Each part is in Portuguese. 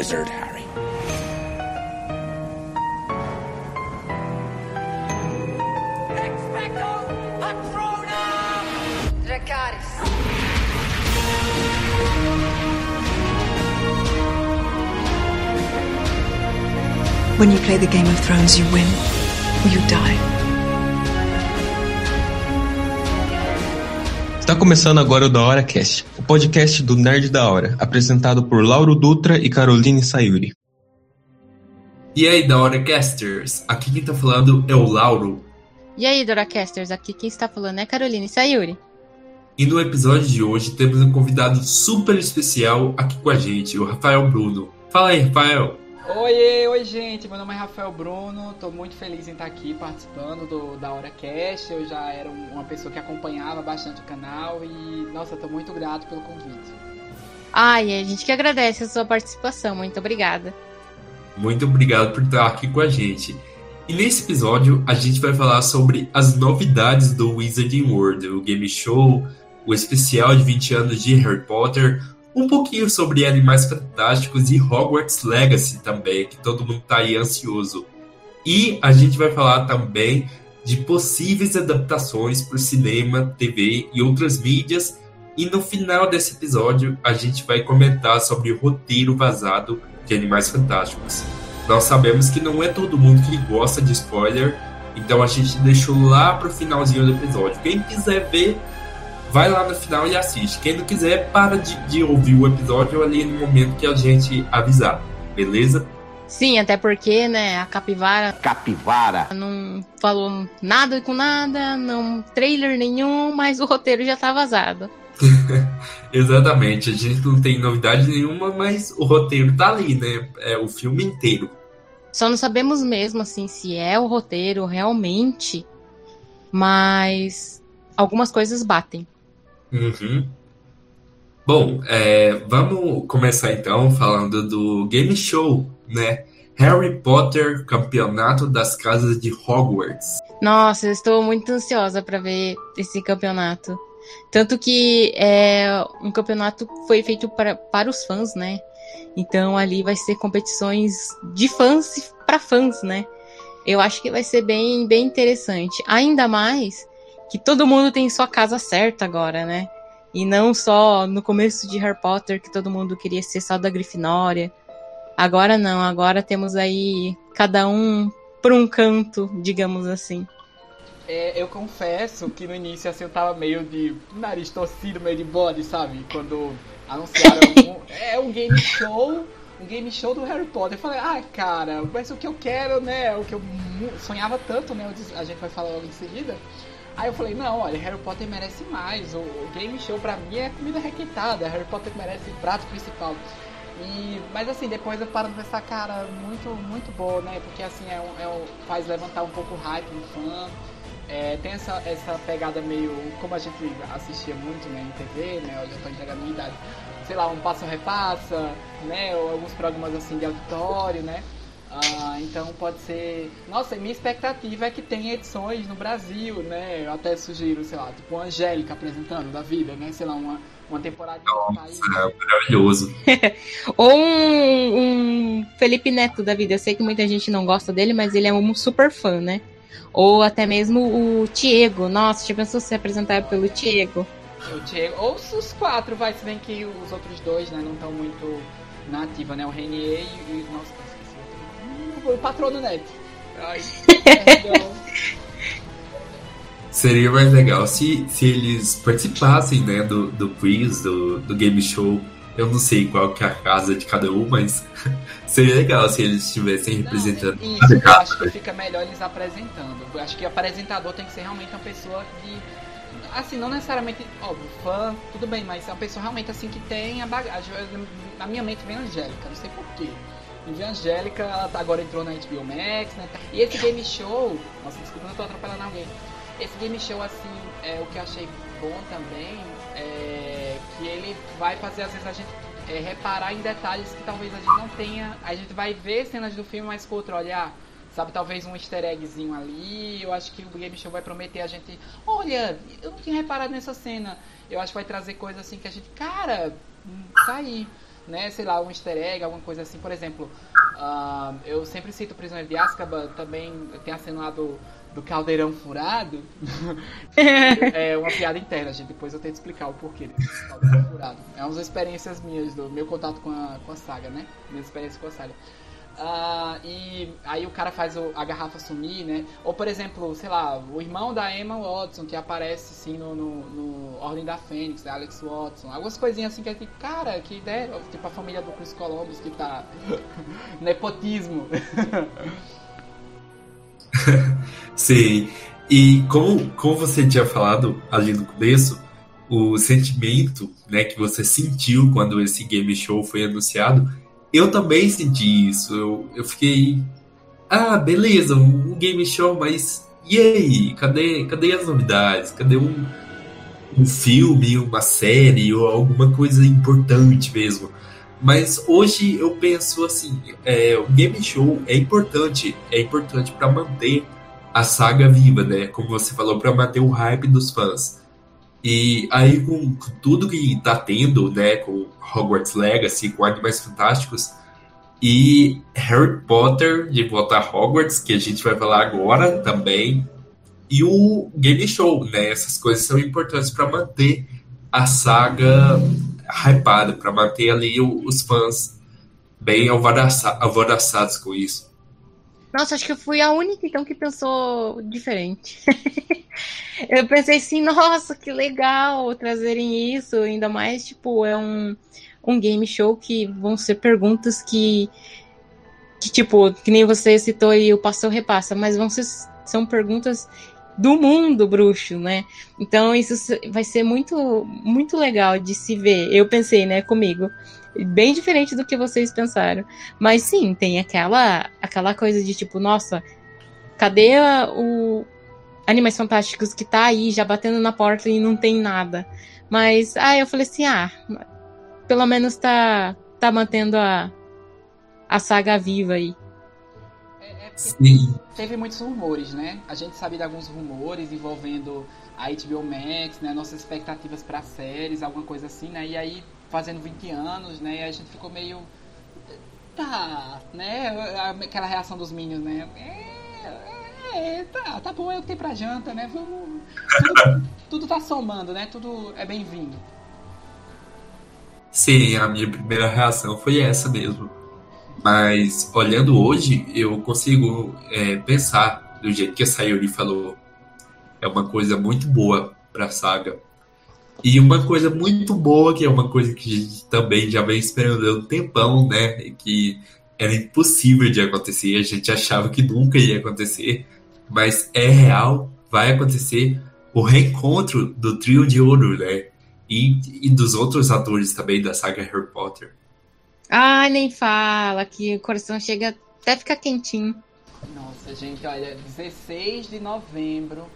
wizard, Harry. When you play the Game of Thrones, you win or you die. Está começando agora o Da Hora Cast, podcast do Nerd da Hora, apresentado por Lauro Dutra e Caroline Sayuri. E aí, da hora casters? Aqui quem tá falando é o Lauro. E aí, Doracasters, aqui quem está falando é Caroline Sayuri. E no episódio de hoje temos um convidado super especial aqui com a gente, o Rafael Bruno. Fala aí, Rafael. Oi, oi gente, meu nome é Rafael Bruno, tô muito feliz em estar aqui participando do da Hora Cast. Eu já era um- uma pessoa que acompanhava bastante o canal e, nossa, tô muito grato pelo convite. Ai, a gente que agradece a sua participação, muito obrigada. Muito obrigado por estar aqui com a gente. E nesse episódio a gente vai falar sobre as novidades do Wizarding World, o game show, o especial de 20 anos de Harry Potter, um pouquinho sobre Animais Fantásticos e Hogwarts Legacy também, que todo mundo tá aí ansioso. E a gente vai falar também de possíveis adaptações para cinema, TV e outras mídias. E no final desse episódio a gente vai comentar sobre o roteiro vazado de Animais Fantásticos. Nós sabemos que não é todo mundo que gosta de spoiler, então a gente deixou lá pro finalzinho do episódio. Quem quiser ver, vai lá no final e assiste. Quem não quiser, para de, de ouvir o episódio ali no momento que a gente avisar, beleza? Sim, até porque, né, a Capivara Capivara. não falou nada com nada, não trailer nenhum, mas o roteiro já tá vazado. Exatamente, a gente não tem novidade nenhuma, mas o roteiro tá ali, né? É o filme inteiro. Só não sabemos mesmo, assim, se é o roteiro realmente, mas algumas coisas batem. Uhum. Bom, é, vamos começar então falando do game show, né? Harry Potter Campeonato das Casas de Hogwarts. Nossa, eu estou muito ansiosa para ver esse campeonato. Tanto que é um campeonato foi feito para, para os fãs, né? Então ali vai ser competições de fãs para fãs, né? Eu acho que vai ser bem, bem interessante. Ainda mais que todo mundo tem sua casa certa agora, né? E não só no começo de Harry Potter que todo mundo queria ser só da Grifinória. Agora não, agora temos aí cada um por um canto, digamos assim. É, eu confesso que no início assim, eu tava meio de nariz torcido, meio de bode, sabe? Quando anunciaram um, é um game show, um game show do Harry Potter. Eu falei, ah, cara, mas o que eu quero, né? O que eu sonhava tanto, né? A gente vai falar logo em seguida. Aí eu falei, não, olha, Harry Potter merece mais. O, o game show pra mim é comida requentada. Harry Potter merece prato principal. E, mas assim, depois eu paro de pensar, cara, muito, muito bom, né? Porque assim, é é faz levantar um pouco o hype no fã. É, tem essa, essa pegada meio. Como a gente assistia muito né, em TV, né? Eu já tô entregando minha idade. Sei lá, um passa ou repassa, né? Ou alguns programas assim de auditório, né? Ah, então pode ser. Nossa, minha expectativa é que tenha edições no Brasil, né? Eu até sugiro, sei lá, tipo uma Angélica apresentando da vida, né? Sei lá, uma, uma temporada de país. É maravilhoso. Ou um, um Felipe Neto da vida. Eu sei que muita gente não gosta dele, mas ele é um super fã, né? Ou até mesmo o Diego. Nossa, já pensou ser apresentado pelo Diego? O Diego, ou os quatro, vai, se bem que os outros dois, né, não estão muito na ativa, né? O Renier e, e nossa, o outro. O patrono Neto. Ai. Seria mais legal se, se eles participassem, né, do, do quiz, do, do game show. Eu não sei qual que é a casa de cada um, mas seria legal se eles estivessem representando Não, isso, eu acho que fica melhor eles apresentando. Eu acho que o apresentador tem que ser realmente uma pessoa que. Assim, não necessariamente, óbvio, fã, tudo bem, mas é uma pessoa realmente assim que tem a bagagem. Na minha mente vem Angélica, não sei porquê. Angélica, ela tá- agora entrou na HBO Max, né? E esse game show. Nossa, desculpa, não tô atrapalhando alguém. Esse game show, assim, é o que eu achei bom também é que ele vai fazer às vezes a gente é, reparar em detalhes que talvez a gente não tenha. A gente vai ver cenas do filme, mas com outro olhar. Sabe, talvez um easter eggzinho ali. Eu acho que o game show vai prometer a gente. Olha, eu não tinha reparado nessa cena. Eu acho que vai trazer coisas assim que a gente. Cara, hum, tá. Né, sei lá, um easter egg, alguma coisa assim. Por exemplo, uh, eu sempre cito o Prisioneiro de Azkaban, também tem a cena lá do, do caldeirão furado. é uma piada interna, gente. Depois eu tento explicar o porquê desse caldeirão furado. É uma das experiências minhas, do meu contato com a, com a saga, né? Minha experiência com a saga. Uh, e aí o cara faz o, a garrafa sumir, né? Ou, por exemplo, sei lá, o irmão da Emma Watson, que aparece, assim, no, no, no Ordem da Fênix, né? Alex Watson. Algumas coisinhas assim que é tipo, cara, que ideia. Tipo a família do Chris Columbus, que tá... Nepotismo. Sim. E como, como você tinha falado ali no começo, o sentimento né, que você sentiu quando esse game show foi anunciado eu também senti isso. Eu, eu fiquei. Ah, beleza, um game show, mas e aí? Cadê, cadê as novidades? Cadê um, um filme, uma série ou alguma coisa importante mesmo? Mas hoje eu penso assim, é, o game show é importante, é importante para manter a saga viva, né? Como você falou, para manter o hype dos fãs. E aí, com, tudo que tá tendo, né, com Hogwarts Legacy, com Animais Fantásticos, e Harry Potter de volta a Hogwarts, que a gente vai falar agora também, e o Game Show, né? Essas coisas são importantes para manter a saga hypada, para manter ali os fãs bem alvoroçados com isso. Nossa, acho que eu fui a única então que pensou diferente. eu pensei assim, nossa, que legal trazerem isso, ainda mais, tipo, é um, um game show que vão ser perguntas que, que tipo, que nem você citou aí, o pastor repassa, mas vão ser, são perguntas do mundo bruxo, né? Então isso vai ser muito, muito legal de se ver. Eu pensei, né, comigo bem diferente do que vocês pensaram. Mas sim, tem aquela aquela coisa de tipo, nossa, cadê o Animais Fantásticos que tá aí já batendo na porta e não tem nada. Mas aí ah, eu falei assim, ah, pelo menos tá tá mantendo a a saga viva aí. É, é Sim. Teve muitos rumores, né? A gente sabe de alguns rumores envolvendo a HBO Max, né? Nossas expectativas para séries, alguma coisa assim, né? E aí fazendo 20 anos, né? E a gente ficou meio. Tá, né? Aquela reação dos Minions, né? É, é, tá, tá bom, é o que tem pra janta, né? Vamos. Tudo, tudo tá somando, né? Tudo é bem-vindo. Sim, a minha primeira reação foi essa mesmo. Mas olhando hoje, eu consigo é, pensar do jeito que a Sayuri falou. É uma coisa muito boa pra saga. E uma coisa muito boa, que é uma coisa que a gente também já vem esperando há um tempão, né? Que era impossível de acontecer, a gente achava que nunca ia acontecer, mas é real, vai acontecer o reencontro do trio de ouro, né? E, e dos outros atores também da saga Harry Potter. Ai, nem fala, que o coração chega até ficar quentinho. Nossa, gente, olha, 16 de novembro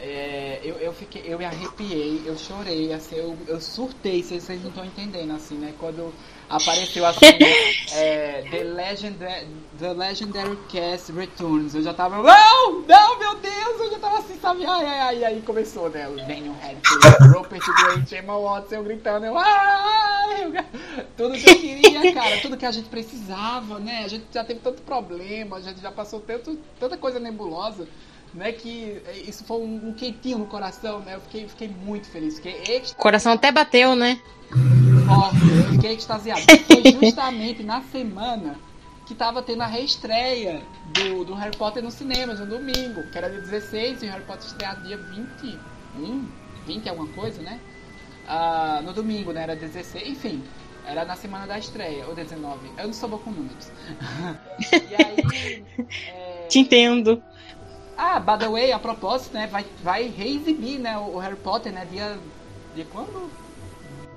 é, eu, eu fiquei, eu me arrepiei, eu chorei, assim, eu, eu surtei, vocês, vocês não estão entendendo, assim, né? Quando apareceu assim, é, The, Legend, The Legendary Cast Returns, eu já tava, não, não, meu Deus, eu já tava assim, sabe? Ai, ai, ai, aí começou, né? O Daniel Radcliffe, Rupert Grant, Emma Watson, eu gritando, eu, ai, tudo que eu queria, cara, tudo que a gente precisava, né? A gente já teve tanto problema, a gente já passou tanto, tanta coisa nebulosa né, que isso foi um, um quentinho no coração, né? Eu fiquei, fiquei muito feliz. Fiquei O coração até bateu, né? Forte, eu fiquei extasiado. Foi justamente na semana que tava tendo a reestreia do, do Harry Potter no cinema, no domingo, que era dia 16 e o Harry Potter estreado dia 21, 20 alguma coisa, né? Ah, no domingo, né? Era 16, enfim. Era na semana da estreia, ou 19. Eu não sou bom com números. e aí. É... Te entendo. Ah, by the way, a propósito, né, vai, vai reexibir, né, o Harry Potter, né, dia... Dia quando?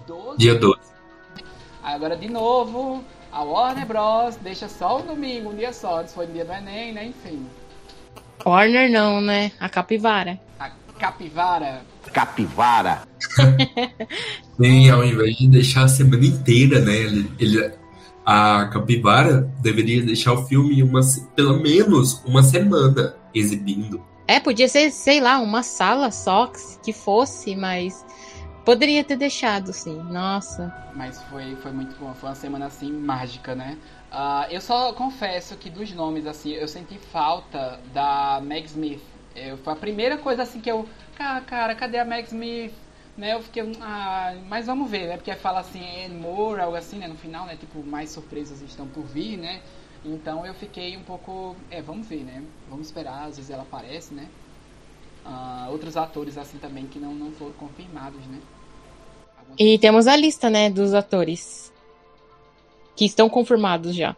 12? Dia 12. Agora, de novo, a Warner Bros. deixa só o domingo, um dia só, antes foi no dia do Enem, né, enfim. Warner não, né, a Capivara. A Capivara. Capivara. Sim, ao invés de deixar a semana inteira, né, ele, ele a Capivara deveria deixar o filme uma, pelo menos uma semana exibindo. É, podia ser, sei lá, uma sala só que fosse, mas Poderia ter deixado, sim. Nossa. Mas foi, foi muito bom. Foi uma semana assim mágica, né? Uh, eu só confesso que dos nomes, assim, eu senti falta da Meg Smith. Eu, foi a primeira coisa assim que eu. Cara, cara, cadê a Meg Smith? Né, eu fiquei, ah, mas vamos ver, né? Porque fala assim, and more, algo assim, né? No final, né? Tipo, mais surpresas estão por vir, né? Então eu fiquei um pouco, é, vamos ver, né? Vamos esperar, às vezes ela aparece, né? Uh, outros atores assim também que não, não foram confirmados, né? E temos a lista, né, dos atores que estão confirmados já.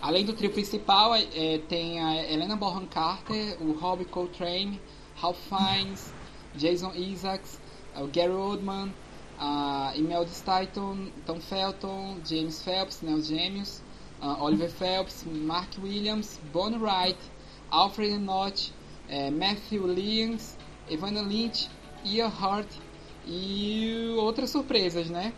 Além do trio principal, é, tem a Helena Bonham Carter, o Robbie Coltrane, Ralph Fiennes, Jason Isaacs, o Gary Oldman, a Imelda Staunton, Tom Felton, James Phelps, né, os gêmeos, uh, Oliver Phelps, Mark Williams, Bonnie Wright, Alfred Knott, é, Matthew Lyons, Evander Lynch, Ian Hart e outras surpresas, né?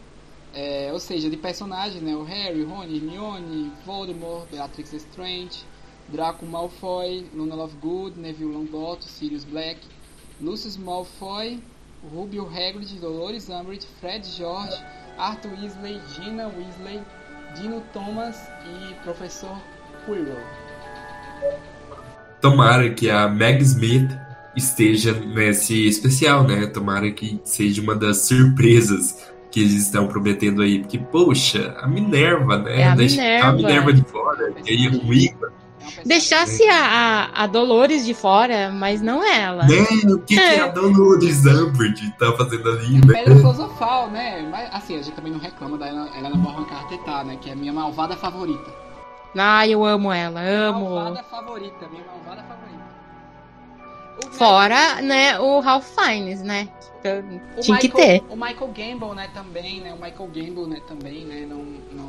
É, ou seja, de personagens, né? O Harry, Rony, Hermione, Voldemort, Beatrix Strange, Draco Malfoy, Luna Lovegood, Neville Longbottom, Sirius Black, Lucius Malfoy, Rubio Hagrid, Dolores Umbridge, Fred George, Arthur Weasley, Gina Weasley, Dino Thomas e Professor Quirrell. Tomara que a Meg Smith esteja nesse especial, né? Tomara que seja uma das surpresas que eles estão prometendo aí. Porque, poxa, a Minerva, né? É a Minerva. a Minerva de fora, que aí é ruim. Deixasse a, a, a, Dolores de fora, mas não ela. Né? O que, é. que a Dolores Umbridge tá fazendo ali, né? Pedra filosofal, né? Mas, assim, a gente também não reclama da Helena Bonham Carter, tá, né? Que é a minha malvada favorita. Ah, eu amo ela, amo. Malvada favorita, minha malvada favorita. Fora, né, o Ralph Fiennes, né? O Tinha Michael, que ter. O Michael Gamble, né, também, né? O Michael Gamble, né, também, né? Não, não,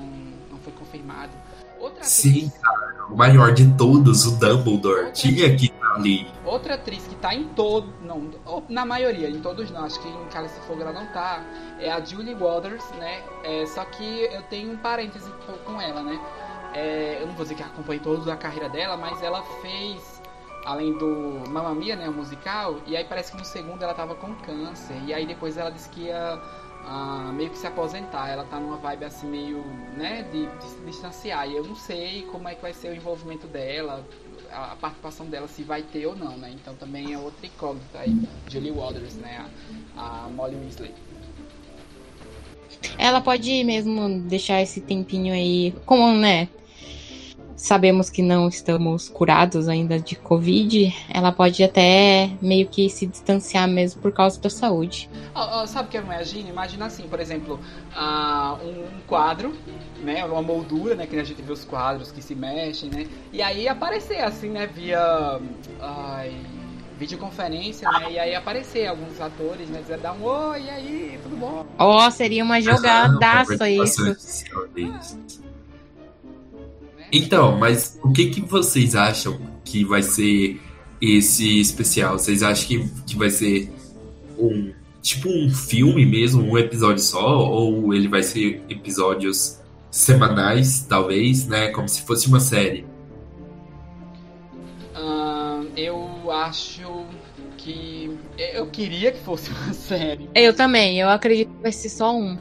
não foi confirmado. Outra Sim, cara, o maior de todos, o Dumbledore, tinha que estar ali. Outra atriz que tá em todo, não, na maioria, em todos não, acho que em Cálice Fogo ela não tá, é a Julie Waters, né? É, só que eu tenho um parêntese com ela, né? É, eu não vou dizer que acompanhei toda a carreira dela, mas ela fez além do Mamma Mia, né, o musical, e aí parece que no segundo ela tava com câncer, e aí depois ela disse que ia meio que se aposentar, ela tá numa vibe assim meio, né, de, de se distanciar, e eu não sei como é que vai ser o envolvimento dela, a, a participação dela, se vai ter ou não, né, então também é outra incógnita aí, Julie Waters, né, a, a Molly Weasley. Ela pode mesmo deixar esse tempinho aí, como, né, sabemos que não estamos curados ainda de Covid, ela pode até meio que se distanciar mesmo por causa da saúde. Oh, oh, sabe o que eu imagino? Imagina assim, por exemplo, uh, um quadro, né, uma moldura, né, que a gente vê os quadros que se mexem, né, e aí aparecer assim, né, via ai, videoconferência, né, e aí aparecer alguns atores, né, dizer, dar um oi, e aí, tudo bom? Ó, oh, seria uma jogadaça isso. Então, mas o que, que vocês acham que vai ser esse especial? Vocês acham que, que vai ser um tipo um filme mesmo, um episódio só, ou ele vai ser episódios semanais, talvez, né? Como se fosse uma série? Uh, eu acho que. Eu queria que fosse uma série. Eu também, eu acredito que vai ser só um.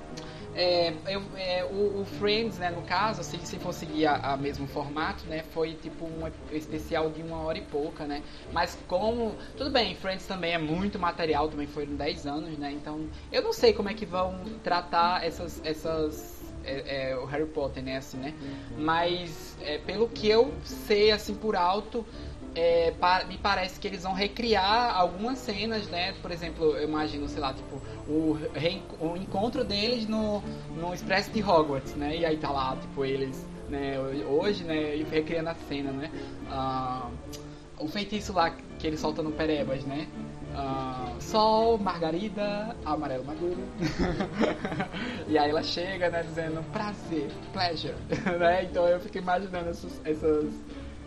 É, eu, é, o, o, Friends, né, no caso, se, se for seguir a, a, mesmo formato, né, foi tipo um especial de uma hora e pouca, né, mas como, tudo bem, Friends também é muito material, também foi em 10 anos, né, então eu não sei como é que vão tratar essas, essas é, é, o Harry Potter, né, assim, né, mas é, pelo que eu sei, assim, por alto, é, me parece que eles vão recriar algumas cenas, né? Por exemplo, eu imagino, sei lá, tipo, o, o encontro deles no, no Expresso de Hogwarts, né? E aí tá lá, tipo, eles, né, hoje, né, recriando a cena, né? Uh, o feitiço lá que ele solta no Perebas, né? Uh, sol, margarida, amarelo maduro. e aí ela chega, né, dizendo prazer, pleasure, né? Então eu fico imaginando essas, essas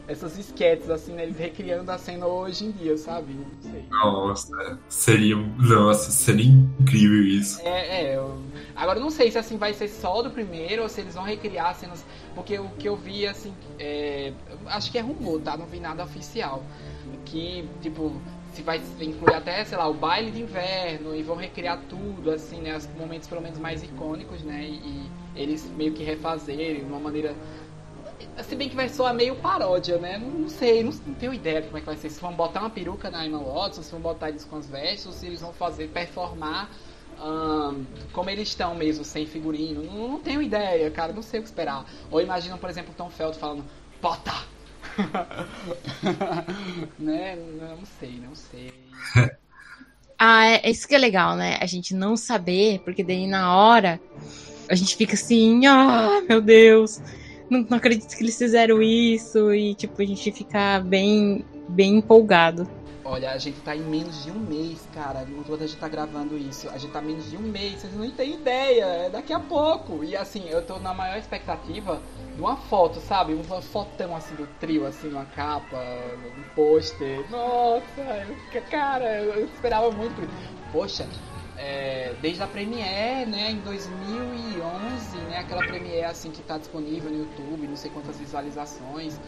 essas esquetes, assim, né? Eles recriando a cena hoje em dia, sabe? Não sei. Nossa, seria. Nossa, seria incrível isso. É, é. Eu... Agora eu não sei se assim vai ser só do primeiro ou se eles vão recriar cenas. Porque o que eu vi, assim. É... Acho que é rumor, tá? Não vi nada oficial. Que, tipo, se vai incluir até, sei lá, o baile de inverno e vão recriar tudo, assim, né? Os momentos pelo menos mais icônicos, né? E, e eles meio que refazerem de uma maneira. Se bem que vai soar meio paródia, né? Não, não sei, não, não, tenho ideia de como é que vai ser. Se vão botar uma peruca na Emma Watson, se vão botar eles com as vestes, ou se eles vão fazer, performar um, como eles estão mesmo, sem figurino. Não, não, tenho ideia, cara, não sei o que esperar. Ou imaginam, por exemplo, Tom Felton falando, bota! né? Não sei, não sei. ah, é, isso que é legal, né? A gente não saber, porque daí na hora a gente fica assim, ah, meu Deus, não, não acredito que eles fizeram isso, e tipo, a gente fica bem, bem empolgado. Olha, a gente tá em menos de um mês, cara, enquanto a gente tá gravando isso. A gente tá em menos de um mês, vocês não têm ideia, é daqui a pouco. E assim, eu tô na maior expectativa de uma foto, sabe? Um fotão assim do trio, assim, uma capa, um pôster. Nossa, cara, eu esperava muito. Poxa, é, desde a Premiere, né, em 2011, né, aquela Premiere assim que tá disponível no YouTube, não sei quantas visualizações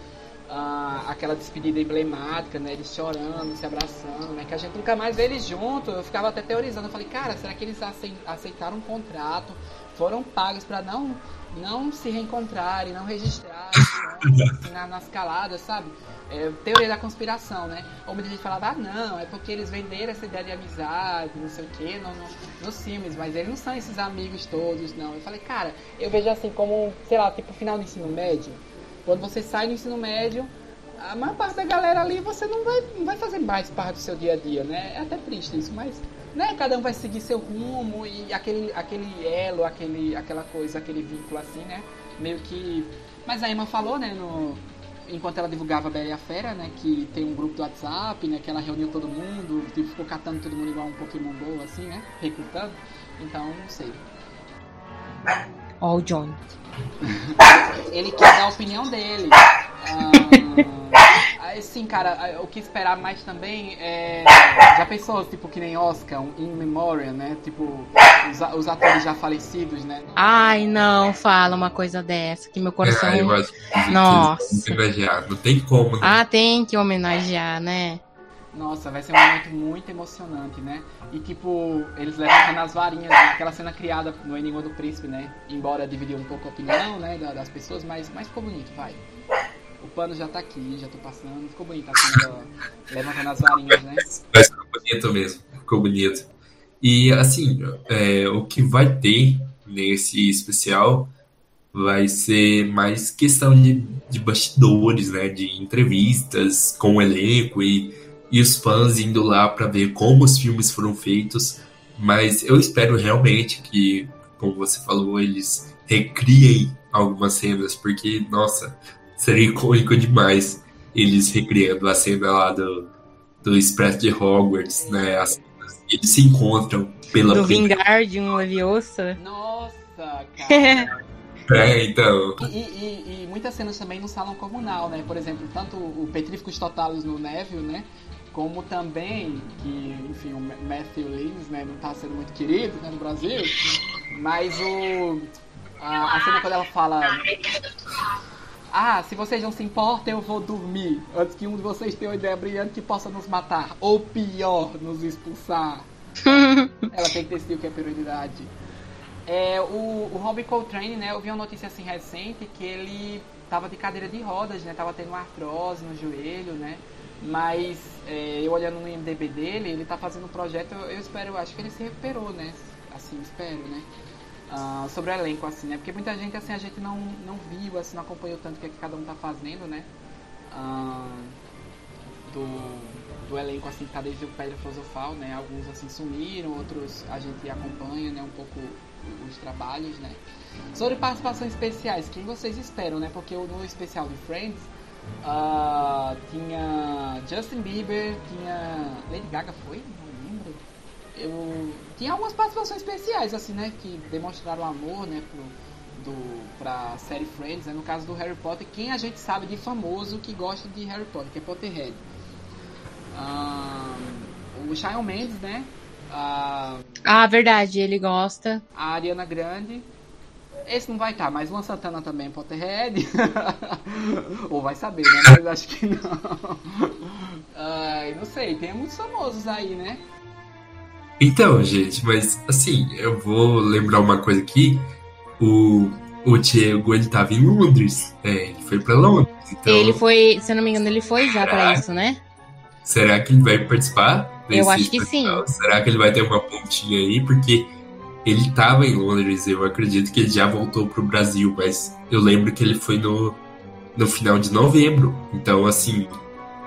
ah, aquela despedida emblemática, né? Eles chorando, se abraçando, né? Que a gente nunca mais vê eles juntos. Eu ficava até teorizando. Eu falei, cara, será que eles aceitaram um contrato? Foram pagos para não não se reencontrarem, não registrarem assim, nas caladas, sabe? É, teoria da conspiração, né? Ou muita gente falava, ah, não, é porque eles venderam essa ideia de amizade, não sei o quê, no, no, nos filmes, mas eles não são esses amigos todos, não. Eu falei, cara, eu vejo assim como, sei lá, tipo final do ensino médio quando você sai do ensino médio, a maior parte da galera ali você não vai, não vai fazer mais parte do seu dia a dia, né? É até triste isso, mas né, cada um vai seguir seu rumo e aquele, aquele elo, aquele, aquela coisa, aquele vínculo assim, né? Meio que. Mas a Emma falou, né, no, enquanto ela divulgava a Bela e a Fera, né, que tem um grupo do WhatsApp, né, que ela reuniu todo mundo, tipo, ficou catando todo mundo igual um Pokémon GO, assim, né, recrutando. Então, não sei. Ó, o John. ele quer dar a opinião dele. Ah, sim, cara, o que esperar mais também é. Já pensou, tipo, que nem Oscar, um In Memoriam, né? Tipo, os, os, atores já falecidos, né? Ai, não, fala uma coisa dessa, que meu coração. É, eu acho que Nossa. Não tem como. Né? Ah, tem que homenagear, né? Nossa, vai ser um momento muito emocionante, né? E tipo, eles levam nas varinhas, né? aquela cena criada no Enigma do Príncipe, né? Embora dividiu um pouco a opinião, né, das pessoas, mas, mas ficou bonito, vai. O pano já tá aqui, já tô passando, ficou bonito a cena levantando as varinhas, né? Mas ficou bonito mesmo, ficou bonito. E assim, é, o que vai ter nesse especial vai ser mais questão de, de bastidores, né? De entrevistas com o elenco e e os fãs indo lá para ver como os filmes foram feitos. Mas eu espero realmente que, como você falou, eles recriem algumas cenas, porque, nossa, seria icônico demais eles recriando a cena lá do, do Expresso de Hogwarts, né? As cenas, eles se encontram pela Do Vingardium Leviosa. Nossa, cara. É, então. E, e, e, muitas cenas também no salão comunal, né? Por exemplo, tanto o Petríficos Totalis no Neville, né? como também que, enfim, o Matthew Lins, né, não está sendo muito querido né, no Brasil, mas o a, a, cena quando ela fala ah, se vocês não se importam, eu vou dormir antes que um de vocês tenha uma ideia brilhante que possa nos matar, ou pior, nos expulsar. ela tem que decidir o que é prioridade. É, o, o Robbie Coltrane, né, eu vi uma notícia assim recente que ele tava de cadeira de rodas, né, tava tendo artrose no joelho, né, mas é, eu olhando no IMDB dele, ele tá fazendo um projeto, eu, eu espero, acho que ele se recuperou, né? Assim, espero, né? Uh, sobre o elenco, assim, né? Porque muita gente, assim, a gente não, não viu, assim, não acompanhou tanto o que, é que cada um tá fazendo, né? Uh, do, do elenco, assim, que tá desde o Pedra Filosofal, né? Alguns, assim, sumiram, outros a gente acompanha, né? Um pouco os trabalhos, né? Sobre participações especiais, quem vocês esperam, né? Porque no especial de Friends Uh, tinha Justin Bieber, tinha. Lady Gaga foi? Não lembro. Eu, tinha algumas participações especiais, assim, né? Que demonstraram amor, né? Pro, do, pra série Friends, né, no caso do Harry Potter, quem a gente sabe de famoso que gosta de Harry Potter, que é Potterhead. Um, o Shawn Mendes, né? Uh, ah, verdade, ele gosta. A Ariana Grande. Esse não vai estar, tá, mas Luan Santana também é Potterhead. Ou vai saber, né? Mas acho que não. Não sei, tem muitos famosos aí, né? Então, gente, mas assim, eu vou lembrar uma coisa aqui. O, o Diego, ele tava em Londres. É, ele foi pra Londres. Então, Ele foi, se eu não me engano, ele foi já pra Caraca. isso, né? será que ele vai participar? Eu acho que especial? Será que ele vai ter uma pontinha aí? Porque ele tava em Londres, eu acredito que ele já voltou pro Brasil, mas eu lembro que ele foi no, no final de novembro. Então, assim,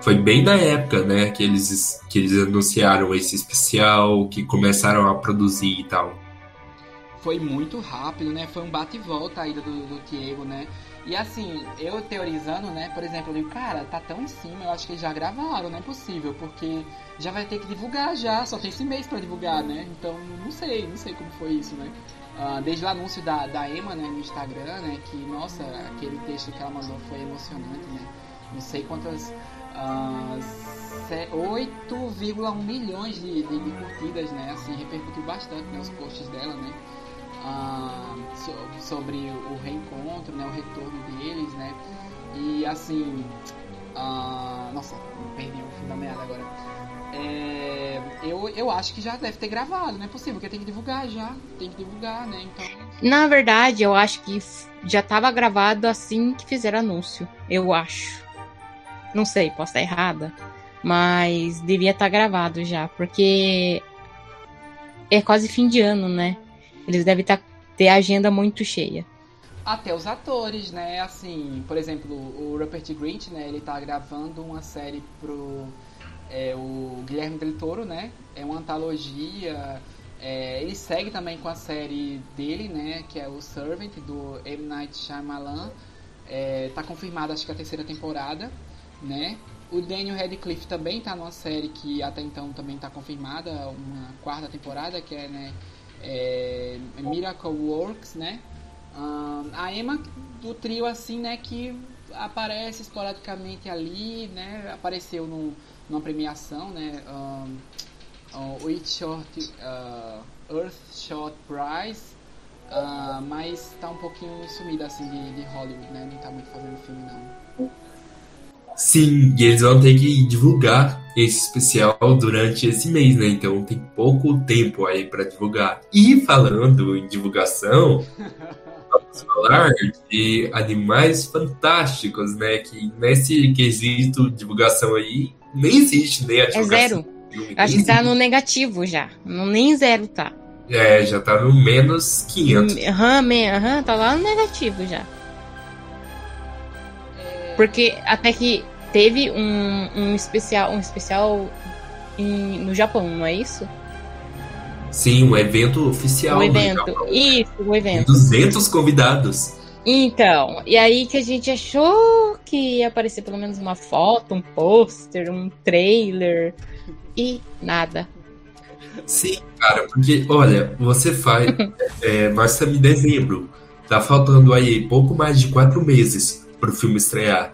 foi bem na época, né, que eles, que eles anunciaram esse especial, que começaram a produzir e tal. Foi muito rápido, né? Foi um bate e volta a ida do, do Diego, né? E assim, eu teorizando, né? Por exemplo, eu digo, cara, tá tão em cima, eu acho que eles já gravaram, não é possível, porque já vai ter que divulgar já, só tem esse mês pra divulgar, né? Então, não sei, não sei como foi isso, né? Ah, desde o anúncio da, da Emma, né, no Instagram, né? Que, nossa, aquele texto que ela mandou foi emocionante, né? Não sei quantas... ah, se- 8,1 milhões de, de, de curtidas, né? Assim, repercutiu bastante né, os posts dela, né? ah, so- sobre o reencontro, né, o retorno deles, né? E assim, ah, nossa, perdi o fim da meada agora. É, eu, eu acho que já deve ter gravado, não é possível, porque tem que divulgar já, tem que divulgar, né? Então, Na verdade, eu acho que já tava gravado assim que fizeram anúncio. Eu acho. Não sei, posso estar errada. Mas devia estar gravado já, porque é quase fim de ano, né? Eles devem tá, ter a agenda muito cheia. até os atores, né? Assim, por exemplo, o Rupert Grint, né? Ele tá gravando uma série pro é, o Guilherme Del Toro, né? É uma antologia. é, ele segue também com a série dele, né? Que é o Servant do M Night Shyamalan. É, tá confirmada, acho que a terceira temporada, né? O Daniel Radcliffe também tá numa série que até então também tá confirmada, uma quarta temporada, que é, né? é, Miracle Works, né? Ahn, a Emma do trio assim, né, que aparece esporadicamente ali, né? Apareceu no, numa premiação, né? Um, o It Short, uh, Earth Short Prize, ah, mas tá um pouquinho sumida assim de, de Hollywood, né? Não tá muito fazendo filme não. Sim, e eles vão ter que divulgar esse especial durante esse mês, né? Então tem pouco tempo aí para divulgar. E falando em divulgação, vamos falar de Animais Fantásticos, né? Que nesse quesito divulgação aí nem existe, né? A É divulgação zero. do filme, Acho nem que tá no negativo já. Não, nem zero tá. É, já tá no menos 500. Aham, me- aham, tá lá no negativo já. Porque até que teve um, um especial, um especial em- no Japão, não é isso? Sim, um evento oficial. o no evento. Japão. Isso, o evento. 200 convidados. Então, e aí que a gente achou que ia aparecer pelo menos uma foto, um pôster, um trailer e nada. Sim, cara, porque, olha, você faz. é, nós estamos em dezembro. Tá faltando aí pouco mais de quatro meses pro filme estrear.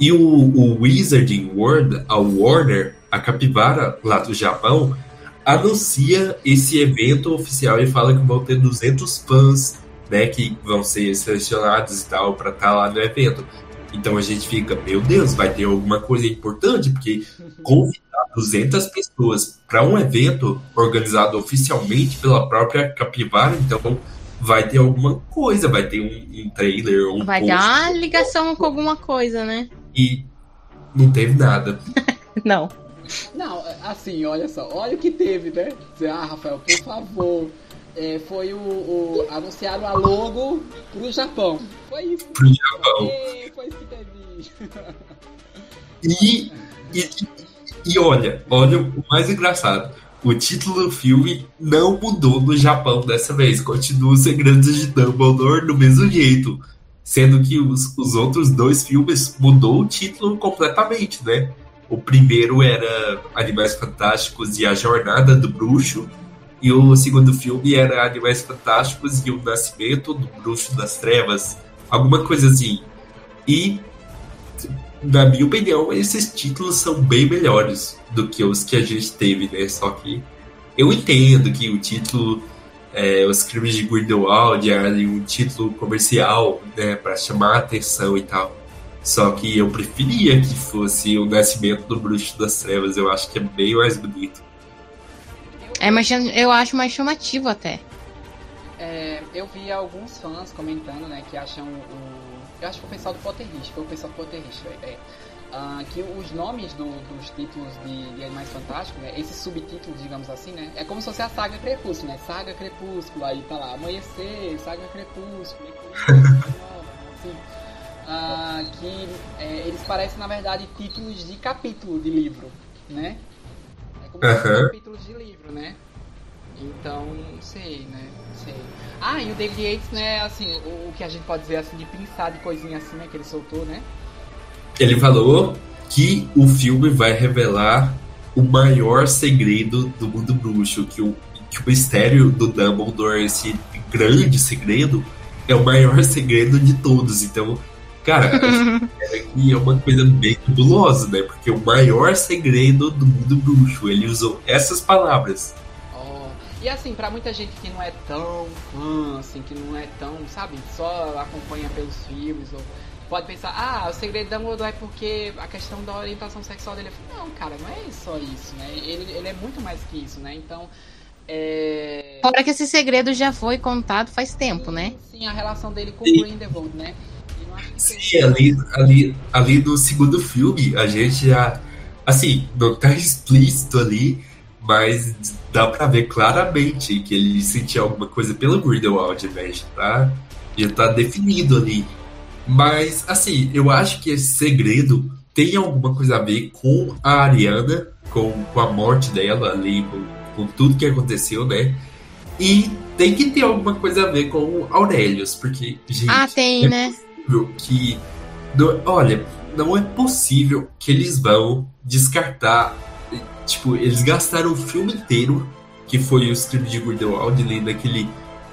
E o, o Wizarding World, a Warner, a capivara lá do Japão, anuncia esse evento oficial e fala que vão ter 200 fãs, né, que vão ser selecionados e tal para estar lá no evento. Então a gente fica, meu Deus, vai ter alguma coisa importante, porque convidar 200 pessoas para um evento organizado oficialmente pela própria Capivara, então vai ter alguma coisa, vai ter um, um trailer, um Vai post, ter uma ligação com alguma coisa, né? e não teve nada. Não. Não, assim, olha só, olha o que teve, né? Dizer, ah, Rafael, por favor. É, foi o, o. Anunciaram a logo pro Japão. Foi isso. Pro Japão. É, foi isso que teve. E, e, e olha, olha o mais engraçado. O título do filme não mudou no Japão dessa vez. Continua os segredos de Dumbledore do mesmo jeito. Sendo que os, os outros dois filmes mudou o título completamente, né? O primeiro era Animais Fantásticos e a Jornada do Bruxo. E o segundo filme era Animais Fantásticos e o Nascimento do Bruxo das Trevas. Alguma coisa assim. E na minha opinião, esses títulos são bem melhores do que os que a gente teve, né? Só que eu entendo que o título, é, Os Crimes de Grindelwald, é ali um título comercial, né? Pra chamar a atenção e tal. Só que eu preferia que fosse o nascimento do Bruxo das Trevas. Eu acho que é bem mais bonito. É, mas eu acho mais chamativo até. É, eu vi alguns fãs comentando, né, que acham o. Eu acho que foi o pessoal do Potterist, foi o pessoal do Potterist, é, uh, que os nomes do, dos títulos de, de Animais Fantásticos, né, esses subtítulos, digamos assim, né, é como se fosse a saga Crepúsculo, né, Saga Crepúsculo, aí tá lá, Amanhecer, Saga Crepúsculo, assim, uh, que é, eles parecem, na verdade, títulos de capítulo de livro, né, é como se fossem capítulos de livro, né, então, não sei, né? Não sei. Ah, e o David Yates, né, assim, o, o, que a gente pode dizer assim de pensar de coisinha assim, né, que ele soltou, né? Ele falou que o filme vai revelar o maior segredo do mundo bruxo, que o, que o mistério do Dumbledore, esse grande segredo, é o maior segredo de todos. Então, cara, é uma coisa bem nebulosa, né? Porque o maior segredo do mundo bruxo, ele usou essas palavras. E assim, para muita gente que não é tão fã, assim, que não é tão, sabe, só acompanha pelos filmes ou pode pensar, ah, o segredo da Dumbledore é porque a questão da orientação sexual dele é. Não, cara, não é só isso, né? Ele, ele é muito mais que isso, né? Então. É... Fora que esse segredo já foi contado faz tempo, sim, né? Sim, a relação dele com o Grindelwald, né? Sim, ali, ali, ali no segundo filme, a gente já. Assim, não tá explícito ali, mas dá pra ver claramente que ele sentia alguma coisa pelo Grindelwald? Já tá, já tá definido ali. Mas, assim, eu acho que esse segredo tem alguma coisa a ver com a Ariana, com, com a morte dela ali, com, com tudo que aconteceu, né? E tem que ter alguma coisa a ver com o Aurelius, porque, gente. Ah, tem, é né? Que. olha, não é possível que eles vão descartar. Tipo, eles gastaram o filme inteiro, que foi o script de Grindelwald, ali naquele.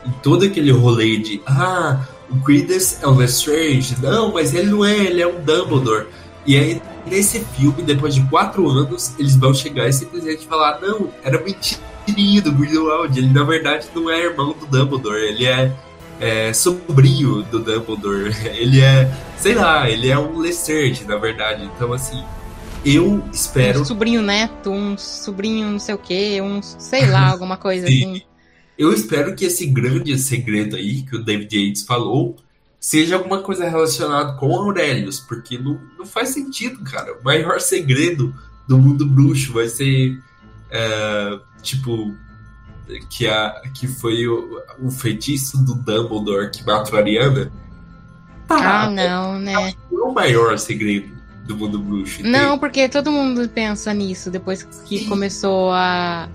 Em todo aquele rolê de. Ah, o Credence é um Lestrange. Não, mas ele não é, ele é um Dumbledore. E aí, nesse filme, depois de quatro anos, eles vão chegar e simplesmente falar: não, era mentirinha do Grindelwald. Ele, na verdade, não é irmão do Dumbledore. Ele é, é sobrinho do Dumbledore. Ele é, sei lá, ele é um Lestrange, na verdade. Então, assim, eu espero. Um sobrinho neto, um sobrinho não sei o que, um sei lá, alguma coisa assim. Eu espero que esse grande segredo aí que o David Yates falou seja alguma coisa relacionada com Aurelius, porque não, não faz sentido, cara. O maior segredo do mundo bruxo vai ser é, tipo que, a, que foi o, o feitiço do Dumbledore que matou a Ariana. Tá, ah, não, né? É o maior segredo do mundo bruxo. Não, porque todo mundo pensa nisso depois que Sim. começou a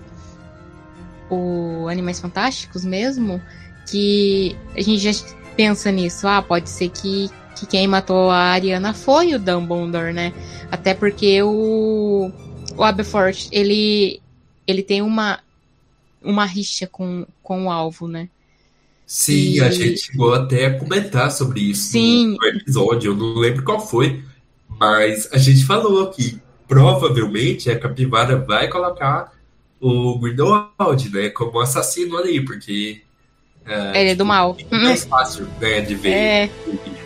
o Animais Fantásticos mesmo, que a gente já pensa nisso. Ah, pode ser que, que quem matou a Ariana foi o Dumbledore, né? Até porque o, o Aberforth, ele, ele tem uma, uma rixa com, com o alvo, né? Sim, e... a gente chegou até a comentar sobre isso Sim. no episódio, eu não lembro qual foi, mas a gente falou que provavelmente a capivara vai colocar o Grindelwald, né, como assassino ali, porque... É, ele é do mal. É mais fácil, né, de ver. É.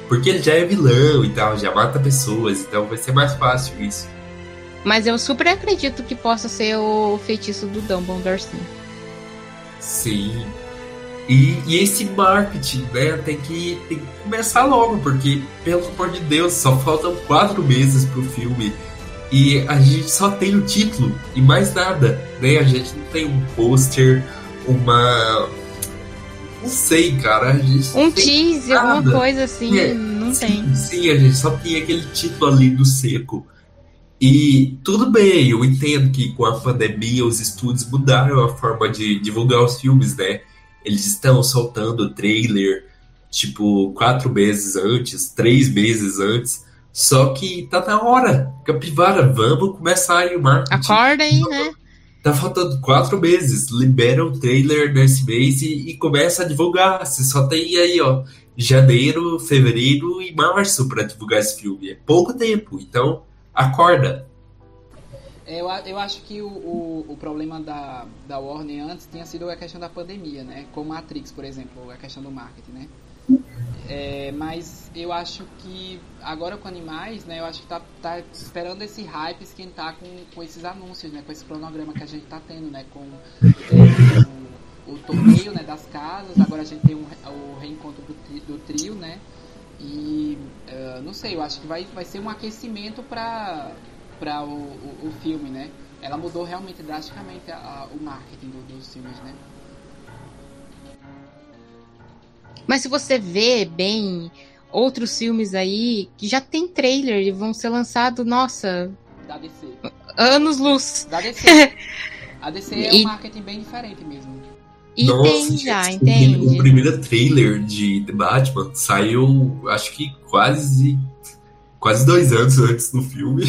Porque ele já é vilão e tal, já mata pessoas, então vai ser mais fácil isso. Mas eu super acredito que possa ser o feitiço do Dumbledore, sim. Sim. E, e, esse marketing, né, tem que, tem que começar logo, porque, pelo amor de Deus, só faltam quatro meses pro filme. E a gente só tem o título e mais nada, né? A gente não tem um pôster, uma. Não sei, cara. A gente um teaser, alguma coisa assim, é, não sim, tem. Sim, a gente só tem aquele título ali do seco. E tudo bem, eu entendo que com a pandemia os estúdios mudaram a forma de divulgar os filmes, né? Eles estão soltando o trailer, tipo, quatro meses antes, três meses antes. Só que tá na hora. Capivara, vamos começar aí o marketing. Acorda aí, né? Tá faltando quatro meses. Libera o trailer nesse mês e, e, começa a divulgar. Você só tem aí, ó, janeiro, fevereiro e março para divulgar esse filme. É pouco tempo. Então, acorda. Eu, eu acho que o, o, o, problema da, da Warner antes tinha sido a questão da pandemia, né? Com Matrix, por exemplo, a questão do marketing, né? É, mas eu acho que agora com animais, né? Eu acho que tá, tá esperando esse hype esquentar com, com esses anúncios, né? Com esse cronograma que a gente tá tendo, né? Com é, o, o torneio né, das casas, agora a gente tem um, o reencontro do, do trio, né? E uh, não sei, eu acho que vai, vai ser um aquecimento para para o, o, o, filme, né? Ela mudou realmente drasticamente a, a, o marketing do, dos filmes, né? Mas se você vê bem outros filmes aí que já tem trailer e vão ser lançados, nossa. Da DC. Anos luz. Da DC. A DC é um marketing bem diferente mesmo. E Nossa, tem já, entende? O primeiro trailer de The Batman saiu, acho que quase quase dois anos antes do filme.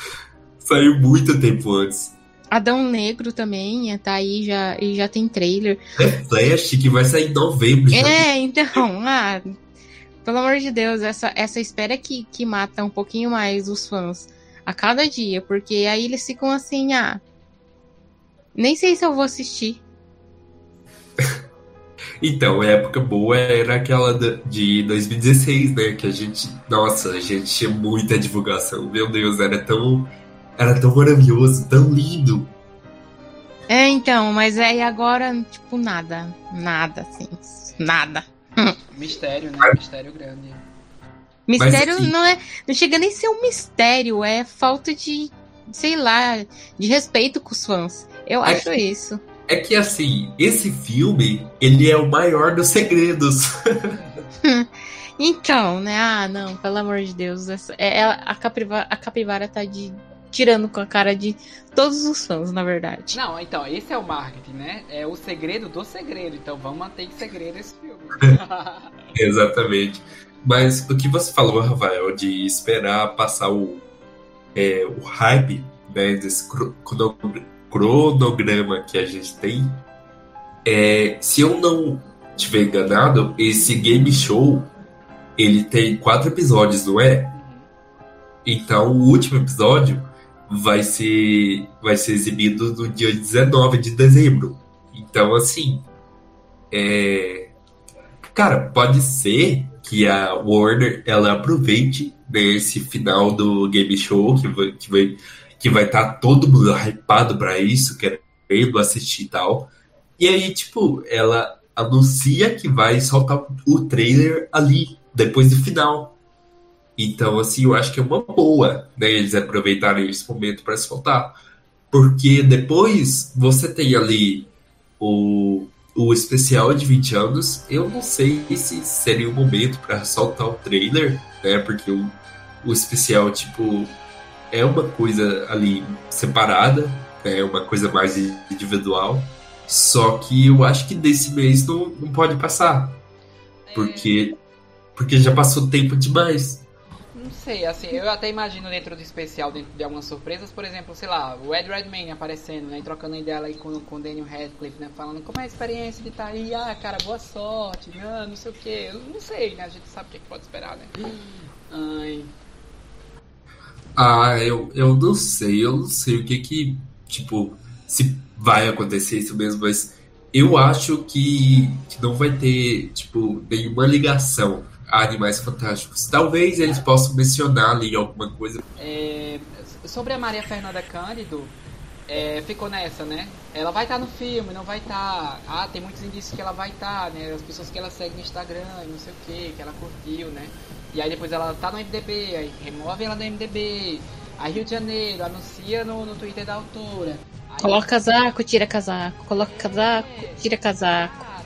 saiu muito tempo antes. Adão Negro também tá aí já e já tem trailer. É Flash que vai sair em novembro. já. É, então, ah, pelo amor de Deus, essa, essa espera que, que mata um pouquinho mais os fãs a cada dia, porque aí eles ficam assim, ah, nem sei se eu vou assistir. Então, a época boa era aquela de 2016, né? Que a gente. Nossa, a gente tinha muita divulgação. Meu Deus, era tão. Era tão maravilhoso, tão lindo. É, então, mas aí agora, tipo, nada, nada, assim, nada. Mistério, né? Mistério grande. Mistério assim- não é, não chega nem a ser um mistério, é falta de, sei lá, de respeito com os fãs. Eu É acho isso. É que assim, esse filme, ele é o maior dos segredos. Então, né? Ah, não, pelo amor de Deus. Essa, é, ela- a, capivara, a capivara tá de, tirando com a cara de todos os fãs, na verdade. Não, então, esse é o marketing, né? É o segredo do segredo. Então vamos manter em segredo esse filme. Exatamente. Mas o que você falou, Rafael, de esperar passar o, é, o hype né, desse cro- crono- cronograma que a gente tem, é, se eu não tiver enganado, esse game show ele tem quatro episódios, não é? Então o último episódio vai ser vai ser exibido no dia 19 de dezembro. Então assim, é, cara, pode ser que a Warner ela aproveite né, esse final do game show que vai que vai que vai estar todo mundo hypado para isso, querendo assistir e tal. E aí, tipo, ela anuncia que vai soltar o trailer ali, depois do final. Então, assim, eu acho que é uma boa, né, eles aproveitarem esse momento para soltar. Porque depois você tem ali o, o especial de 20 anos. Eu não sei se seria o momento para soltar o trailer, né? Porque o, o especial, tipo, é uma coisa ali separada, é uma coisa mais individual. Só que eu acho que desse mês não, não pode passar. Porque, porque já passou tempo demais. Não sei, assim, eu até imagino dentro do especial, dentro de algumas surpresas, por exemplo, sei lá, o Ed Redmayne aparecendo, né, e trocando ideia aí com, com o Daniel Radcliffe, né, falando como é a experiência de estar aí, ah, cara, boa sorte, não, não sei o que, eu não sei, né, a gente sabe o que, é que pode esperar, né. Ai, Ah, eu, eu não sei, eu não sei o que que, tipo, se vai acontecer isso mesmo, mas eu acho que, que não vai ter, tipo, nenhuma ligação a Animais Fantásticos. Talvez eles possam mencionar ali alguma coisa. É, sobre a Maria Fernanda Cândido, é, ficou nessa, né? Ela vai estar no filme, não vai estar. Ah, tem muitos indícios que ela vai estar, né? As pessoas que ela segue no Instagram não sei o que, que ela curtiu, né? E aí depois ela tá no MDB, aí remove ela do MDB. Aí Rio de Janeiro, anuncia no, no Twitter da autora. Aí, Coloca casaco, tira casaco. Coloca casaco, é, tira casaco. Cara,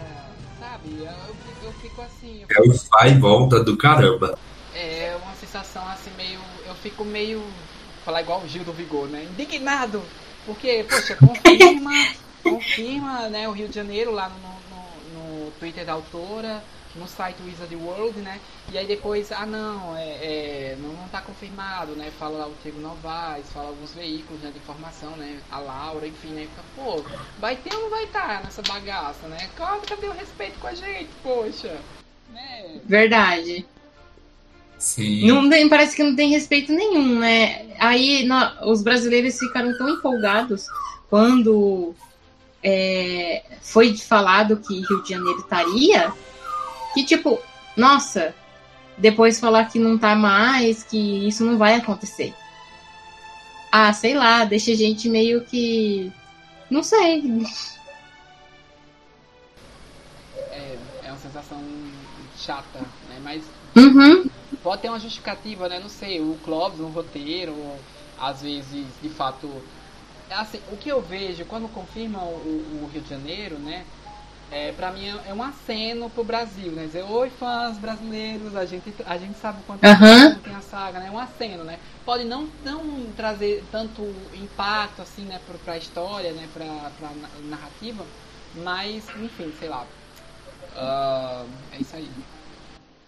sabe? Eu, eu, eu fico assim. eu É o vai e volta do caramba. É uma sensação assim meio. Eu fico meio. Falar igual o Gil do Vigor, né? Indignado! Porque, poxa, confirma, confirma, né, o Rio de Janeiro lá no, no, no Twitter da autora, no site Wizard World, né? E aí depois, ah não, é, é, não, não tá confirmado, né? Fala lá o Diego Novaes, fala alguns veículos né, de informação, né? A Laura, enfim, né? Fica, pô, vai ter ou não vai estar nessa bagaça, né? Claro, cadê o respeito com a gente, poxa? Né? Verdade. Sim. Não tem- parece que não tem respeito nenhum, né? Aí nó- os brasileiros ficaram tão empolgados quando é, foi falado que Rio de Janeiro estaria, que tipo, nossa, depois falar que não tá mais, que isso não vai acontecer. Ah, sei lá, deixa a gente meio que. Não sei. É, é uma sensação chata, né? Mas Uhum. pode ter uma justificativa, né? Não sei, o Clóvis no roteiro, ou, às vezes, de fato. é Assim, o que eu vejo quando confirmam o, o Rio de Janeiro, né? É, pra mim é um aceno pro Brasil, né? Dizer, oi fãs brasileiros, a gente, a gente sabe o quanto Aham. tem a saga, né? É um aceno, né? Pode não, não trazer tanto impacto assim, né, pra, pra história, né, pra, pra na- narrativa, mas, enfim, sei lá. Ah, é isso aí.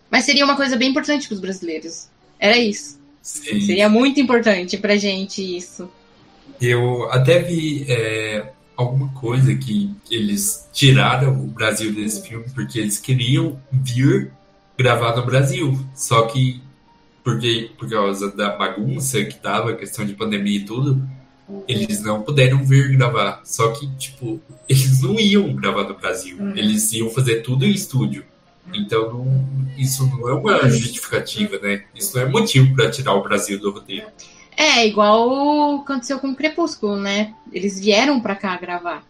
Mas seria uma coisa bem importante pros brasileiros. Era isso. Sim. Seria muito importante pra gente isso. Eu até vi é, alguma coisa que eles tiraram o Brasil desse filme porque eles queriam vir gravar no Brasil. Só que porque, por causa da bagunça que tava, a questão de pandemia e tudo, eles não puderam vir gravar. Só que, tipo, eles não iam gravar no Brasil. Eles iam fazer tudo em estúdio. Então, não- isso não é uma justificativa, né? Isso não é motivo para tirar o Brasil do roteiro. É, igual aconteceu com o Crepúsculo, né? Eles vieram pra cá gravar.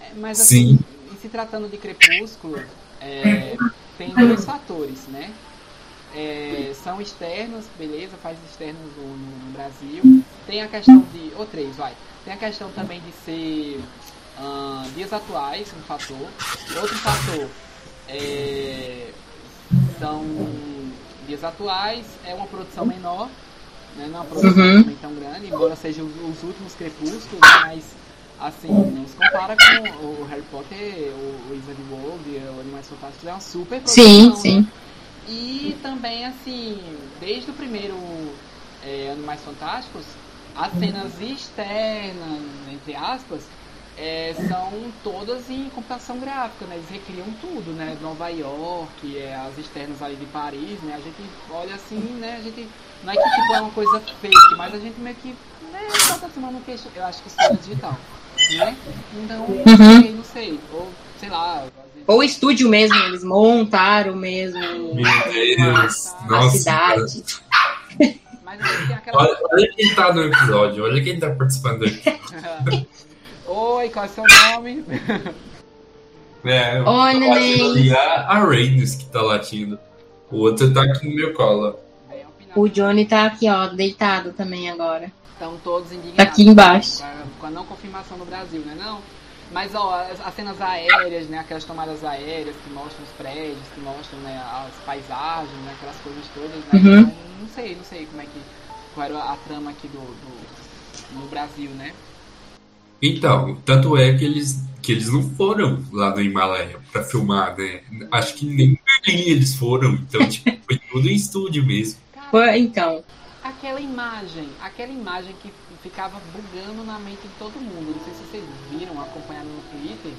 É, Mas Sim. assim, em se tratando de Crepúsculo, é, tem dois fatores, né? É, são externos, beleza, faz externos no, no- Brasil. Tem a questão de. Ou três, vai. Tem a questão também de ser ah, dias atuais, um fator. Outro fator é, são dias atuais, é uma produção menor, né? Não é uma produção Uhum. também tão grande, embora sejam os, os últimos crepúsculos, mas assim, não se compara com o Harry Potter, o Wizard World, o Animais Fantásticos, é uma super produção. Sim, sim. E também, assim, desde o primeiro é, Animais Fantásticos, as cenas externas, entre aspas, é, são todas em computação gráfica, né? Eles recriam tudo, né? Nova York, é, as externas ali de Paris, né? A gente olha assim, né? A gente. Não é que tipo, é uma coisa fake, mas a gente meio que. Né, tá aproximando que eu acho que isso é digital. Né? Então, Uhum. não sei. Ou, sei lá, vezes. Ou estúdio mesmo, eles montaram mesmo Meu Deus, a nossa. cidade. Mas aquela. Olha, olha quem tá no episódio, olha quem tá participando aqui. Oi, qual é o seu nome? É, Oi, tá neném. ali a, a Rainis que tá latindo. O outro tá aqui no meu colo. O Johnny tá aqui, ó, deitado também agora. Estão todos indignados. Tá aqui embaixo. Com a, não confirmação no Brasil, né? Não. Mas, ó, as, as cenas aéreas, né? Aquelas tomadas aéreas que mostram os prédios, que mostram né, as paisagens, né? Aquelas coisas todas, né? Uhum. Então, não sei, não sei como é que... Qual era a trama aqui do, do- no Brasil, né? Então, tanto é que eles, que eles não foram lá no Himalaia pra filmar, né? Acho que nem em Berlim eles foram, então, tipo, foi tudo em estúdio mesmo. Foi, então. Aquela imagem, aquela imagem que ficava bugando na mente de todo mundo. Não sei se vocês viram, acompanharam no Twitter,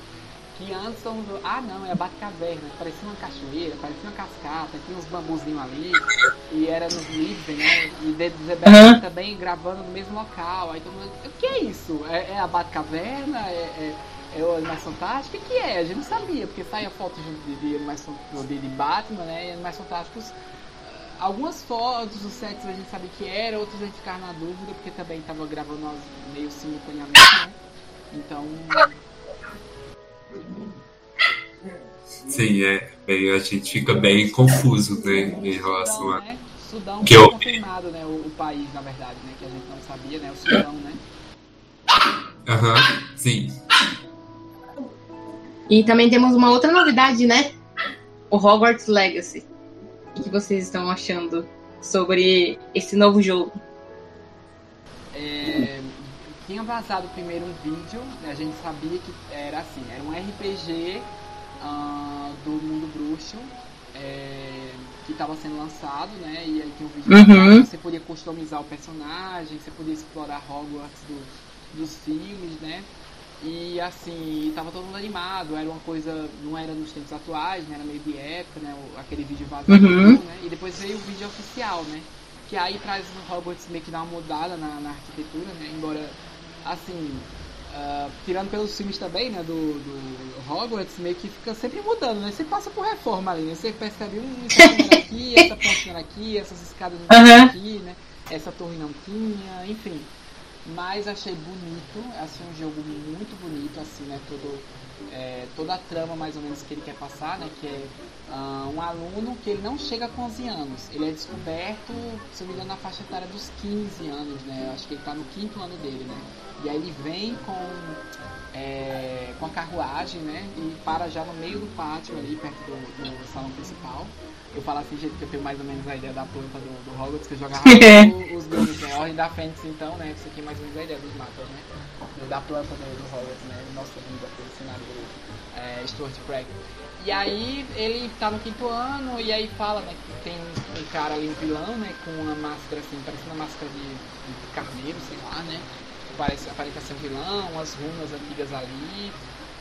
que antes todo mundo, ah não, é a Batcaverna, parecia uma cachoeira, parecia uma cascata, tinha uns bambuzinhos ali, e era nos Libden, né? E Dead Zebel Aham. também gravando no mesmo local. Aí todo mundo, o que é isso? É, é a Batcaverna? É, é, é o Animais Fantásticos? O que é? A gente não sabia, porque saía foto de, de, de, de Batman, né? E Animais Fantásticos Algumas fotos dos sets a gente sabia que era, outras a gente ficava na dúvida, porque também tava gravando nós meio simultaneamente, né? Então. Sim, é. Bem, a gente fica bem confuso, né? Em relação Sudão, a. né? Sudão Que foi eu- confirmado, né? O, o país, na verdade, né? Que a gente não sabia, né? O Sudão, né? Aham, sim. E também temos uma outra novidade, né? O Hogwarts Legacy. O que vocês estão achando sobre esse novo jogo? É, tinha vazado primeiro um vídeo, né, a gente sabia que era assim, era um RPG ah, do mundo bruxo é, que estava sendo lançado, né? E aí tinha um vídeo Uhum. que você podia customizar o personagem, você podia explorar Hogwarts do- dos filmes, né? E assim, tava todo mundo animado, era uma coisa, não era nos tempos atuais, né? Era meio de época, né? Aquele vídeo vazado, Uhum. né? E depois veio o vídeo oficial, né? Que aí traz o Hogwarts meio que dá uma mudada na, na arquitetura, né? Embora, assim, ah, tirando pelos filmes também, né, do, do Hogwarts, meio que fica sempre mudando, né? Você passa por reforma ali, né? Você percebe um estacionamento aqui, essa pontinha aqui, essas escadas não Aham. aqui, né? Essa torre não tinha, enfim. Mas achei bonito, assim, um jogo muito bonito, assim, né? Todo, é, toda a trama mais ou menos que ele quer passar, né? Que é ah, um aluno que ele não chega com 11 anos. Ele é descoberto, se eu não me engano, na faixa etária dos 15 anos, né? Eu acho que ele tá no quinto ano dele, né? E aí ele vem com, é, com a carruagem, né? E para já no meio do pátio ali, perto do, do salão principal. Eu falo assim, gente, que eu tenho mais ou menos a ideia da planta do, do Hogwarts, que eu jogava o- os games, né? Ordem da Fênix, então, né? Você tem mais ou menos a ideia dos mapas, né? Da planta do, do Hogwarts, né? Nossa, linda aquele cenário do é, Stuart Craig. E aí ele tá no quinto ano e aí fala, né, que tem um cara ali, um vilão, né, com uma máscara assim, parecendo uma máscara de, de carneiro, sei lá, né? Parece, aparenta ser um vilão, umas runas antigas ali.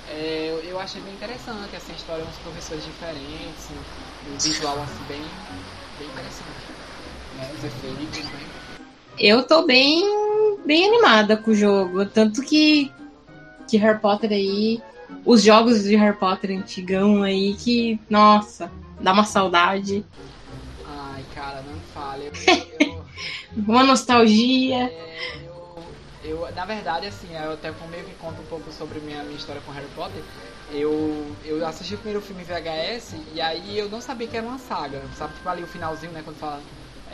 É, eu, eu achei bem interessante essa história, uns professores diferentes, um, visual assim bem, bem interessante. Né? Os efeitos, né? Eu tô bem, bem animada com o jogo. Tanto que, que Harry Potter aí. Os jogos de Harry Potter antigão aí que, nossa, dá uma saudade. Ai, cara, não fale. Eu, eu, Uma nostalgia. É, eu, na verdade, assim, eu até meio que conto um pouco sobre minha, minha história com Harry Potter. Eu, eu assisti o primeiro filme VHS e aí eu não sabia que era uma saga. Sabe, tipo ali o finalzinho, né, quando fala.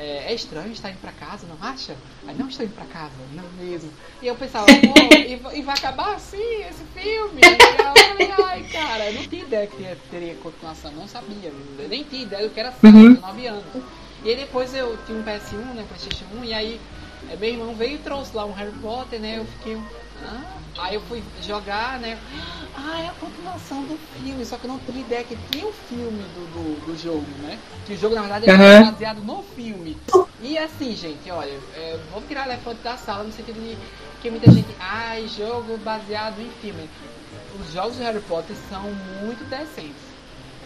É, é estranho estar indo pra casa, não acha? Aí não estou indo pra casa, não mesmo. E eu pensava, pô, e, e vai acabar assim esse filme? Falei, ai, cara, eu não tinha ideia que teria, continuação, não sabia. Eu nem tinha ideia do que era saga, Uhum. eu tinha 9 anos. E aí depois eu tinha um PS1, né, Playstation 1, e aí é, meu irmão veio e trouxe lá um Harry Potter, né, eu fiquei, ah? Aí eu fui jogar, né, ah, é a continuação do filme, só que eu não tinha ideia que tinha o filme do, do, do jogo, né, que o jogo na verdade era Aham. baseado no filme. E assim, gente, olha, é, vou tirar o elefante da sala no sentido de que muita gente, ai, jogo baseado em filme. Os jogos de Harry Potter são muito decentes.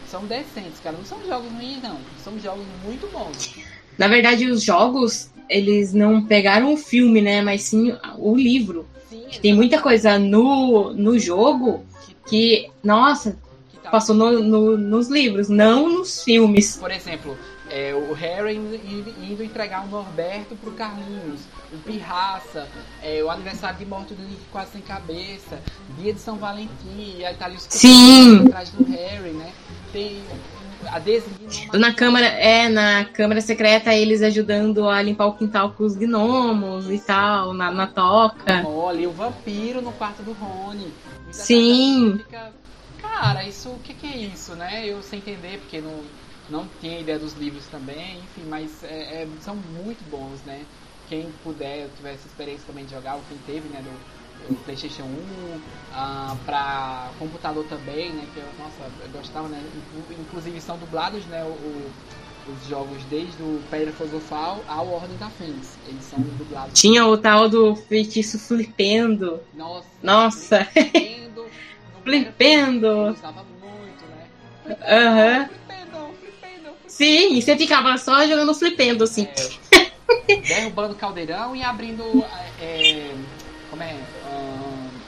São decentes, cara. Não são jogos ruins, não. São jogos muito bons. Na verdade, os jogos, eles não pegaram o filme, né? Mas sim o livro. Sim, Tem muita coisa no, no jogo que, nossa, passou no, no- nos livros, não nos filmes. Por exemplo, é, o Harry indo, indo- entregar o Norberto pro Carlinhos, o Pirraça, é, o aniversário de morte do Nick quase sem cabeça, dia de São Valentim, os Sim. atrás do Harry, né? Tem a Na câmara, é, na câmara secreta, eles ajudando a limpar o quintal com os gnomos e tal, na, na toca. Olha, e o vampiro no quarto do Rony. Sim. Fica, cara, isso, o que, que é isso, né? Eu sem entender, porque não, não tinha ideia dos livros também, enfim, mas é, é- são muito bons, né? Quem puder, tiver essa experiência também de jogar, ou quem teve, né, do, do Playstation 1, ah, pra computador também, né? Que eu, nossa, eu gostava, né? Inclu- Inclusive são dublados, né? O, o- os jogos desde o Pedra Filosofal ao Ordem da Fênix. Eles são dublados. Tinha o tal do feitiço flipendo. Nossa. Nossa. Flipendo. Flipendo. Eu muito, né? Aham. Flipendo, flipendo. Sim, e você ficava só jogando flipendo, assim. É, derrubando caldeirão e abrindo. é, como é?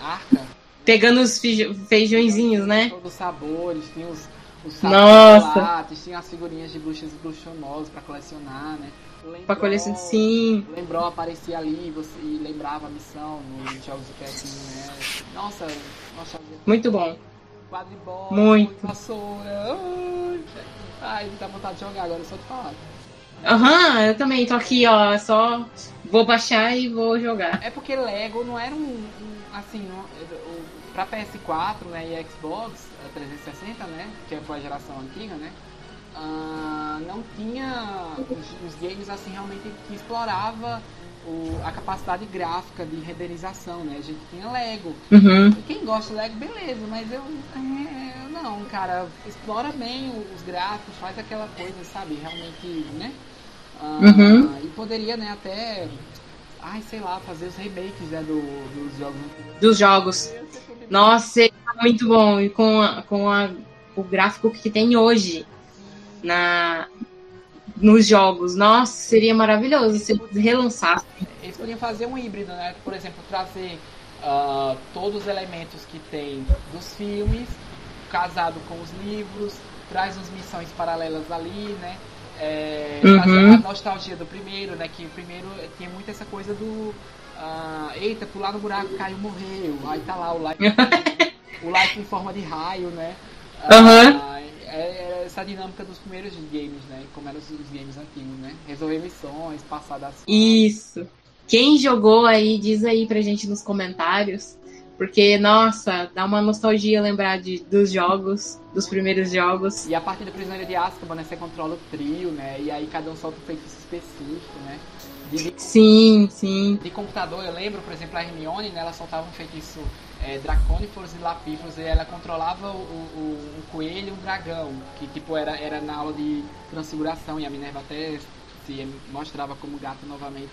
Arca. Pegando os feijõ- feijõezinhos, né? Todos os sabores. Tinha os, os chocolates, tinha as figurinhas de bruxas e bruxonosos pra colecionar, né? Lembrou, Pra colecionar, sim. Lembrou, aparecia ali você, e lembrava a missão nos jogos de PS1, né? Nossa, nossa, Muito bom. quadribol, Muito. vassoura. Ai, dá vontade de jogar agora, só de falar. Aham, eu também tô aqui, ó. Só vou baixar e vou jogar. É porque Lego não era um, um, assim, pra PS4 né, e Xbox eh, 360, né, que foi a geração antiga, né, ah, não tinha os, os games assim realmente que explorava o- a capacidade gráfica de renderização, né, a gente tinha Lego. Uhum. Quem gosta de Lego, beleza, mas eu, é, eu não, cara, explora bem os gráficos, faz aquela coisa, sabe, realmente, né, Ah, Uhum. e poderia, né, até ai, sei lá, fazer os remakes né, do, dos jogos. Dos jogos. Nossa, seria muito bom. E com, a- com a- o gráfico que tem hoje na, nos jogos. Nossa, seria maravilhoso se eles relançassem. Eles podiam fazer um híbrido, né? Por exemplo, trazer ah, todos os elementos que tem dos filmes, casado com os livros, traz as missões paralelas ali, né? É, Uhum. trazer a nostalgia do primeiro, né? Que o primeiro tinha muito essa coisa do. ah, eita, pular no buraco, caiu, morreu. Aí tá lá o light, o light em forma de raio, né? Aham. Ah, é, é essa dinâmica dos primeiros games, né? Como eram os, os games antigos, né? Resolver missões, passar das Isso. Quem jogou aí, diz aí pra gente nos comentários. Porque, nossa, dá uma nostalgia lembrar de, dos jogos, dos primeiros jogos. E a partir do Prisioneiro de Azkaban, né? Você controla o trio, né? E aí cada um solta um feitiço específico, né? De, Sim, sim. de computador, eu lembro, por exemplo, a Hermione, né? Ela soltava um feitiço é, e Lapíforos e ela controlava o, o, um coelho e um dragão. Que, tipo, era, era na aula de transfiguração e a Minerva até se mostrava como gato novamente.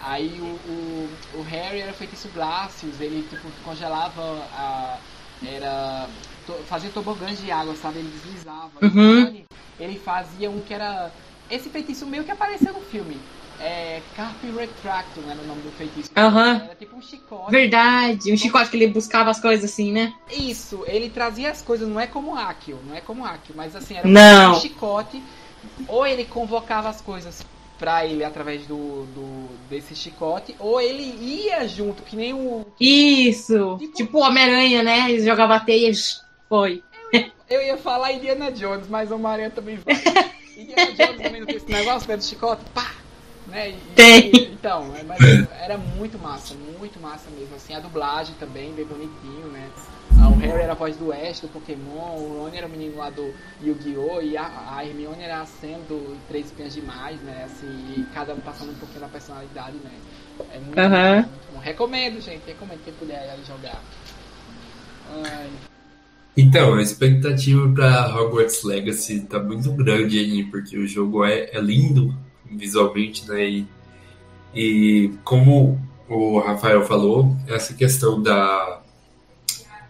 Aí o, o, o Harry era feitiço Glacius, ele, tipo, congelava a... Era... to- fazia tobogãs de água, sabe? Ele deslizava. Uhum. Rony, ele fazia um que era... Esse feitiço meio que apareceu no filme. É Carpe Retractum era o nome do feitiço. Aham. Era tipo um chicote. Verdade. Um chicote que ele buscava as coisas assim, né? Isso, ele trazia as coisas, não é como Akio, não é como Akio, mas assim, era Não. um chicote, ou ele convocava as coisas pra ele através do, do desse chicote, ou ele ia junto, que nem o. Isso. Tipo- Tipo Homem-Aranha, né? Ele jogava a teia e foi. Eu ia falar Indiana Jones, mas o Maria também vai. Indiana Jones também não tem esse negócio, né, do chicote, pá! Né? E- Tem. e- então, é, mas era muito massa, muito massa mesmo, assim, a dublagem também, bem bonitinho, né? Ah, o Harry era a voz do Ash, do Pokémon, o Ron era o menino lá do Yu-Gi-Oh! e a, a Hermione era a Sam do Três Espinhas Demais, né? Assim, e cada um passando um pouquinho da personalidade, né? É muito, Aham. muito bom. Recomendo, gente, recomendo quem puder aí jogar. Ai, Então, a expectativa para Hogwarts Legacy tá muito grande aí, porque o jogo é, é lindo visualmente, né? E, e como o Rafael falou, essa questão da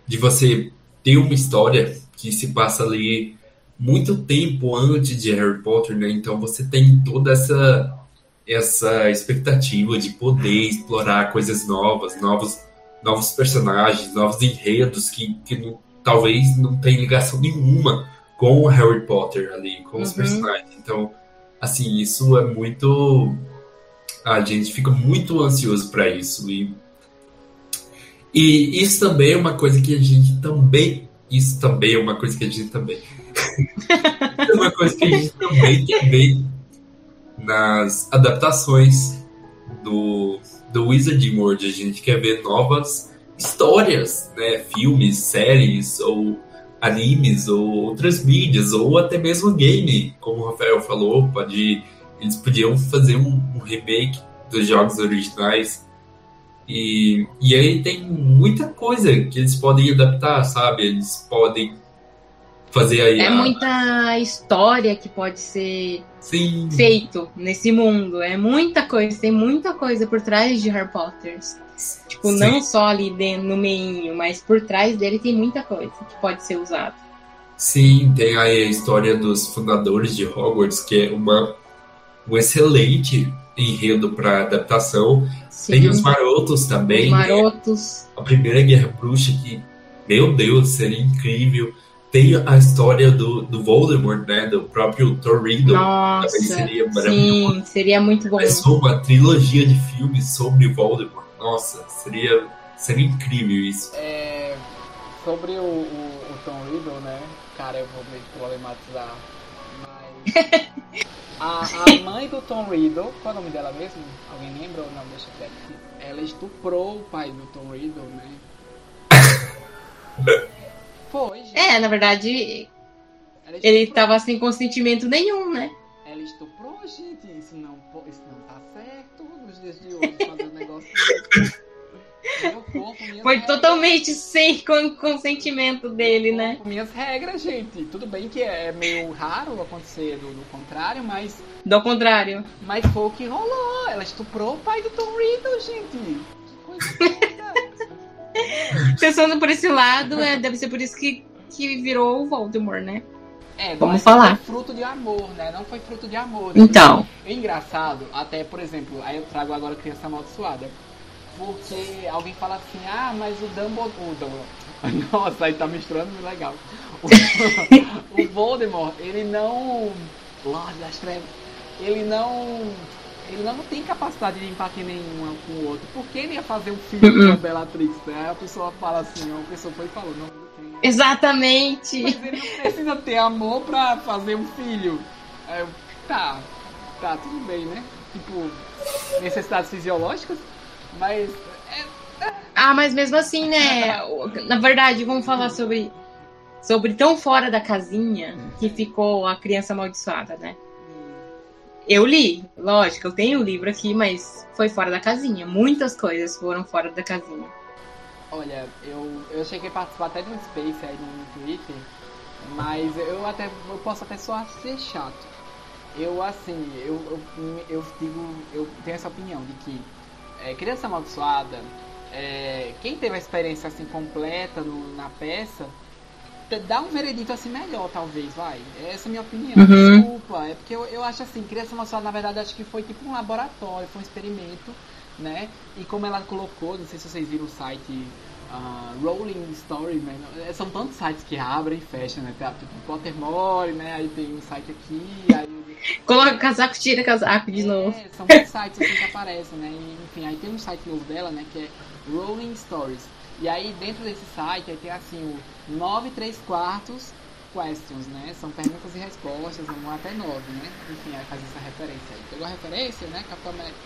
de você ter uma história que se passa ali muito tempo antes de Harry Potter, né? Então você tem toda essa essa expectativa de poder explorar coisas novas, novos novos personagens, novos enredos que, que não- talvez não tenham ligação nenhuma com o Harry Potter ali, com os Uhum. personagens. Então, assim, isso é muito. A gente fica muito ansioso para isso. E, e isso também é uma coisa que a gente também. Isso também é uma coisa que a gente também. é uma coisa que a gente também quer ver nas adaptações do, do Wizarding World. A gente quer ver novas histórias, né? Filmes, séries, ou animes, ou outras mídias, ou até mesmo game, como o Rafael falou, pode, eles podiam fazer um, um remake dos jogos originais. E, e aí tem muita coisa que eles podem adaptar, sabe? Eles podem fazer aí. É a- muita história que pode ser Sim, feito nesse mundo. É muita coisa, tem muita coisa por trás de Harry Potter. Tipo, Sim. não só ali dentro, no meinho, mas por trás dele tem muita coisa que pode ser usada. Sim, tem aí a história dos fundadores de Hogwarts, que é uma, um excelente enredo para adaptação. Sim, Tem os marotos também, os né? marotos. a primeira Guerra Bruxa, que, meu Deus, seria incrível. Tem a história do, do Voldemort, né? Do próprio Tom Riddle. Nossa, também seria maravilhoso. sim, seria muito bom. Começou uma trilogia de filmes sobre Voldemort. Nossa, seria, seria incrível isso. É, sobre o, o, o Tom Riddle, né? Cara, eu vou me problematizar. Mas. A, a mãe do Tom Riddle, qual é o nome dela mesmo? Alguém lembra ou não? Deixa eu ver aqui. Ela estuprou o pai do Tom Riddle, né? Foi, gente. É, na verdade, Ela ele tava sem consentimento nenhum, né? Ela estuprou, gente. Isso não, isso não tá certo nos dias de hoje fazer um negócio. Meu corpo, Foi regras. totalmente sem con- consentimento dele, né? Minhas regras, gente. Tudo bem que é meio raro acontecer do, do contrário, mas, Do contrário. mas foi o que rolou. Ela estuprou o pai do Tom Riddle, gente. Que coisa. Pensando por esse lado, é, deve ser por isso que, que virou o Voldemort, né? É, Vamos falar. Foi fruto de amor, né? Não foi fruto de amor. Então. É engraçado, até, por exemplo, aí eu trago agora Criança Amaldiçoada. porque alguém fala assim, ah, mas o Dumbledore. O Dumbledore. Nossa, aí tá misturando legal. O, o Voldemort, ele não. Lorde das Trevas, ele não. Ele não tem capacidade de empatia nenhuma com o outro. Por que ele ia fazer um filho com a Bellatrix? Né? Aí a pessoa fala assim, uma pessoa foi e falou, não, não tem. Exatamente. Mas ele não precisa ter amor pra fazer um filho. Aí eu, tá, tá, tudo bem, né? Tipo, necessidades fisiológicas, mas Ah, mas mesmo assim, né? Na verdade, vamos falar sobre. Sobre tão fora da casinha que ficou a criança amaldiçoada, né? Eu li, lógico, eu tenho o livro aqui, mas foi fora da casinha. Muitas coisas foram fora da casinha. Olha, eu, eu cheguei a participar até de um space aí no Twitter, mas eu até eu posso até só ser chato. Eu assim, eu, eu, eu digo, eu tenho essa opinião de que é, criança amaldiçoada, é, quem teve a experiência assim completa no- na peça, dá um veredito assim melhor, talvez, vai. Essa é a minha opinião. Uhum. Desculpa, é porque eu, eu acho assim, criança amaldiçoada, na verdade, acho que foi tipo um laboratório, foi um experimento, né? E como ela colocou, não sei se vocês viram o site ah, Rolling Story, né? É, São tantos sites que abrem e fecham, né? Tem tipo Pottermore, né? Aí tem um site aqui, aí Coloca casaco, tira casaco de novo. é, são muitos sites assim que aparecem, né? E, enfim, aí tem um site novo dela, né? Que é Rolling Stories. E aí dentro desse site tem assim o 9 3 quartos questions, né? São perguntas e respostas, vão até 9, né? Enfim, aí faz essa referência aí. Pegou a referência, né? Capitão América.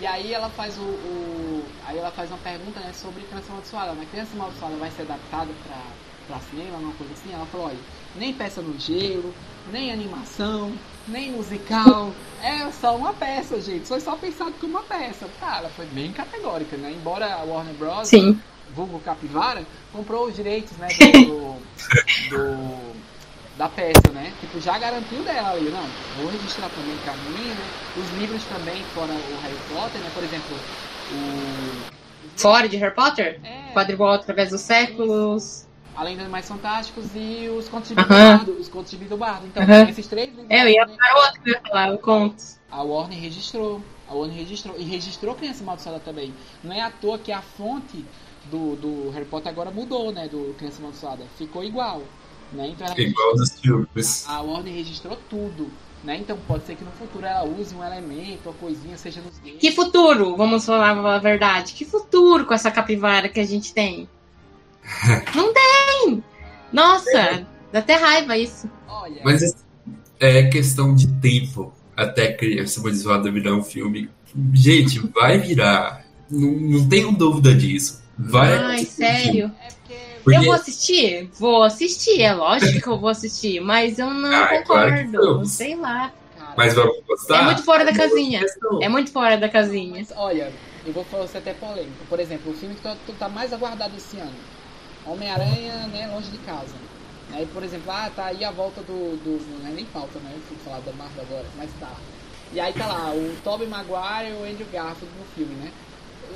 E aí ela faz o, o- Aí ela faz uma pergunta né, sobre criança amaldiçoada. A criança amaldiçoada vai ser adaptada pra, pra cinema, uma coisa assim. Ela falou, olha, nem peça no gelo, nem animação, nem musical. É só uma peça, gente. Foi só pensado como uma peça. Tá, ela foi bem categórica, né? Embora a Warner Bros. Sim. Vulgo Capivara, comprou os direitos, né, do, do- da peça, né? Tipo, já garantiu dela ali, não, vou registrar também pra mim, né? Os livros também, fora o Harry Potter, né? Por exemplo, o... Fora de Harry Potter? É, Quadribol através dos séculos. Além dos Mais Fantásticos e os Contos de Aham. Bardo, os Contos de Vida do Bardo. Então, Aham. esses três. É, eu ia para outro que eu ia falar, eu conto. A Warner registrou. A Warner registrou. E registrou Criança Amaldiçoada também. Não é à toa que a fonte do, do Harry Potter agora mudou, né? Do Criança Amaldiçoada. Ficou igual. Né? Então ela Igual dos filmes. a Warner registrou tudo. Né? Então pode ser que no futuro ela use um elemento, uma coisinha, seja nos games. Que futuro, vamos falar a verdade, que futuro com essa capivara que a gente tem? Não tem! Nossa, dá até raiva isso. Olha, Mas assim, é questão de tempo até criança amaldiçoada virar um filme. Gente, vai virar. Não, não tenho dúvida disso. Vai Ai, sério. é porque Eu vou assistir? Vou assistir, é lógico que eu vou assistir, mas eu não Ah, é claro concordo. vamos. sei lá. cara, Mas vamos gostar? É muito fora da casinha. É muito fora da casinha. Mas, olha, eu vou falar você até polêmico. Por exemplo, o filme que tá, tá mais aguardado esse ano. Homem-Aranha, né, longe de casa. Aí, por exemplo, ah, tá aí a volta do. do não é nem falta, né? Eu fui falar da Marvel agora, mas tá. E aí tá lá, o Tobey Maguire e o Andrew Garfield no filme, né?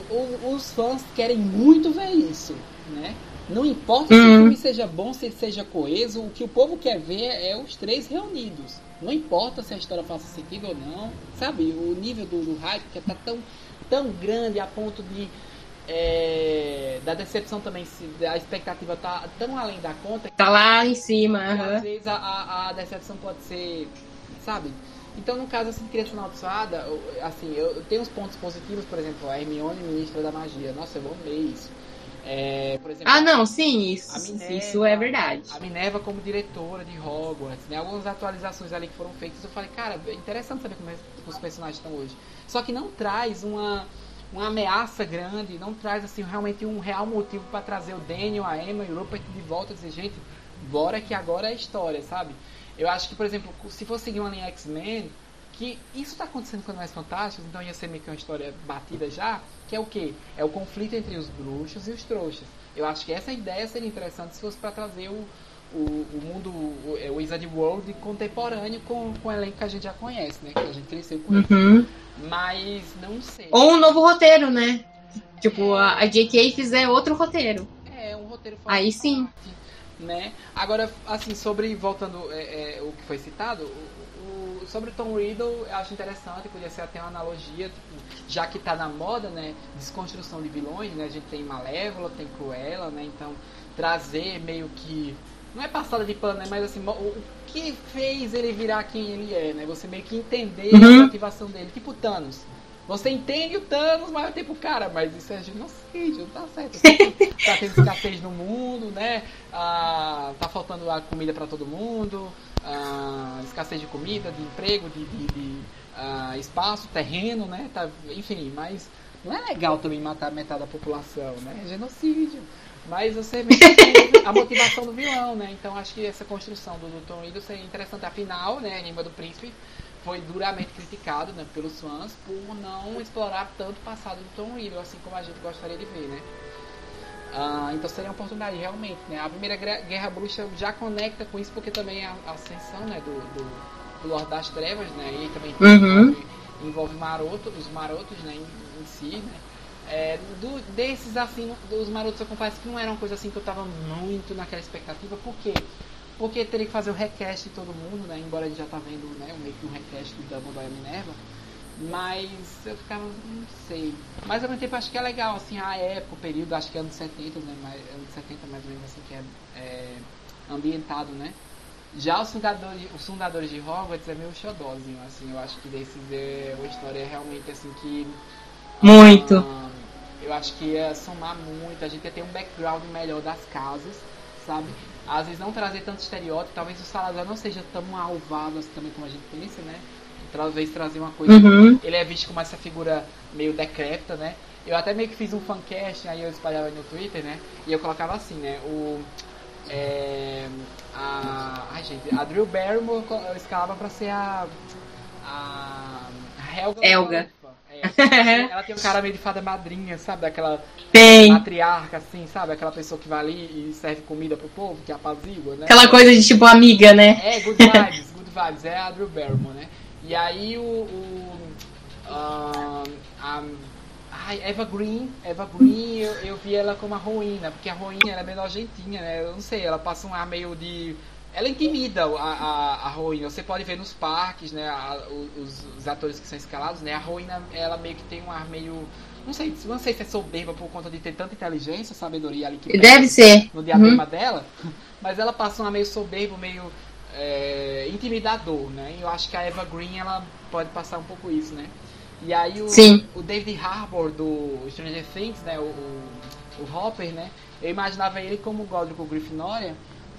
Os fãs querem muito ver isso, né? Não importa se o Uhum. filme seja bom, se seja coeso, o que o povo quer ver é os três reunidos. Não importa se a história faça sentido ou não, sabe? O nível do, do hype que tá tão, tão grande a ponto de é, da decepção também, se a expectativa tá tão além da conta Tá lá em cima. aham. às vezes a, a, a decepção pode ser, sabe? Então, no caso, assim, criança amaldiçoada, assim, eu, tenho uns pontos positivos, por exemplo, a Hermione, ministra da magia. Nossa, eu amei isso. É, por exemplo, Ah, não, sim, isso, Minerva, isso é verdade. A Minerva como diretora de Hogwarts, né? Algumas atualizações ali que foram feitas, eu falei, cara, é interessante saber como é que os personagens estão hoje. Só que não traz uma, uma ameaça grande, não traz assim realmente um real motivo para trazer o Daniel, a Emma e o Rupert de volta e dizer, gente, bora que agora é história, sabe? Eu acho que, por exemplo, se for seguir uma linha X-Men, que isso está acontecendo com Animais Fantásticos, então ia ser meio que uma história batida já, que é o quê? É o conflito entre os bruxos e os trouxas. Eu acho que essa ideia seria interessante se fosse para trazer o, o, o mundo, o, é, o Wizard World contemporâneo com, com o elenco que a gente já conhece, né? Que a gente cresceu com ele. Uhum. Mas não sei. Ou um novo roteiro, né? Tipo, a, a JK fizer outro roteiro. É um roteiro Aí sim. Né? Agora, assim, sobre, voltando é, é, o que foi citado, o, o, sobre o Tom Riddle, eu acho interessante, podia ser até uma analogia, tipo, já que tá na moda, né, desconstrução de vilões, né, a gente tem Malévola, tem Cruella, né, então trazer meio que, não é passada de pano, né, mas assim, o, o que fez ele virar quem ele é, né, você meio que entender Uhum. a motivação dele, tipo Thanos. Você entende o Thanos, mas tipo, cara, mas isso é genocídio, não tá certo. tá tendo escassez no mundo, né? Ah, tá faltando a comida para todo mundo, ah, escassez de comida, de emprego, de, de- de, ah, espaço, terreno, né? Tá, enfim, mas não é legal também matar metade da população, né? É genocídio. Mas você vê a motivação do vilão, né? Então acho que essa construção do, do Tom é interessante. Afinal, né, Anima do Príncipe foi duramente criticado né, pelos fãs por não explorar tanto o passado do Tom Riddle, assim como a gente gostaria de ver, né? Ah, então seria uma oportunidade, realmente, né? A primeira Guerra Bruxa já conecta com isso, porque também a a ascensão, né, do, do, do Lorde das Trevas, né? E também Uhum. envolve, envolve maroto, os marotos, né, em, em si, né? É, do- desses, assim, dos marotos, eu confesso que não era uma coisa assim que eu tava muito naquela expectativa, por quê? Porque teria que fazer o request de todo mundo, né? Embora a gente já tá vendo, né, meio que um request do Dumbledore e Minerva. Mas eu ficava, não sei. Mas ao mesmo tempo acho que é legal, assim, a época, o período, acho que é anos 70, né? Mais, anos 70 mais ou menos assim, que é, é ambientado, né? Já os fundadores, os fundadores de Hogwarts é meio xodózinho, assim, eu acho que desses é uma história realmente assim que. Muito. ah, eu acho que ia somar muito, a gente ia ter um background melhor das casas, sabe? Às vezes não trazer tanto estereótipo, talvez o Salazar não seja tão malvado assim também como a gente pensa, né? Talvez trazer uma coisa. Uhum. Ele é visto como essa figura meio decrépita, né? Eu até meio que fiz um fancast, aí eu espalhava no Twitter, né? E eu colocava assim, né? O. É, a. Ai, gente, a Drew Barrymore eu escalava pra ser a. A. a Helga. Helga. É, ela tem um cara meio de fada madrinha, sabe? Daquela Tem. matriarca, assim, sabe? Aquela pessoa que vai ali e serve comida pro povo, que apazigua, né? Aquela coisa de tipo amiga, né? É, Good Vibes, Good Vibes, é a Drew Barrymore, né? E aí o. o ah, a, ai, Eva Green, Eva Green, eu, eu vi ela como a ruína, porque a ruína ela é meio nojentinha, né? Eu não sei, ela passa um ar meio de. Ela intimida a, a, a ruína. Você pode ver nos parques, né? a- os, os atores que são escalados, né? A ruína, ela meio que tem um ar meio. Não sei, não sei se é soberba por conta de ter tanta inteligência, sabedoria ali que Deve ser. no diadema dela, mas ela passa um ar meio soberbo, meio é, intimidador, né? E eu acho que a Eva Green ela pode passar um pouco isso, né? E aí o, Sim. o David Harbour do Stranger Things, né? O, o, o Hopper, né? Eu imaginava ele como Godric Grifinória,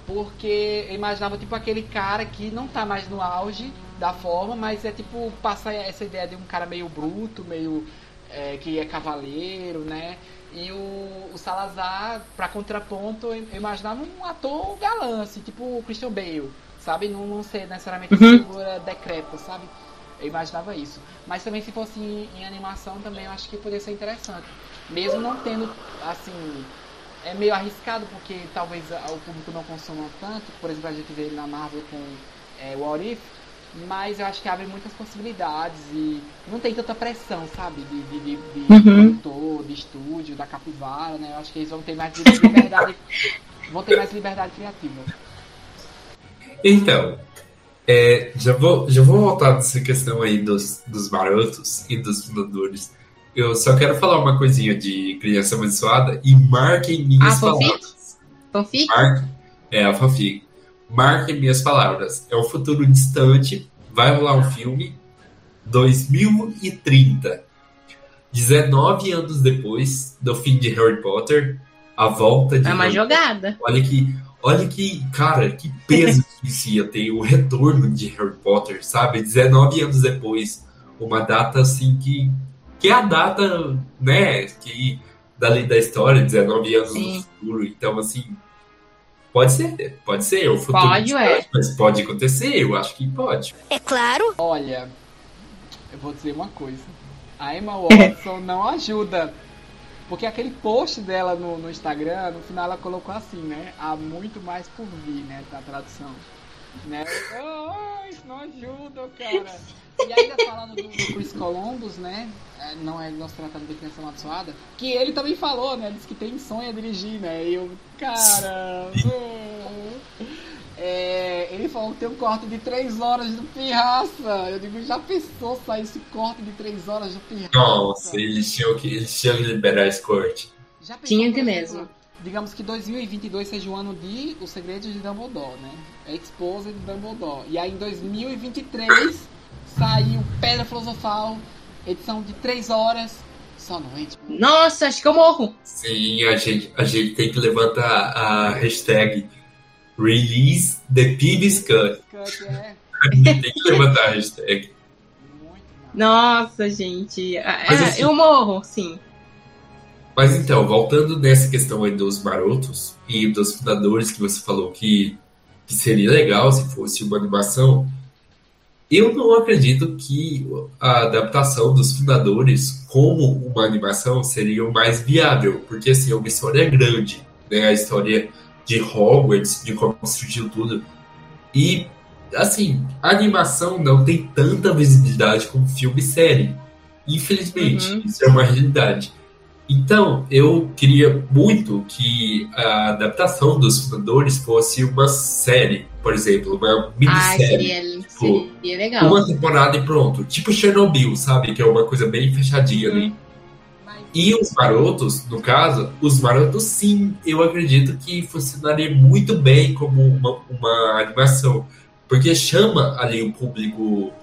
porque eu imaginava tipo aquele cara que não tá mais no auge da forma, mas é tipo passa essa ideia de um cara meio bruto, meio é, que é cavaleiro, né? E o, o Salazar, pra contraponto, eu eu imaginava um ator galã, assim, tipo o Christian Bale, sabe? Não, não ser necessariamente uma Uhum. figura decrépita, sabe? Eu imaginava isso. Mas também se fosse em, em animação também eu acho que poderia ser interessante. Mesmo não tendo, assim, é meio arriscado porque talvez a- o público não consuma tanto, por exemplo, a gente vê ele na Marvel com é, o What If, mas eu acho que abre muitas possibilidades e não tem tanta pressão, sabe? De, de, de, de Uhum. produtor, de estúdio, da capivara, né? Eu acho que eles vão ter mais liberdade, vão ter mais liberdade criativa. Então, é, já, vou, já vou voltar nessa questão aí dos, dos marotos e dos fundadores. Eu só quero falar uma coisinha de criança abençoada e marquem minhas Ah, fanfic? palavras. Fanfic? Marque, é, a fanfic. Marquem minhas palavras. É um futuro distante. Vai rolar um filme. 2030. 19 anos depois do fim de Harry Potter. A volta de É uma Harry jogada. Olha que, olha que, cara, que peso que isso ia ter o retorno de Harry Potter, sabe? 19 anos depois, uma data assim que que é a data, né, que dali da história, 19 anos Sim. no futuro. Então assim, pode ser, pode ser, o futuro Pode, ué. mas pode acontecer, eu acho que pode. É claro. Olha, eu vou dizer uma coisa. A Emma Watson não ajuda. Porque aquele post dela no, no Instagram, no final ela colocou assim, né? Há muito mais por vir, né? Da tradução. Né? Ai, isso não ajuda, cara. E ainda falando do, do Chris Columbus, né? É, Não é nós tratando de criança amaldiçoada. Que ele também falou, né? Disse que tem sonho a dirigir, né? E eu, cara. uh, ele falou que tem um corte de 3 horas do Pirraça. Eu digo, já pensou sair esse corte de 3 horas do Pirraça? Nossa, eles tinham que, eles tinham que liberar esse corte. Já pensou, Tinha que exemplo, mesmo. Digamos que 2022 seja o ano de Os Segredos de Dumbledore, né? Exposed Dumbledore. E aí em 2023 saiu Pedra Filosofal, edição de 3 horas, só no HBO. Nossa, acho que eu morro. Sim, a gente, a gente tem que levantar a hashtag Release the Pibs Cut. É. A gente tem que levantar a hashtag. Nossa, gente. Ah, Mas ah, assim- Eu morro, sim. Mas então, voltando nessa questão aí dos marotos e dos fundadores que você falou que, que seria legal se fosse uma animação, eu não acredito que a adaptação dos fundadores como uma animação seria o mais viável, porque assim, é uma história grande, né? A história de Hogwarts, de como surgiu tudo. E assim, a animação não tem tanta visibilidade como filme e série. Infelizmente, Uhum. isso é uma realidade. Então, eu queria muito que a adaptação dos fundadores fosse uma série, por exemplo, uma minissérie. seria, Pô, seria legal. Uma temporada e pronto. Tipo Chernobyl, sabe? Que é uma coisa bem fechadinha ali. Mas E os marotos, no caso, os marotos sim, eu acredito que funcionaria muito bem como uma, uma animação. Porque chama ali o público,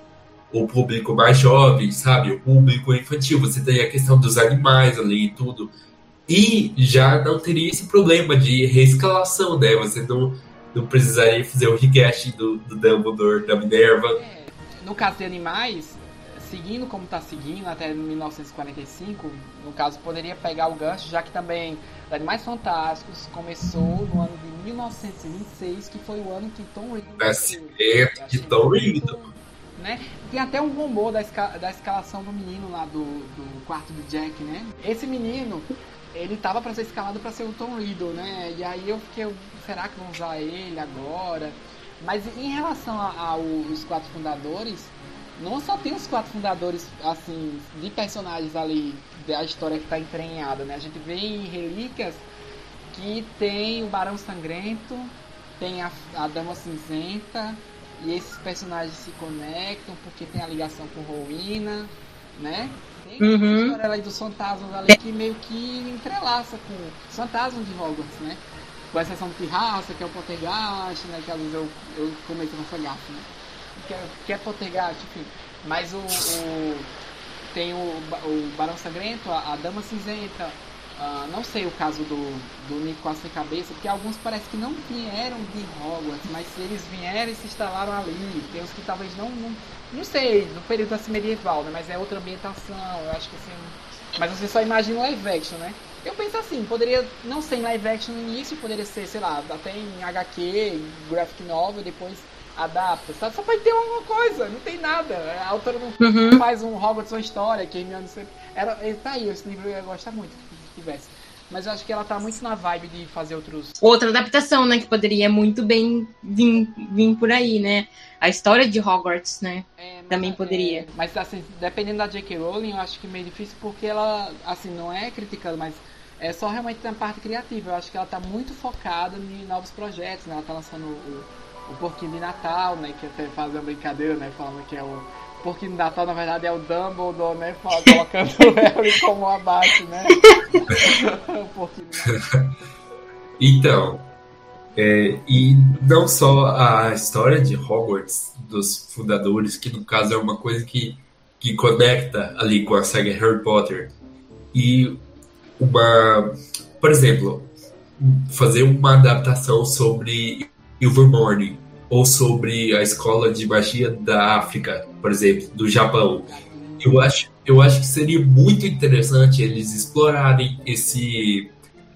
o público mais jovem, sabe? O público infantil. Você tem a questão dos animais ali e tudo. E já não teria esse problema de reescalação, né? Você não, não precisaria fazer o recasting do, do Dumbledore, da Minerva. É, no caso de animais, seguindo como está seguindo até 1945, no caso poderia pegar o gancho, já que também Animais Fantásticos começou no ano de 1926, que foi o ano que Tom Riddle Nascimento Eu de Tom Riddle. Né? Tem até um rumor da, esca- da escalação do menino lá do, do quarto do Jack, né? Esse menino, ele tava pra ser escalado pra ser o Tom Riddle, né? E aí eu fiquei, será que vão usar ele agora? Mas em relação aos quatro fundadores, não só tem os quatro fundadores, assim, de personagens ali da história que tá entranhada, né? A gente vê em Relíquias que tem o Barão Sangrento, tem a, a Dama Cinzenta, e esses personagens se conectam porque tem a ligação com Rowena, né? Tem Uhum. a história ali dos fantasmas ali que meio que entrelaça com os fantasmas de Hogwarts, né? Com exceção do Pirraça, que é o Poltergeist, né? Que às vezes eu, eu cometo nessa gafa, né? Que é, que é Poltergeist, enfim. Mas o, o- tem o, o Barão Sangrento, a, a Dama Cinzenta, ah, não sei o caso do, do Quase Sem Cabeça, porque alguns parece que não vieram de Hogwarts, mas se eles vieram e se instalaram ali. Tem uns que talvez não. Não, não sei, no período assim medieval, né? Mas é outra ambientação, eu acho que assim. Mas você só imagina live action, né? Eu penso assim, poderia não ser em live action no início, poderia ser, sei lá, até em HQ, em graphic novel, depois adapta, sabe? Só pode ter alguma coisa, não tem nada. A autora não Uhum. faz um Hogwarts uma história, que Hermione sempre... Era, tá aí, esse livro eu ia gostar muito tivesse. Mas eu acho que ela tá muito na vibe de fazer outros... Outra adaptação, né, que poderia muito bem vir, vir por aí, né? A história de Hogwarts, né? É, Também é, poderia. mas assim, dependendo da J.K. Rowling, eu acho que é meio difícil porque ela, assim, não é criticando, mas é só realmente na parte criativa. Eu acho que ela tá muito focada em novos projetos, né? Ela tá lançando o, o Porquinho de Natal, né? Que até faz uma brincadeira, né? Falando que é o Porquinho de Natal, na verdade, é o Dumbledore, né? Colocando o Harry como abate, né? Então, é, e não só a história de Hogwarts, dos fundadores, que no caso é uma coisa que, que conecta ali com a saga Harry Potter, e uma, por exemplo, fazer uma adaptação sobre Ilvermorny, ou sobre a escola de magia da África, por exemplo, do Japão. Eu acho, eu acho que seria muito interessante eles explorarem esse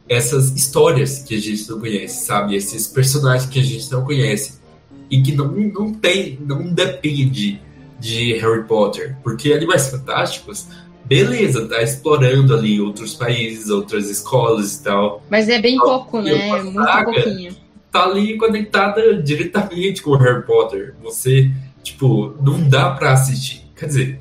essas histórias que a gente não conhece, sabe? Esses personagens que a gente não conhece e que não, não tem, não depende de Harry Potter, porque Animais Fantásticos, beleza, tá explorando ali outros países, outras escolas e tal, Mas é bem pouco, né? Muito pouquinho. tá ali conectada diretamente com Harry Potter. Você, tipo, não dá pra assistir. Quer dizer,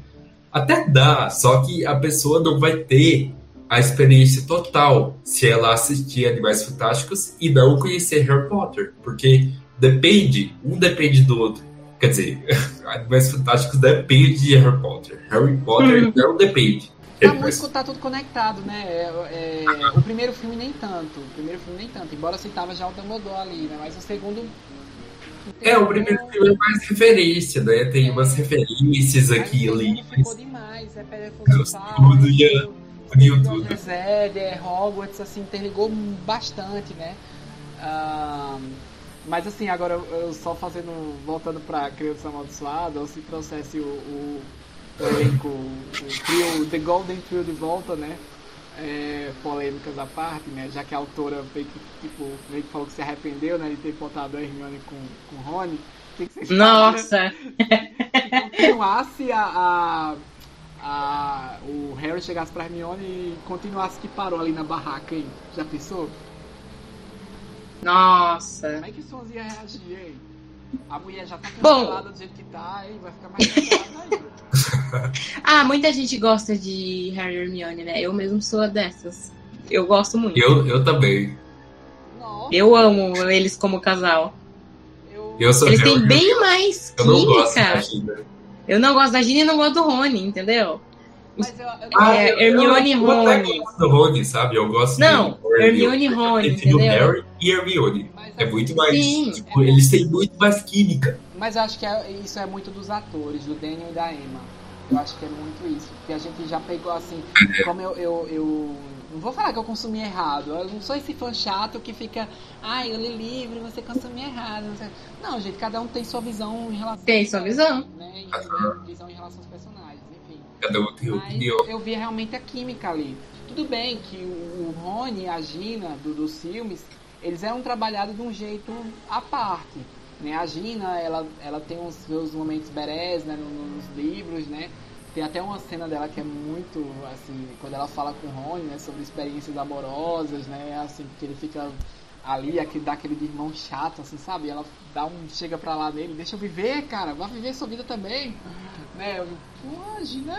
até dá, só que a pessoa não vai ter a experiência total se ela assistir Animais Fantásticos e não conhecer Harry Potter. Porque depende, um depende do outro. Quer dizer, Animais Fantásticos depende de Harry Potter. Harry Potter Hum. não depende. Tá, muito, tá tudo conectado, né? É, é, o primeiro filme nem tanto. O primeiro filme nem tanto. Embora citava já o Dumbledore ali, né? Mas o segundo. É, o primeiro filme é mais referência, né? Tem umas referências aqui e ali. ficou demais. É Pedra Tudo, ia- uniu tudo. É, Hogwarts, assim, interligou bastante, né? Ah, mas assim, agora eu- eu só fazendo, voltando pra Criança Amaldiçoada, ou se trouxesse o, o, o elenco, o trio, The Golden Trio de volta, né? É, polêmicas à parte, né? Já que a autora meio que, tipo, meio que falou que se arrependeu, né? De ter botado a Hermione com, com o Rony. Que, que vocês acham? Nossa! continuasse a, a, a- o Harry chegasse pra Hermione e continuasse que parou ali na barraca, hein? Já pensou? Nossa! Como é que o Sons ia reagir, hein? A mulher já tá cancelada do jeito que tá, hein? Vai ficar mais cancelada ainda. Ah, muita gente gosta de Harry e Hermione, né? Eu mesmo sou dessas. Eu gosto muito. Eu, eu também. Nossa, Eu amo eles como casal. eu... Eu sou Eles Harry, têm bem mais Eu não gosto da química. Gina. Eu não gosto da Gina e não gosto do Rony, entendeu? Mas eu, eu Ah, É, eu- Hermione e eu, eu Rony. gosto do Rony, sabe? Eu gosto Não, do Hermione e eu Rony, entendeu? Harry e Hermione. É muito mais. Sim. Tipo, eles têm muito mais química. Mas eu acho que é- isso é muito dos atores, do Daniel e da Emma. Eu acho que é muito isso. Porque a gente já pegou assim, como eu, eu, eu- Não vou falar que eu consumi errado. Eu não sou esse fã chato que fica. Ai, eu li livro, você consumiu errado. Não, sei. não, gente, cada um tem sua visão em relação Tem sua visão. Né? E né, visão em relação aos personagens, enfim. Cada um tem Mas opinião. eu vi realmente a química ali. Tudo bem que o, o Rony e a Gina do, dos filmes, eles eram trabalhados de um jeito à parte. Né? A Gina, ela, ela tem os seus momentos berés né, no- nos livros, né? Tem até uma cena dela que é muito, assim, quando ela fala com o Rony, né, sobre experiências amorosas, né, assim, porque ele fica ali, aquele, dá aquele de irmão chato, assim, sabe? Ela dá um, chega pra lá nele, deixa eu viver, cara, vai viver sua vida também, né? Eu, Pô, Gina,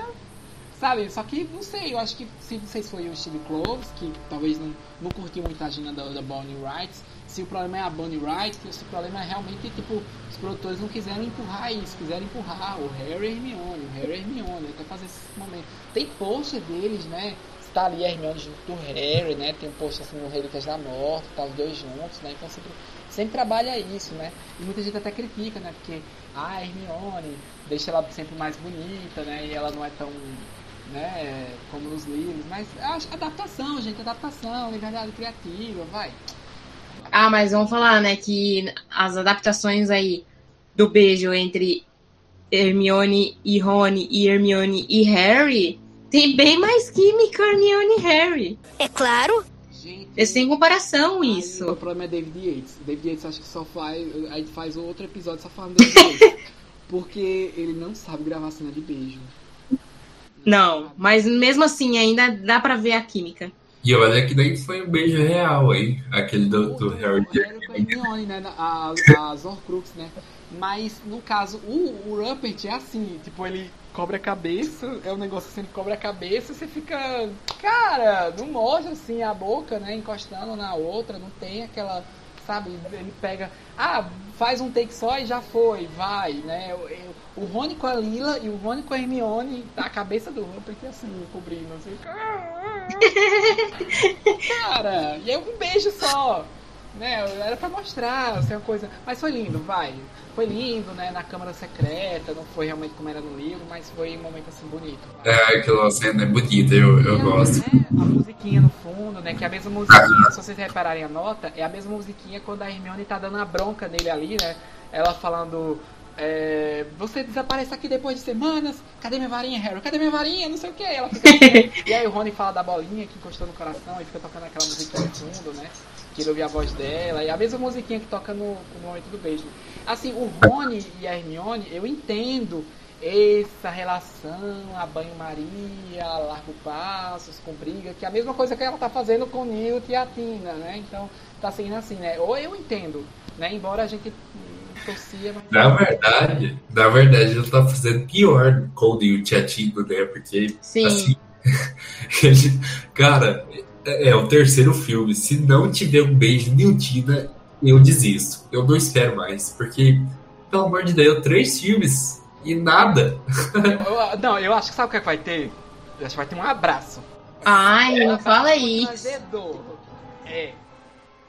sabe? Só que, não sei, eu acho que se se foi o Steve Cloves, que talvez não, não curtiu muito a Gina da, da Bonnie Wright, se o problema é a Bonnie Wright, se o problema é realmente, tipo, os produtores não quiseram empurrar isso, quiseram empurrar o Harry e Hermione, o Harry e Hermione, até fazer esse momento. Tem pôster deles, né? Está ali a Hermione junto do Harry, né? Tem um pôster assim no Relíquias da Morte, tá os dois juntos, né? Então sempre, sempre trabalha isso, né? E muita gente até critica, né? Porque ah, a Hermione deixa ela sempre mais bonita, né? E ela não é tão né, como nos livros, mas acho adaptação, gente, adaptação, liberdade criativa, vai. Ah, mas vamos falar, né, que as adaptações aí do beijo entre Hermione e Rony e Hermione e Harry tem bem mais química Hermione e Harry. É claro. Gente, É sem comparação aí isso. O problema é David Yates. David Yates acho que só faz, a gente faz outro episódio só falando David Yates, porque ele não sabe gravar cena de beijo. Não, mas mesmo assim ainda dá pra ver a química. E olha que daí foi um beijo real, hein? Aquele do, do Harry. o Harry com a Hermione, né? A, a Zorcrux, né? Mas, no caso, o, o Rupert é assim, tipo, ele cobre a cabeça, é um negócio assim, ele cobre a cabeça, você fica, cara, não mostra assim a boca, né, encostando na outra, não tem aquela, sabe, ele pega, ah, faz um take só e já foi, vai, né, eu- eu- o Rony com a Lila e o Rony com a Hermione, a cabeça do Rupert assim, cobrindo, assim, cara, e é um beijo só, né? Era pra mostrar, assim, uma coisa. Mas foi lindo, vai. Foi lindo, né? Na câmara secreta, não foi realmente como era no livro, mas foi um momento assim bonito. vai. É, aquela cena é bonita, eu, eu a- gosto. né, a musiquinha no fundo, né? Que é a mesma musiquinha, se vocês repararem a nota, é a mesma musiquinha quando a Hermione tá dando a bronca nele ali, né? Ela falando. É, você desaparece aqui depois de semanas. Cadê minha varinha, Harry? Cadê minha varinha? Não sei o que. Ela fica assim, e aí o Rony fala da bolinha que encostou no coração e fica tocando aquela musiquinha no fundo, né? Que ele ouve a voz dela. E a mesma musiquinha que toca no, no momento do beijo. Assim, o Rony e a Hermione, eu entendo essa relação, a banho-maria, largo passos, com briga, que é a mesma coisa que ela tá fazendo com o Newt e a Tina, né? Então, tá seguindo assim, né? Ou eu entendo, né? Embora a gente torcia, mas... Na verdade, na verdade, ele tá fazendo pior com o e a Tina, né? Porque, Sim. assim, ele, cara, é, é o terceiro filme. Se não tiver um beijo Newtina, eu desisto. Eu não espero mais. Porque, pelo amor de Deus, três filmes e nada. Eu- não, eu acho que sabe o que, é que vai ter? Eu acho que vai ter um abraço. Ai, não fala isso. Constrangedor. É.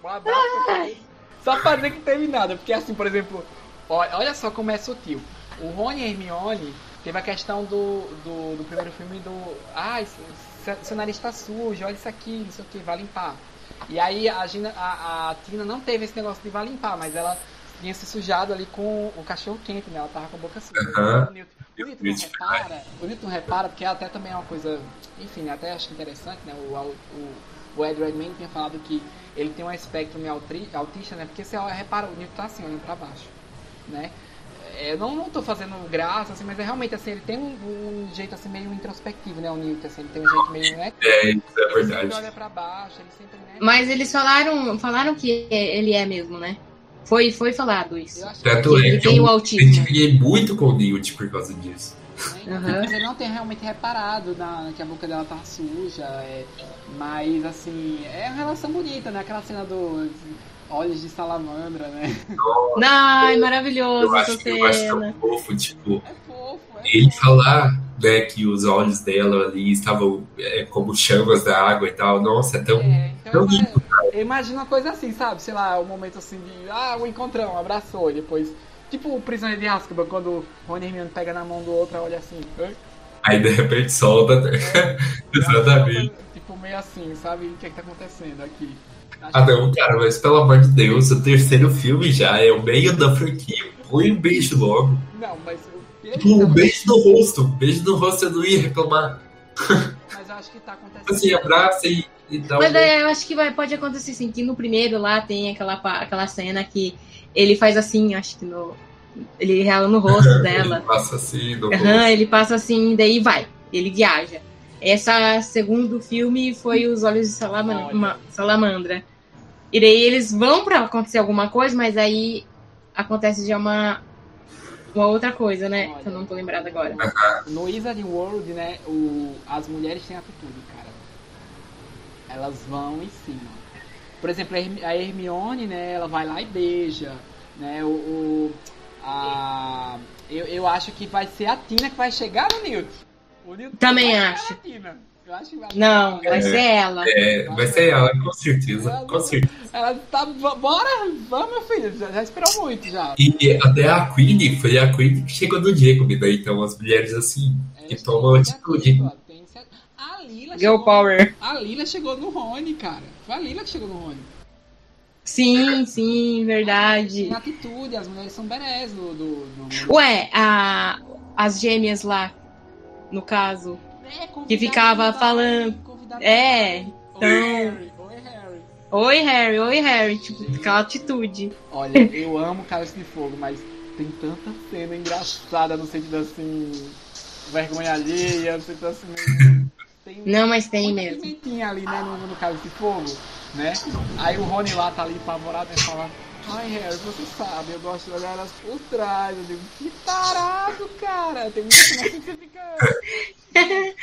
Um abraço. Só pra dizer que teve nada. Porque assim, por exemplo, olha, olha só como é sutil. O Rony e Hermione teve a questão do, do, do primeiro filme do. Ai, seu, seu nariz tá sujo, olha isso aqui, não sei o que, vai limpar. E aí a, Gina, a, a Tina não teve esse negócio de vai limpar, mas ela tinha se sujado ali com o cachorro quente, né? Ela tava com a boca suja. Aham. O Newton, o Newton não repara, o Newton repara, porque até também é uma coisa, enfim, até acho interessante, né? O, o, o Ed Redmayne tinha falado que ele tem um espectro meio autista, né? Porque você repara, o Newton tá assim, olhando pra baixo, né? É, Eu não, não tô fazendo graça, assim, mas é realmente assim, ele tem um, um jeito assim meio introspectivo, né? O Newton, assim, ele tem um jeito meio, né? É, isso é Ele sempre verdade. olha pra baixo, ele sempre, né? Mas eles falaram, falaram que ele é mesmo, né? Foi, foi falado isso. Eu acho Tanto é Ele que tem eu o me identifiquei muito com o Newt por causa disso. Né? Aham. Mas ele não tem realmente reparado na, que a boca dela tá suja. é, mas assim, é uma relação bonita, né? Aquela cena do olhos de salamandra, né? Ai, maravilhoso Eu acho, eu acho tão fofo, tipo, É fofo, é ele fofo. falar né, que os olhos dela ali estavam é, como chamas da água e tal. Nossa, é tão. É, então tão eu, imagino uma coisa assim, sabe? Sei lá, um momento assim de. Ah, o encontrão, abraçou, e depois. Tipo o prisioneiro de Azkaban, quando o Rony e Hermione pega na mão do outro, olha assim. "Oi?" Aí de repente solta. Exatamente. Tipo, meio assim, sabe? O que, é que tá acontecendo aqui? Acho Ah, não, cara, mas pelo amor de Deus, o terceiro filme já é o meio da franquia. Põe um beijo logo. Não, mas. o- Um beijo no rosto. Um beijo no rosto eu não ia reclamar. Mas eu acho que tá acontecendo. Assim, abraça e, e dá um Mas beijo. daí eu acho que vai, pode acontecer assim, que no primeiro lá tem aquela, aquela cena que ele faz assim, acho que no. Ele rela no rosto dela. Ele passa assim rosto. Aham, ele passa assim, daí vai, ele viaja. Essa segundo filme foi os olhos de Salaman- Olha. uma- salamandra. E daí eles vão pra acontecer alguma coisa, mas aí acontece já uma uma outra coisa, né? Olha. Que eu não tô lembrada agora. No Wizarding World, né, o, as mulheres têm atitude, cara. Elas vão em cima. Por exemplo, a Hermi- a Hermione, né, ela vai lá e beija, né, o... o- a, eu, eu acho que vai ser a Tina que vai chegar no Newt. O Newt Também acho. que vai Não, vai É. ser ela. É, vai ser ela, com certeza. Ela- Com certeza. Ela tá... Bora! Vamos, meu filho. Já, já esperou muito, já. E até a Queen, foi a Queen que chegou no Jacob, né? Então as mulheres assim, que Elas tomam atitude. iniciativa. A Lila Girl chegou- Power. A Lila chegou no Rony, cara. Foi a Lila que chegou no Rony. Sim, sim, verdade. Tem atitude, as mulheres são berés do, do, do... Ué, a, as gêmeas lá, no caso. É, convidado que ficava falando- convidado É, Oi, então- Harry, oi, Harry. Oi, Harry, oi, Harry. Tipo, aquela atitude. Olha, eu amo Cálice de Fogo, mas tem tanta cena engraçada no sentido assim. vergonha alheia, no sentido assim. Tem Não, mas tem mesmo. ali, né, no, no Cálice de Fogo, né? Aí o Rony lá tá ali apavorado e fala. Ai, Harry, você sabe, eu gosto de olhar elas por trás. Eu digo, que tarado, cara. Tem muita cena assim que você fica.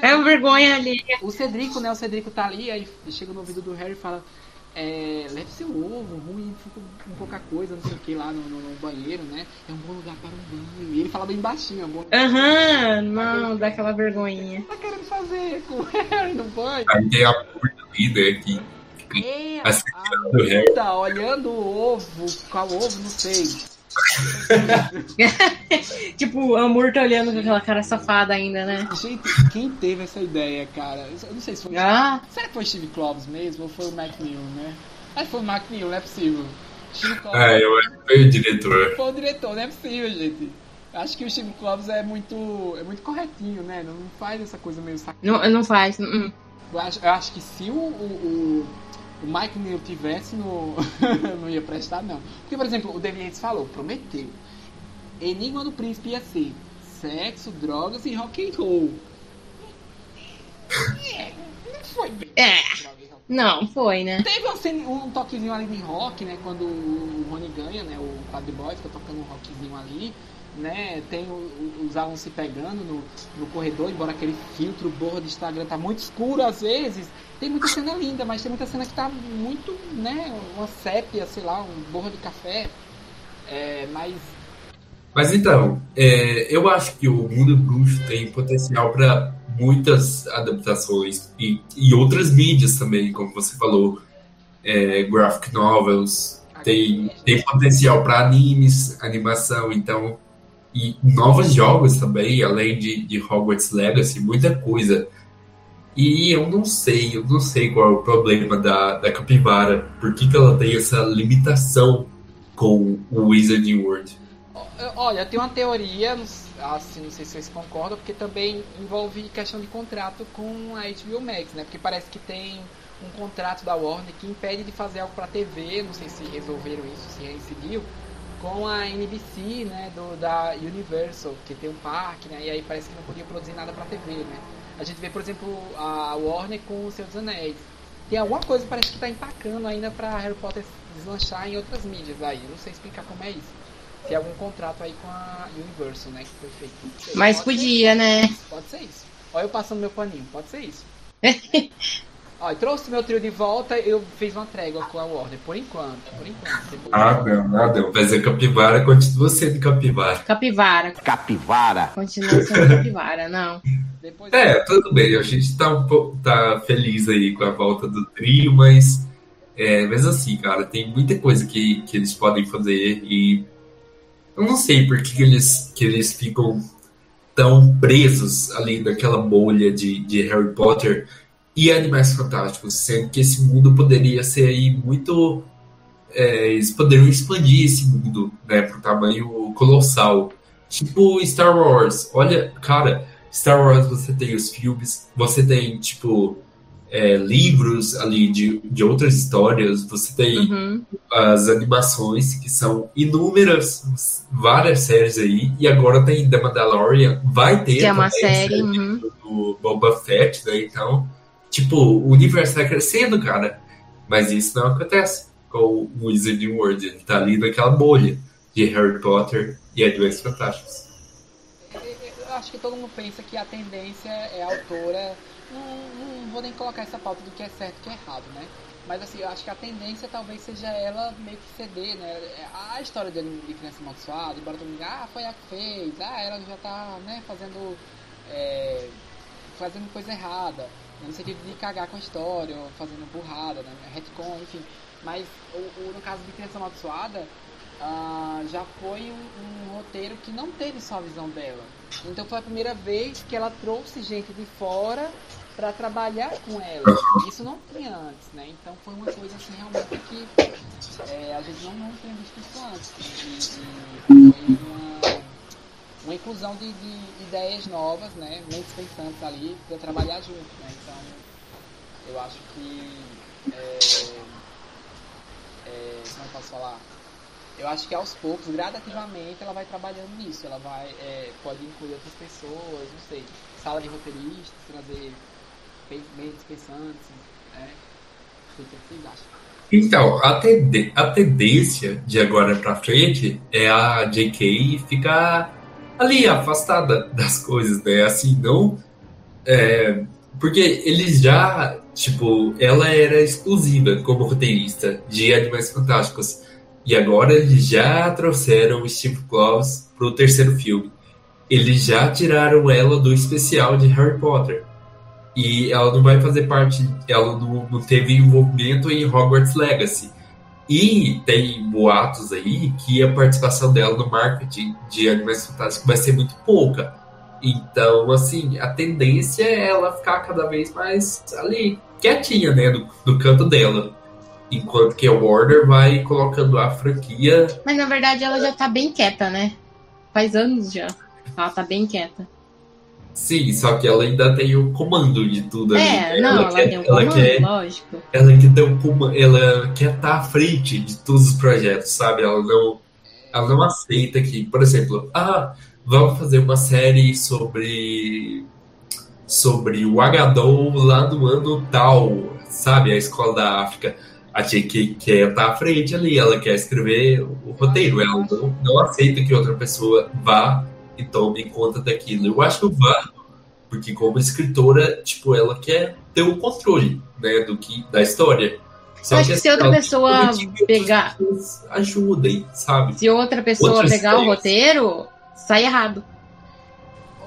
É uma vergonha ali. O Cedrico, né? O Cedrico tá ali, aí chega no ouvido do Harry e fala: é, leve seu ovo, ruim, fica com pouca coisa, não sei o que, lá no, no- no banheiro, né? É um bom lugar para um banho. E ele fala bem baixinho, é um bom lugar. Aham, não, dá aquela vergonhinha. O que tá querendo fazer com o Harry no banho? Aí tem a puta né? Que É, A a, olhando o ovo, qual ovo, não sei. Tipo, a Amor tá olhando com aquela cara safada ainda, né? Gente, quem teve essa ideia, cara? Eu não sei se foi. Ah, Será que foi Steve Kloves mesmo ou foi o McNeil, né? Acho que foi o McNeil, não é possível. Steve Kloves. Ah, eu acho que foi o diretor. Foi o diretor, não é possível, gente. Acho que o Steve Kloves é muito, é muito corretinho, né? Não faz essa coisa meio sac... não, não faz. hum, hum. eu, acho, eu acho que se o, o, o, o Mike Neal tivesse no. não ia prestar, não. Porque, por exemplo, o David Yates falou, prometeu. Enigma do Príncipe ia ser sexo, drogas e rock and roll. É, não foi bem. É. Não, foi, né? Teve cena- um toquezinho ali de rock, né? Quando o Rony ganha, né? O Quad Boys fica tocando um rockzinho ali. né? Tem o, os alunos se pegando no, no corredor, embora aquele filtro borra do Instagram tá muito escuro às vezes. Tem muita cena linda, mas tem muita cena que tá muito, né? Uma sépia, sei lá, um borra de café. É, mas. Mas então, é, eu acho que o Mundo Bruxo tem potencial para muitas adaptações e, e outras mídias também, como você falou, é, graphic novels, tem, tem potencial para animes, animação, então e novos jogos também, além de, de Hogwarts Legacy, muita coisa. E eu não sei, eu não sei qual é o problema da, da capivara, por que, que ela tem essa limitação com o Wizarding World. Olha, tem uma teoria, assim, não sei se vocês concordam, porque também envolve questão de contrato com a HBO Max, né? Porque parece que tem um contrato da Warner que impede de fazer algo para TV, não sei se resolveram isso, se reincidiu, com a NBC, né, do, da Universal, que tem um parque, né, e aí parece que não podia produzir nada para TV, né. A gente vê, por exemplo, a Warner com o Senhor dos Anéis. Tem alguma coisa que parece que está empacando ainda para Harry Potter deslanchar em outras mídias aí. Não sei explicar como é isso. Tem algum contrato aí com a Universal, né, que foi feito. Mas pode podia, né? Pode ser isso. Olha eu passando meu paninho, pode ser isso. Ó, trouxe meu trio de volta, eu fiz uma trégua com a Warner, por enquanto, por enquanto. Depois... Ah, não, nada. Mas a capivara continua sendo capivara. Capivara. Capivara. Continua sendo capivara, não. Depois... É, tudo bem. A gente tá, um pouco, tá feliz aí com a volta do trio, mas... É, mas assim, cara, tem muita coisa que, que eles podem fazer e... Eu não sei por que, que eles, que eles ficam tão presos ali naquela bolha de, de Harry Potter e Animais Fantásticos, sendo que esse mundo poderia ser aí muito. É, eles poderiam expandir esse mundo né, para o tamanho colossal. Tipo Star Wars. Olha, cara, Star Wars você tem os filmes, você tem, tipo, é, livros ali de, de outras histórias, você tem Uhum. as animações, que são inúmeras, várias séries aí, e agora tem The Mandalorian, vai ter Que é uma a série, uhum. do Boba Fett, né? Então, tipo, o universo tá crescendo, cara. Mas isso não acontece com o Wizarding World. Ele tá ali naquela bolha de Harry Potter e Animais Fantásticos. Eu acho que todo mundo pensa que a tendência é a autora. Não, não vou nem colocar essa pauta do que é certo e que é errado, né? Mas assim, eu acho que a tendência talvez seja ela meio que ceder, né? A história de, de criança amaldiçoada, embora todo mundo diga, ah, foi a que fez, ah, ela já tá, né, fazendo. É, fazendo coisa errada. No sentido de cagar com a história, ou fazendo burrada, né? Retcon, enfim. Mas o, o- no caso de criança amaldiçoada, ah, já foi um, um roteiro que não teve só a visão dela. Então foi a primeira vez que ela trouxe gente de fora para trabalhar com ela. Isso não tinha antes, né? Então foi uma coisa assim realmente que é, a gente não, não tinha visto isso antes. E, e foi uma, uma inclusão de, de ideias novas, né? Mentes pensantes ali para trabalhar junto, né? Então eu acho que é, é, como eu posso falar? Eu acho que aos poucos, gradativamente, ela vai trabalhando nisso. Ela vai, é, pode incluir outras pessoas, não sei, sala de roteiristas, trazer mentes pensantes, né? O que vocês acham? Então, a, tende- a tendência de agora pra frente é a JK ficar ali, afastada das coisas, né? Assim, não. é, porque eles já. Tipo, ela era exclusiva como roteirista de Animais Fantásticos. E agora eles já trouxeram o Steve Claus pro terceiro filme. Eles já tiraram ela do especial de Harry Potter. E ela não vai fazer parte, ela não, não teve envolvimento em Hogwarts Legacy. E tem boatos aí que a participação dela no marketing de Animais Fantásticos vai ser muito pouca. Então, assim, a tendência é ela ficar cada vez mais ali, quietinha, né, no canto dela. Enquanto que a Warner vai colocando a franquia. Mas na verdade ela já tá bem quieta, né? Faz anos já. Ela tá bem quieta. Sim, só que ela ainda tem o comando de tudo ali. É, né? não, ela, quer, tem um ela comando, quer lógico. ela quer ter um ela quer estar à frente de todos os projetos, sabe? Ela não, ela não aceita que, por exemplo, ah, vamos fazer uma série sobre sobre o Agadou lá no ano tal, sabe? A escola da África. A Jake quer estar à frente ali, ela quer escrever o roteiro, ela não, não aceita que outra pessoa vá e tome conta daquilo. Eu acho válido, porque como escritora, tipo, ela quer ter o controle, né, do que da história. Só eu acho que, se outra pessoa pegar. Ajudem, sabe? Se outra pessoa Outras pegar o roteiro, sai errado.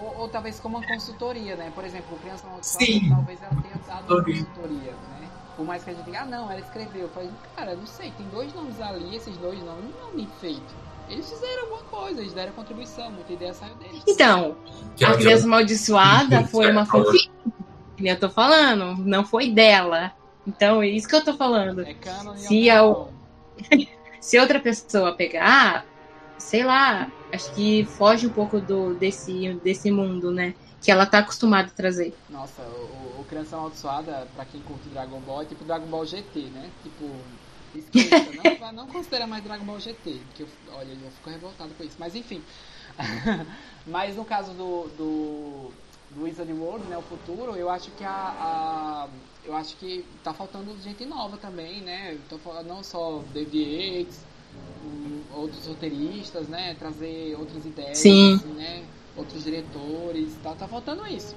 Ou, ou, talvez como uma consultoria, né? Por exemplo, o Criança Amaldiçoada, talvez ela tenha dado uma consultoria, né? Por mais que a gente diga, ah, não, ela escreveu. Eu falei, cara, não sei, tem dois nomes ali, esses dois nomes não é bem feito. Eles fizeram alguma coisa, eles deram contribuição, muita ideia saiu deles. Então, que a Criança Amaldiçoada foi uma fanfic, que eu tô falando, não foi dela. Então, é isso que eu tô falando. É se, a, se outra pessoa pegar, sei lá, acho que foge um pouco do, desse, desse mundo, né? Que ela tá acostumada a trazer. Nossa, o, o Criança Amaldiçoada, pra quem curte Dragon Ball, é tipo Dragon Ball GT, né? Tipo, esqueça, não, não considera mais Dragon Ball GT, porque eu, olha, eu fico revoltado com isso. Mas enfim. Mas no caso do, do, do Wizard World, né, o futuro, eu acho que a, a eu acho que tá faltando gente nova também, né? Tô falando não só David Yates, um, outros roteiristas, né? Trazer outras ideias, Sim. Assim, né? Outros diretores, tá, tá faltando isso.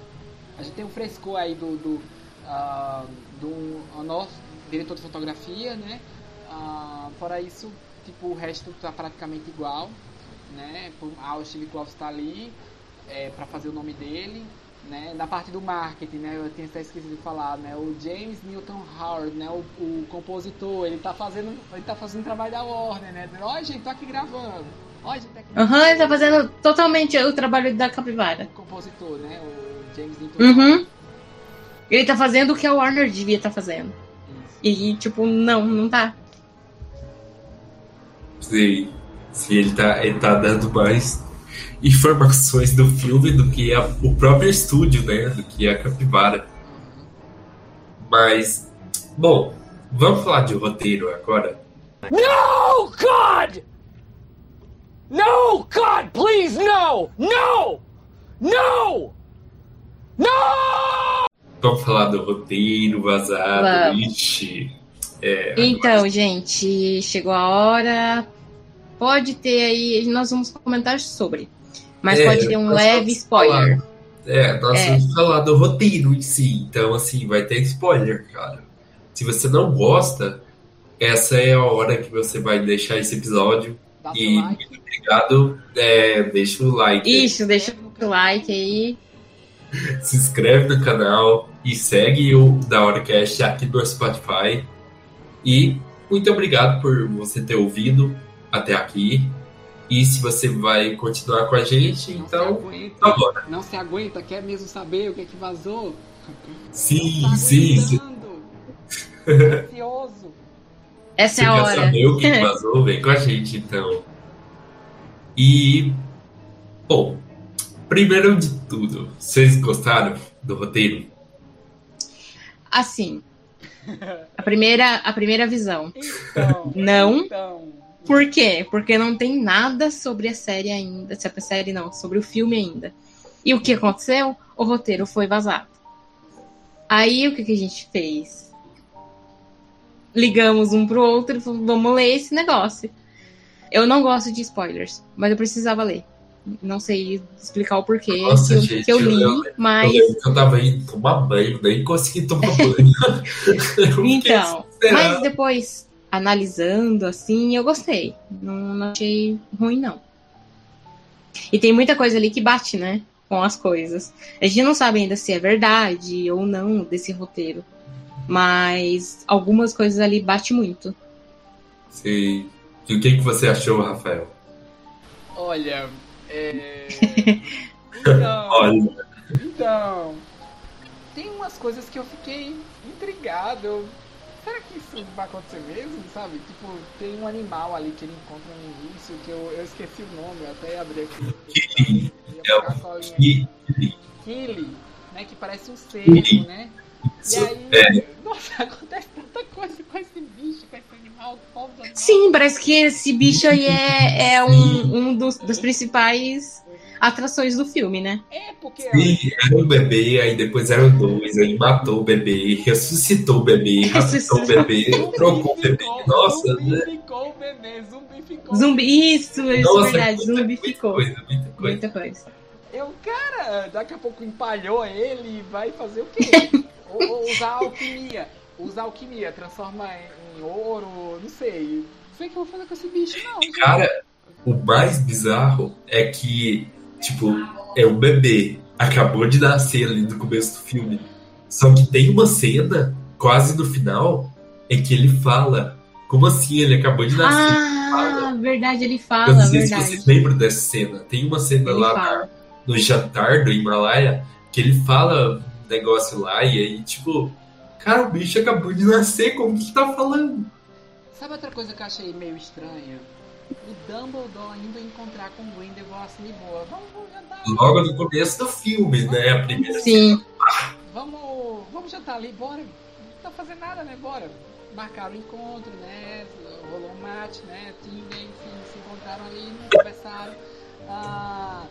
A gente tem um frescor aí do do, uh, do nosso diretor de fotografia, né? Uh, fora isso, tipo o resto tá praticamente igual, né? Ah, o Steve Klopp está ali é, para fazer o nome dele, né, na parte do marketing, né, eu tinha até esquecido de falar, né, o James Newton Howard, né, o, o compositor, ele tá fazendo, ele tá fazendo trabalho da Warner, né, ó, gente, tô aqui gravando. Ó, gente, tá aqui Aham, uhum, ele tá fazendo totalmente o trabalho da Capivara. O compositor, né, o James Newton uhum. Ele tá fazendo o que a Warner devia estar tá fazendo. E, tipo, não, não tá. Sim. Sim, ele tá, ele tá dando mais informações do filme do que a, o próprio estúdio, né? Do que a Capivara. Mas, bom, vamos falar de roteiro agora. No, God! No, God, please, no! No! No! No! Vamos falar do roteiro vazado. Vamos. Ixi. É, então, agora... gente, chegou a hora. Pode ter aí, nós vamos comentar sobre. Mas é, pode ter um leve spoiler. Falar, é, nós é. vamos falar do roteiro em si. Então, assim, vai ter spoiler, cara. Se você não gosta, essa é a hora que você vai deixar esse episódio. Dá e like. muito obrigado. É, deixa o like. Isso, deixa o like aí. Se inscreve no canal e segue o Da aqui no Spotify. E muito obrigado por você ter ouvido até aqui. E se você vai continuar com a gente, não então. Se agora. Não se aguenta, quer mesmo saber o que é que vazou? Sim, tá sim. sim. Ansioso. Essa é a hora. Quer saber o que vazou? Vem com a gente, então. E. Bom, primeiro de tudo, vocês gostaram do roteiro? Assim. A primeira, a primeira visão. Então, não. Então. Por quê? Porque não tem nada sobre a série ainda, sobre a série não, sobre o filme ainda. E o que aconteceu? O roteiro foi vazado. Aí o que, que a gente fez? Ligamos um pro outro e falamos, vamos ler esse negócio. Eu não gosto de spoilers, mas eu precisava ler. Não sei explicar o porquê Nossa, que, gente, que eu li, eu, mas. Eu, eu tava indo tomar banho, nem consegui tomar banho. então, mas depois analisando assim, eu gostei. Não, não achei ruim, não. E tem muita coisa ali que bate, né? Com as coisas. A gente não sabe ainda se é verdade ou não desse roteiro. Mas algumas coisas ali bate muito. Sim. E o que, que você achou, Rafael? Olha. É... Então, Olha. Então. Tem umas coisas que eu fiquei intrigado. Será que isso vai acontecer mesmo, sabe? Tipo, tem um animal ali que ele encontra no início, que eu, eu esqueci o nome, eu até abri aqui. Kili. É o Kili. Kili, né? Que parece um cervo, né? E aí, é. nossa, acontece tanta coisa com esse Sim, parece que esse bicho aí é, é um, um dos, dos principais atrações do filme, né? É, porque. Sim, era um bebê, aí depois eram dois, aí matou o bebê, ressuscitou o bebê, raptou o bebê, trocou o bebê. Nossa, né? Zumbificou o bebê, zumbificou. Zumbi, isso, isso é Nossa, verdade, muita- zumbi muita ficou. Coisa, muita coisa. Muita coisa. Eu, cara, daqui a pouco empalhou ele e vai fazer o quê? ou, ou usar alquimia. Usar alquimia, transformar em ouro, não sei. Não sei o que eu vou fazer com esse bicho, não. gente. Cara, o mais bizarro é que, tipo, é um bebê, acabou de nascer ali no começo do filme. Só que tem uma cena, quase no final, em que ele fala. Como assim? Ele acabou de nascer. Ah, verdade, ele Eu fala, não sei se verdade. vocês lembram dessa cena. Tem uma cena Ele lá fala. no jantar do Himalaia que ele fala um negócio lá e aí, tipo, cara, o bicho acabou de nascer, como que tá falando? Sabe outra coisa que eu achei meio estranha? O Dumbledore indo encontrar com o Grindelwald assim de boa. Vamos, vamos jantar. Logo no começo do filme, né? A primeira Sim, Vamos, vamos jantar ali, bora. Não tá fazendo nada, né? Bora. Marcaram o encontro, né? Rolou um match, né? Tinder, enfim, se encontraram ali, conversaram. Ah,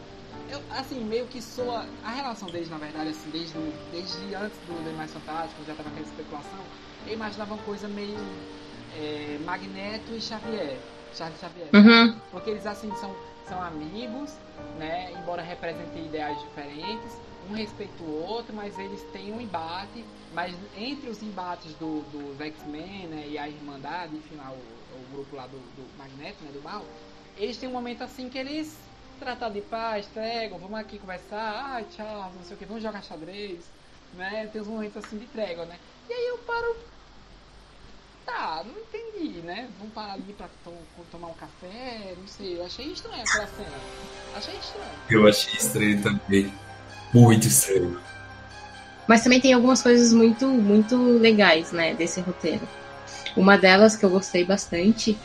eu, assim, meio que soa. A relação deles, na verdade, assim, desde, desde antes do Animais Fantásticos, já tava aquela especulação, eu imaginava uma coisa meio é, Magneto e Xavier. Charles Xavier. Uhum. Porque eles assim são, são amigos, né? Embora representem ideais diferentes, um respeita o outro, mas eles têm um embate. Mas entre os embates do, dos X-Men né, e a Irmandade, enfim, lá, o, o grupo lá do, do Magneto, né, do mal, eles têm um momento assim que eles tratam de paz, trégua, vamos aqui conversar, ai tchau, não sei o que, vamos jogar xadrez, né? Tem uns momentos assim de trégua, né? E aí eu paro. Tá, não entendi, né? Vamos parar ali pra to- tomar um café, não sei. Eu achei estranho aquela cena. Achei estranho. Eu achei estranho também. Muito estranho. Mas também tem algumas coisas muito, muito legais, né, desse roteiro. Uma delas que eu gostei bastante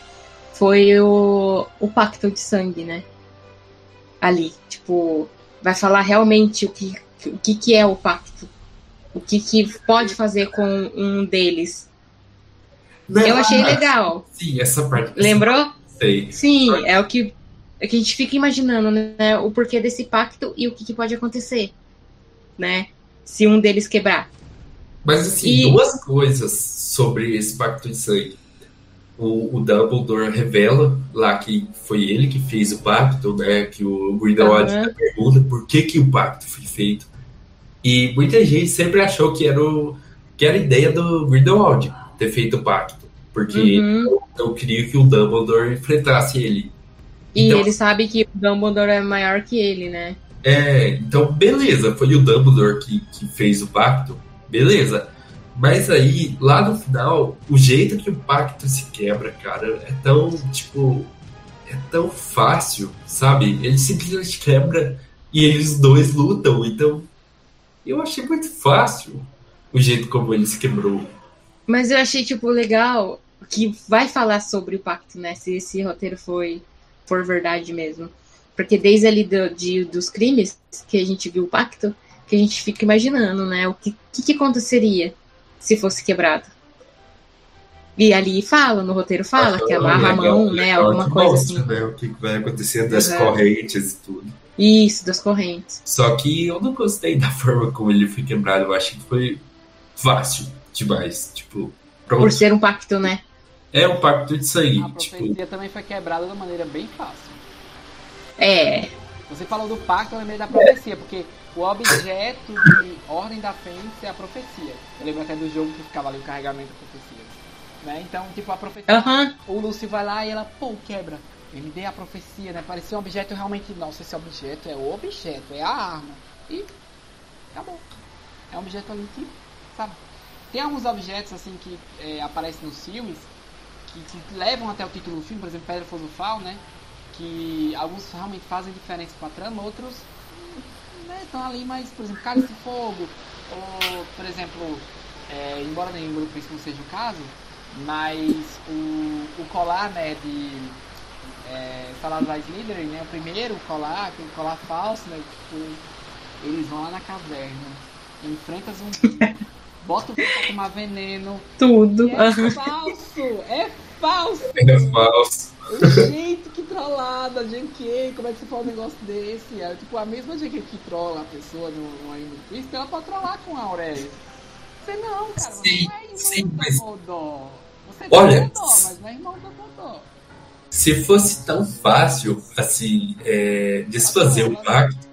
foi o, o pacto de sangue, né? Ali, tipo, vai falar realmente o que, o que, que é o pacto. O que, que pode fazer com um deles. Eu achei legal. Sim, essa parte. Lembrou? Sei. Sim, é o que, é que a gente fica imaginando, né? O porquê desse pacto e o que, que pode acontecer, né? Se um deles quebrar. Mas assim, E- duas coisas sobre esse pacto de sangue. O, o Dumbledore revela lá que foi ele que fez o pacto, né? Que o Grindelwald Aham. pergunta por que, que o pacto foi feito. E muita gente sempre achou que era, o, que era a ideia do Grindelwald ter feito o pacto. Porque Uhum. eu, eu queria que o Dumbledore enfrentasse ele. E Então- ele sabe que o Dumbledore é maior que ele, né? É, então beleza, foi o Dumbledore que, que fez o pacto, beleza. Mas aí, lá no final, o jeito que o pacto se quebra, cara, é tão, tipo, é tão fácil, sabe? Ele simplesmente quebra e eles dois lutam, então eu achei muito fácil o jeito como ele se quebrou. Mas eu achei, tipo, legal que vai falar sobre o pacto, né? Se esse roteiro foi for verdade mesmo. Porque desde ali do, de, dos crimes que a gente viu o pacto, que a gente fica imaginando, né? O que, que, que aconteceria se fosse quebrado. E ali fala, no roteiro fala, que amarra a Legal, mão, né? legal Alguma coisa mostra, assim. né, o que vai acontecer das Uhum. correntes e tudo. Isso, das correntes. Só que eu não gostei da forma como ele foi quebrado. Eu achei que foi fácil demais. Tipo, pronto. Por ser um pacto, né? É um pacto de sangue. A Tipo, profecia também foi quebrada de uma maneira bem fácil. É. Você falou do pacto, eu lembrei da profecia, porque o objeto de Ordem da Fênix é a profecia. Eu lembro até do jogo que ficava ali o carregamento da profecia. Né? Então, tipo, a profecia. Aham. O Lúcio vai lá e ela, pô, quebra. Ele dê a profecia, né? Parecia um objeto realmente. Nossa, esse objeto é o objeto, é a arma. E acabou. É um objeto ali que, sabe? Tem alguns objetos assim que é, aparecem nos filmes que, que levam até o título do filme, por exemplo, Pedra Filosofal, né? Que alguns realmente fazem diferença com a trama, outros né, estão ali, mas, por exemplo, Cálice de Fogo, ou, por exemplo, é, embora nenhum grupo isso não seja o caso, mas o, o colar, né, de é, Salazar Slytherin, né, o primeiro colar, aquele colar falso, né, tipo, eles vão lá na caverna, enfrenta zumbi, bota o bicho pra tomar veneno, Tudo. e é falso, é falso, é falso. jeito que trollada, JK, como é que você fala um negócio desse? É tipo a mesma JK que trola a pessoa no, no Anime Twist, ela pode trollar com a Aurélia. Você não, cara, você Sim, não é irmão sim, da mas- Modó. Você é Olha, Modó, mas não é irmão da Modó. Se fosse tão fácil, assim, é, desfazer o pacto,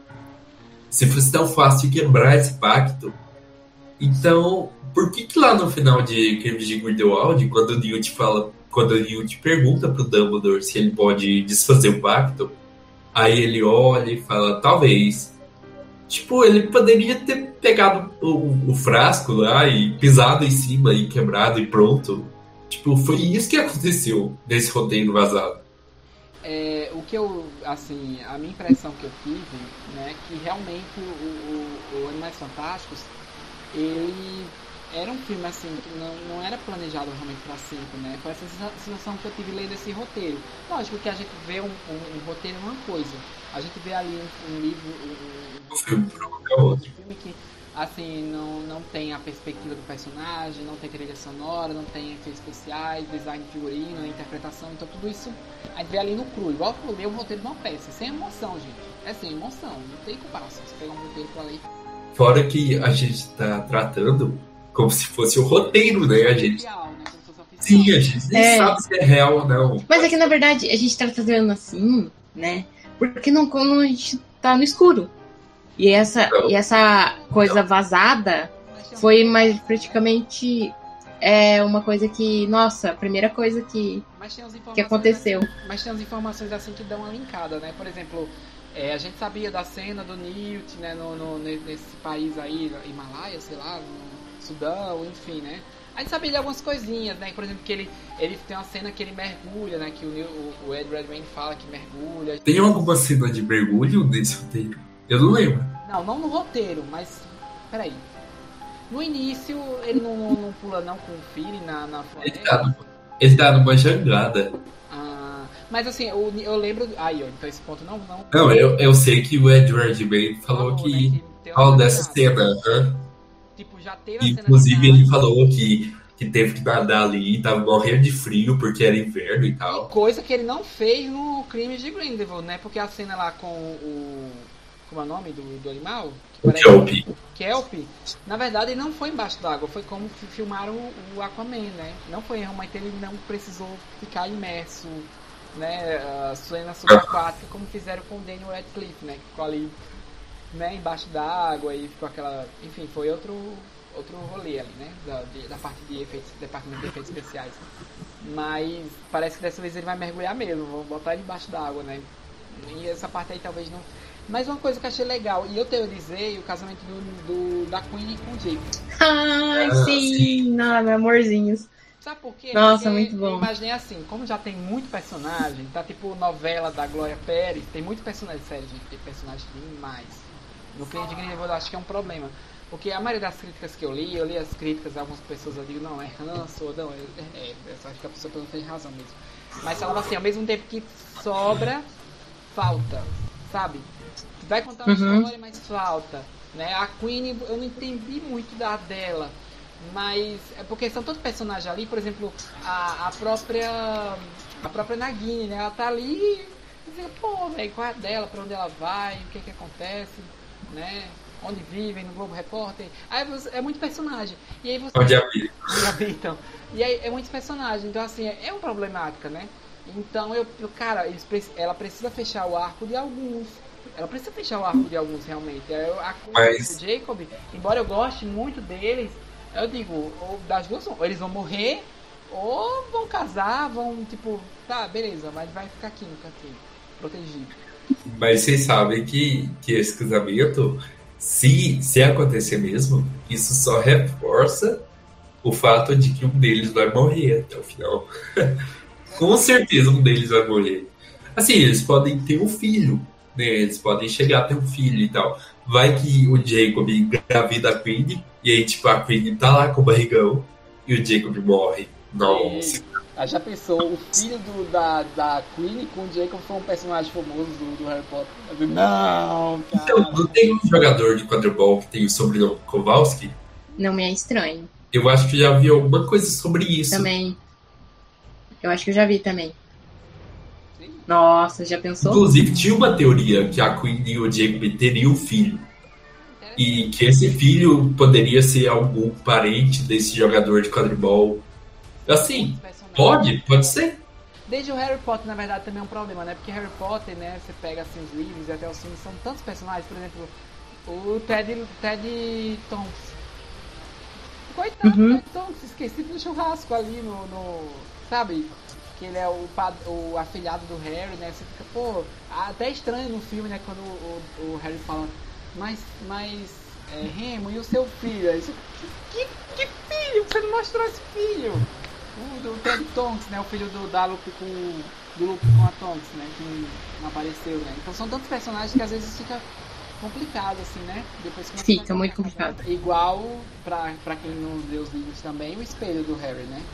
se fosse tão fácil quebrar esse pacto, então, por que que lá no final de Crime de Grindelwald, quando o Newt fala, quando o Newt pergunta pro Dumbledore se ele pode desfazer o pacto, aí ele olha e fala, talvez. Tipo, ele poderia ter pegado o, o frasco lá e pisado em cima e quebrado e pronto. Tipo, foi isso que aconteceu nesse roteiro vazado. É, o que eu, assim, a minha impressão que eu tive, né, que realmente o, o, o Animais Fantásticos, ele era um filme, assim, que não, não era planejado realmente para sempre, né, foi essa sensa- sensação que eu tive lendo esse roteiro. Lógico que a gente vê um, um, um roteiro é uma coisa, a gente vê ali um, um livro, um, O filme um filme que, assim, não, não tem a perspectiva do personagem, não tem trilha sonora, não tem efeitos especiais, design de figurino, interpretação, então tudo isso a gente vê ali no cru, igual eu ler o roteiro de uma peça, sem emoção, gente. É sem emoção, não tem comparação. Você pegar um roteiro pra ler. Fora que a gente tá tratando como se fosse o roteiro, né? A gente. Né? Sim, a gente nem É. sabe se é real ou não. Mas é que na verdade a gente tá tratando assim, né? Porque não, como a gente tá no escuro. E essa, Não. e essa coisa vazada Mas tem foi mais praticamente é uma coisa que, nossa, a primeira coisa que, mas tem umas que aconteceu. assim- mas tem umas informações assim que dão uma linkada, né? Por exemplo, é, a gente sabia da cena do Newt, né? No, no- ne- nesse país aí, Himalaia, sei lá, no Sudão, enfim, né? A gente sabia de algumas coisinhas, né? Por exemplo, que ele, ele tem uma cena que ele mergulha, né? Que o, o, o Ed Redmayne fala que mergulha. Tem alguma cena de mergulho nesse roteiro? Eu não lembro. Não, não no roteiro, mas. Peraí. No início, ele não, não, não pula não com o Philly na, na Ele floresta. tá, ele tá numa jangada. Mas assim, eu, eu lembro. Aí, ó, então esse ponto não. Não, Não, eu, eu sei que o Edward Bay falou falou, que. né, Falou dessa cena. aham. Tipo, já teve Inclusive, ele falou que, que teve que nadar ali e tava morrendo de frio porque era inverno e tal. Coisa que ele não fez no Crimes de Grindelwald, né? Porque a cena lá com o. Como é o nome do, do animal? Que Kelp. Kelp, na verdade ele não foi embaixo d'água, foi como fi- filmaram o Aquaman, né? Não foi realmente, ele não precisou ficar imerso, né? A cena subaquática, como fizeram com o Daniel Radcliffe, né? Que ficou ali, né, embaixo d'água e ficou aquela. Enfim, foi outro, outro rolê ali, né? Da, de- da parte de efeitos, departamento de efeitos especiais. Mas parece que dessa vez ele vai mergulhar mesmo, vou botar ele embaixo d'água, né? E essa parte aí talvez não. Mas uma coisa que eu achei legal, e eu teorizei o casamento do, do- da Queen com o Jake. Ai, Ah, sim, não, meu amorzinhos. Sabe por quê? Nossa, Porque muito bom. Eu imaginei assim, como já tem muito personagem, tá tipo novela da Glória Pérez, tem muito personagem, sério, gente, tem personagem demais. No cliente de Grindelwald eu acho que é um problema. Porque a maioria das críticas que eu li, eu li as críticas, algumas pessoas eu digo, não, é ranço, ou não, é, é, é só acho que a pessoa não tem razão mesmo. Mas falava assim, ao mesmo tempo que sobra, falta, sabe? Vai contar uma Uhum. história, mas falta. Né? A Queen, eu não entendi muito da dela. Mas é porque são todos personagens ali, por exemplo, a, a própria. A própria Nagini, né? Ela tá ali fica, pô, velho, qual é a dela, pra onde ela vai, o que que acontece, né? Onde vivem, no Globo Repórter. Aí você- é muito personagem. E aí você. Onde habitam. E aí é muitos personagens, então assim, é, é uma problemática, né? Então eu, eu- cara, eles, ela precisa fechar o arco de alguns. Ela precisa fechar o arco de alguns realmente. Eu, a Queen Mas- e o Jacob, embora eu goste muito deles, eu digo, ou das duas, ou eles vão morrer, ou vão casar, vão, tipo, tá, beleza, mas vai ficar aqui no cantinho, protegido. Mas vocês sabem que, que esse casamento, se, se acontecer mesmo, isso só reforça o fato de que um deles vai morrer até o final. Com certeza um deles vai morrer. Assim, eles podem ter um filho, né? Eles podem chegar a ter um filho e tal. Vai que o Jacob engravida a Queen, e aí, tipo, a Queen tá lá com o barrigão, e o Jacob morre. Nossa. Aí já pensou, o filho do, da, da Queen com o Jacob foi um personagem famoso do, do Harry Potter. Não, cara. Então, não tem um jogador de quadribol que tem o sobrenome Kowalski? Não me é estranho. Eu acho que já vi alguma coisa sobre isso. Também. Eu acho que eu já vi também. Nossa, já pensou? Inclusive, tinha uma teoria que a Queen e o Jacob teriam um filho. E que esse filho poderia ser algum parente desse jogador de quadribol. Assim, pode, pode ser. Desde o Harry Potter, na verdade, também é um problema, né? Porque Harry Potter, né, você pega assim os livros e até os filmes, são tantos personagens, por exemplo, o Ted, Ted Tonks. Coitado do Uhum. Ted Tonks, esquecido no churrasco ali no, no- Sabe? Que ele é o, o afilhado do Harry, né? Você fica, pô, até estranho no filme, né? Quando o, o- o Harry fala, mas, mas, é, Remo, e o seu filho? Aí você, que, que filho? Você não mostrou esse filho? O do Ted Tonks, né? O filho do da Luke com do com a Tonks, né? Que não apareceu, né? Então são tantos personagens que às vezes fica complicado, assim, né? Depois que Fica muito complicado. Igual, pra, pra quem não lê os livros também, o espelho do Harry, né?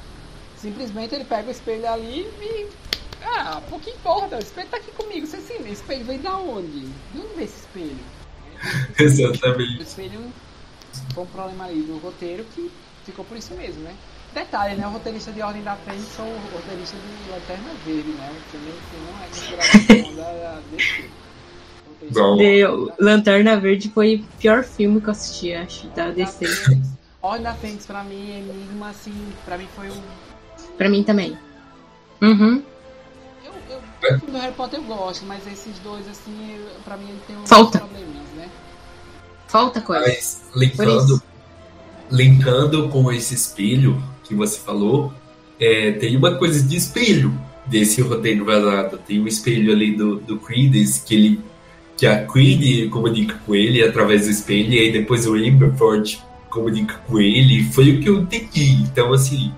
Simplesmente ele pega o espelho ali e. Ah, pouco importa, o espelho tá aqui comigo. Você sim, o espelho veio da onde? De onde veio esse espelho? O Exatamente. espelho foi um problema ali do roteiro que ficou por isso mesmo, né? Detalhe, né? O roteirista de Ordem da Fênix ou o roteirista de Lanterna Verde, né? Que não, que não é considerado da, da DC. Lanterna Verde foi o pior filme que eu assisti, acho, da DC. Ordem da Fênix pra mim, Enigma, assim, pra mim foi um. Pra mim também. Uhum. Eu, eu, do Harry Potter eu gosto, mas esses dois, assim, pra mim tem uns Falta. probleminhas, né? Falta coisa. Mas linkando, linkando com esse espelho que você falou, é, tem uma coisa de espelho desse roteiro vazado. Tem um espelho ali do, do Creedence que ele que a Queen comunica com ele através do espelho e aí depois o Amberford comunica com ele. Foi o que eu entendi. Então, assim,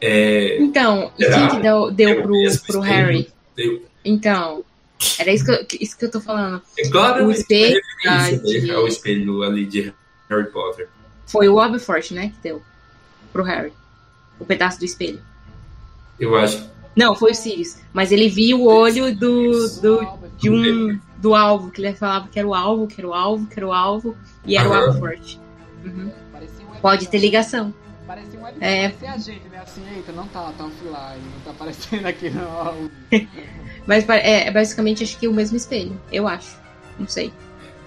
é, Então, e Será? quem que deu, É deu o pro, pro? Harry? eu- Então, era isso que, eu, isso que eu tô falando. é claro O espelho é da- né, ao espelho ali de Harry Potter. Foi o Aberforth, né, que deu pro Harry. O pedaço do espelho. Eu acho Não, foi o Sirius. Mas ele viu o olho do, do, de um, do alvo, que ele falava que era o alvo, que era o alvo, que era o alvo, e era o Aham. Aberforth. Uhum. Um Pode ter ligação. Parecia um webcam, É. parecia a gente, né? Assim, eita, não tá, tá offline, não tá aparecendo aqui não. Mas é, é basicamente acho que o mesmo espelho, eu acho. Não sei.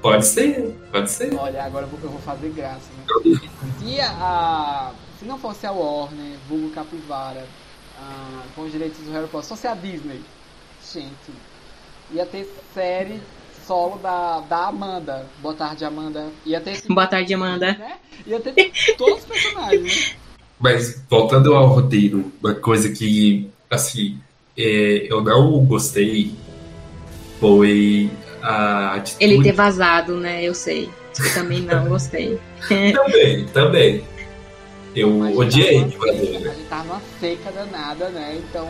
Pode ser, pode ser. Olha, agora eu vou, eu vou fazer graça, né? Se, a, a- se não fosse a Warner, vulgo Capivara, ah, com os direitos do Harry Potter, se fosse a Disney, gente, ia ter série solo da, da Amanda. Boa tarde, Amanda. Ia ter esse, Boa tarde, Amanda. né? Ia ter todos os personagens, né? Mas voltando ao roteiro, uma coisa que, assim, é, eu não gostei foi a atitude. Ele ter vazado, né? Eu sei. Eu também não gostei. Também, também. Eu odiei gente tava seca, A gente tava seca danada, né? Então.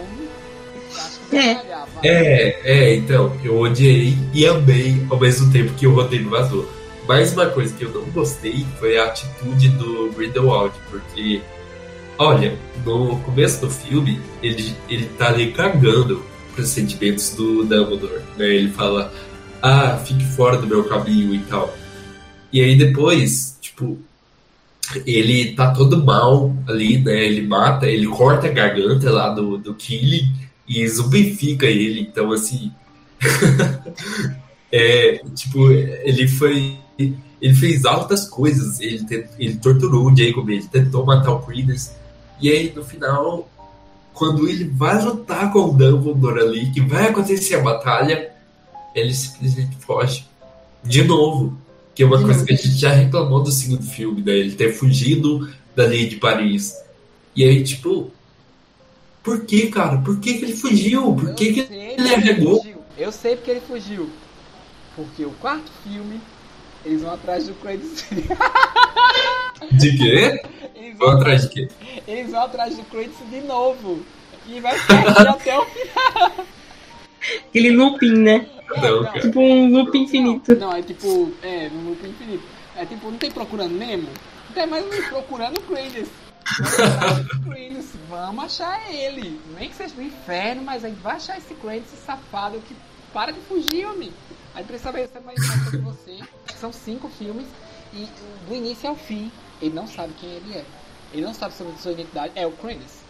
É. É, é, então, eu odiei e amei ao mesmo tempo que o roteiro vazou. Mais uma coisa que eu não gostei foi a atitude do Grindelwald, porque, olha, no começo do filme, ele, ele tá ali cagando pros sentimentos do Dumbledore, né? Ele fala, ah, fique fora do meu caminho e tal. E aí depois, tipo, ele tá todo mal ali, né? Ele mata, ele corta a garganta lá do, do Killing e zumbifica ele. Então, assim. é, tipo, ele foi. Ele fez altas coisas. Ele, ele torturou o Jacob, ele tentou matar o Credence. E aí, no final, quando ele vai lutar com o Dumbledore ali, que vai acontecer a batalha, ele simplesmente foge. De novo. Que é uma coisa que a gente já reclamou do segundo filme, né? Ele ter fugido da lei de Paris. E aí, tipo, por que, cara? Por que, que ele fugiu? Por que, que ele arregou? fugiu. Eu sei porque ele fugiu. Porque o quarto filme, eles vão atrás do Kratos. De quê? Eles vão, atrás de quê? eles vão atrás do Kratos de novo. E vai ficar aqui até o final. Aquele looping, né? Não, cara. Tipo um loop infinito. Não, é tipo, é, no loop infinito. É tipo, não tem procurando Nemo? Não tem mais um procurando o Kratos. Kratos. Vamos achar ele. Nem que seja no inferno, mas a gente vai achar esse Kratos safado que para de fugir, homem. Aí precisa saber mais mais sobre você. São cinco filmes e do início ao fim ele não sabe quem ele é. Ele não sabe sobre a sua identidade. É o Kratos.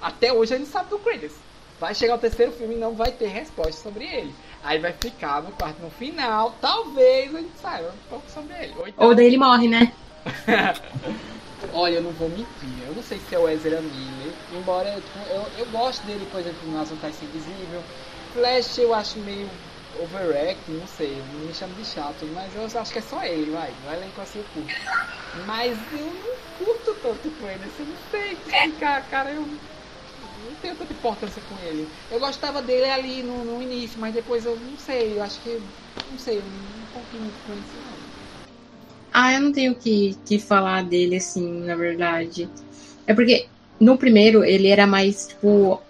Até hoje ele não sabe do Kratos. Vai chegar o terceiro filme e não vai ter resposta sobre ele. Aí vai ficar no quarto no final, talvez a gente saiba um pouco sobre ele. Ou, então... Ou daí ele morre, né? Olha, eu não vou mentir, eu não sei se é o Ezra Miller, embora eu, eu, eu gosto dele, por exemplo, Azul Tá Invisível. Flash eu acho meio overacting, não sei, me chamo de chato, mas eu acho que é só ele, vai, no elenco assim eu curto. Mas eu não curto tanto com ele, assim, não sei explicar, cara, eu não tenho tanta importância com ele. Eu gostava dele ali no, no início, mas depois eu não sei, eu acho que, não sei, confio muito com ele, não. Ah, eu não tenho que, que falar dele assim, na verdade. É porque no primeiro ele era mais, tipo,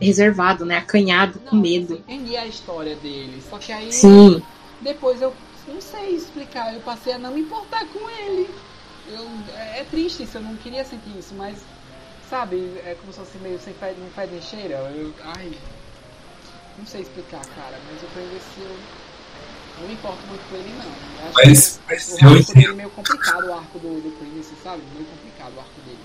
reservado, né? Acanhado, com Não, medo. assim, entendi a história dele. Só que aí Sim. depois eu não sei explicar. Eu passei a não me importar com ele. Eu, é, é triste isso, eu não queria sentir isso, mas sabe, é como se fosse meio sem pé, não pé nem cheira. Eu, ai, não sei explicar, cara, mas eu se eu não me importo muito com ele não. Eu acho Mas- mas o eu entendo. meio complicado o arco do, do Creed, sabe? Meio complicado o arco dele.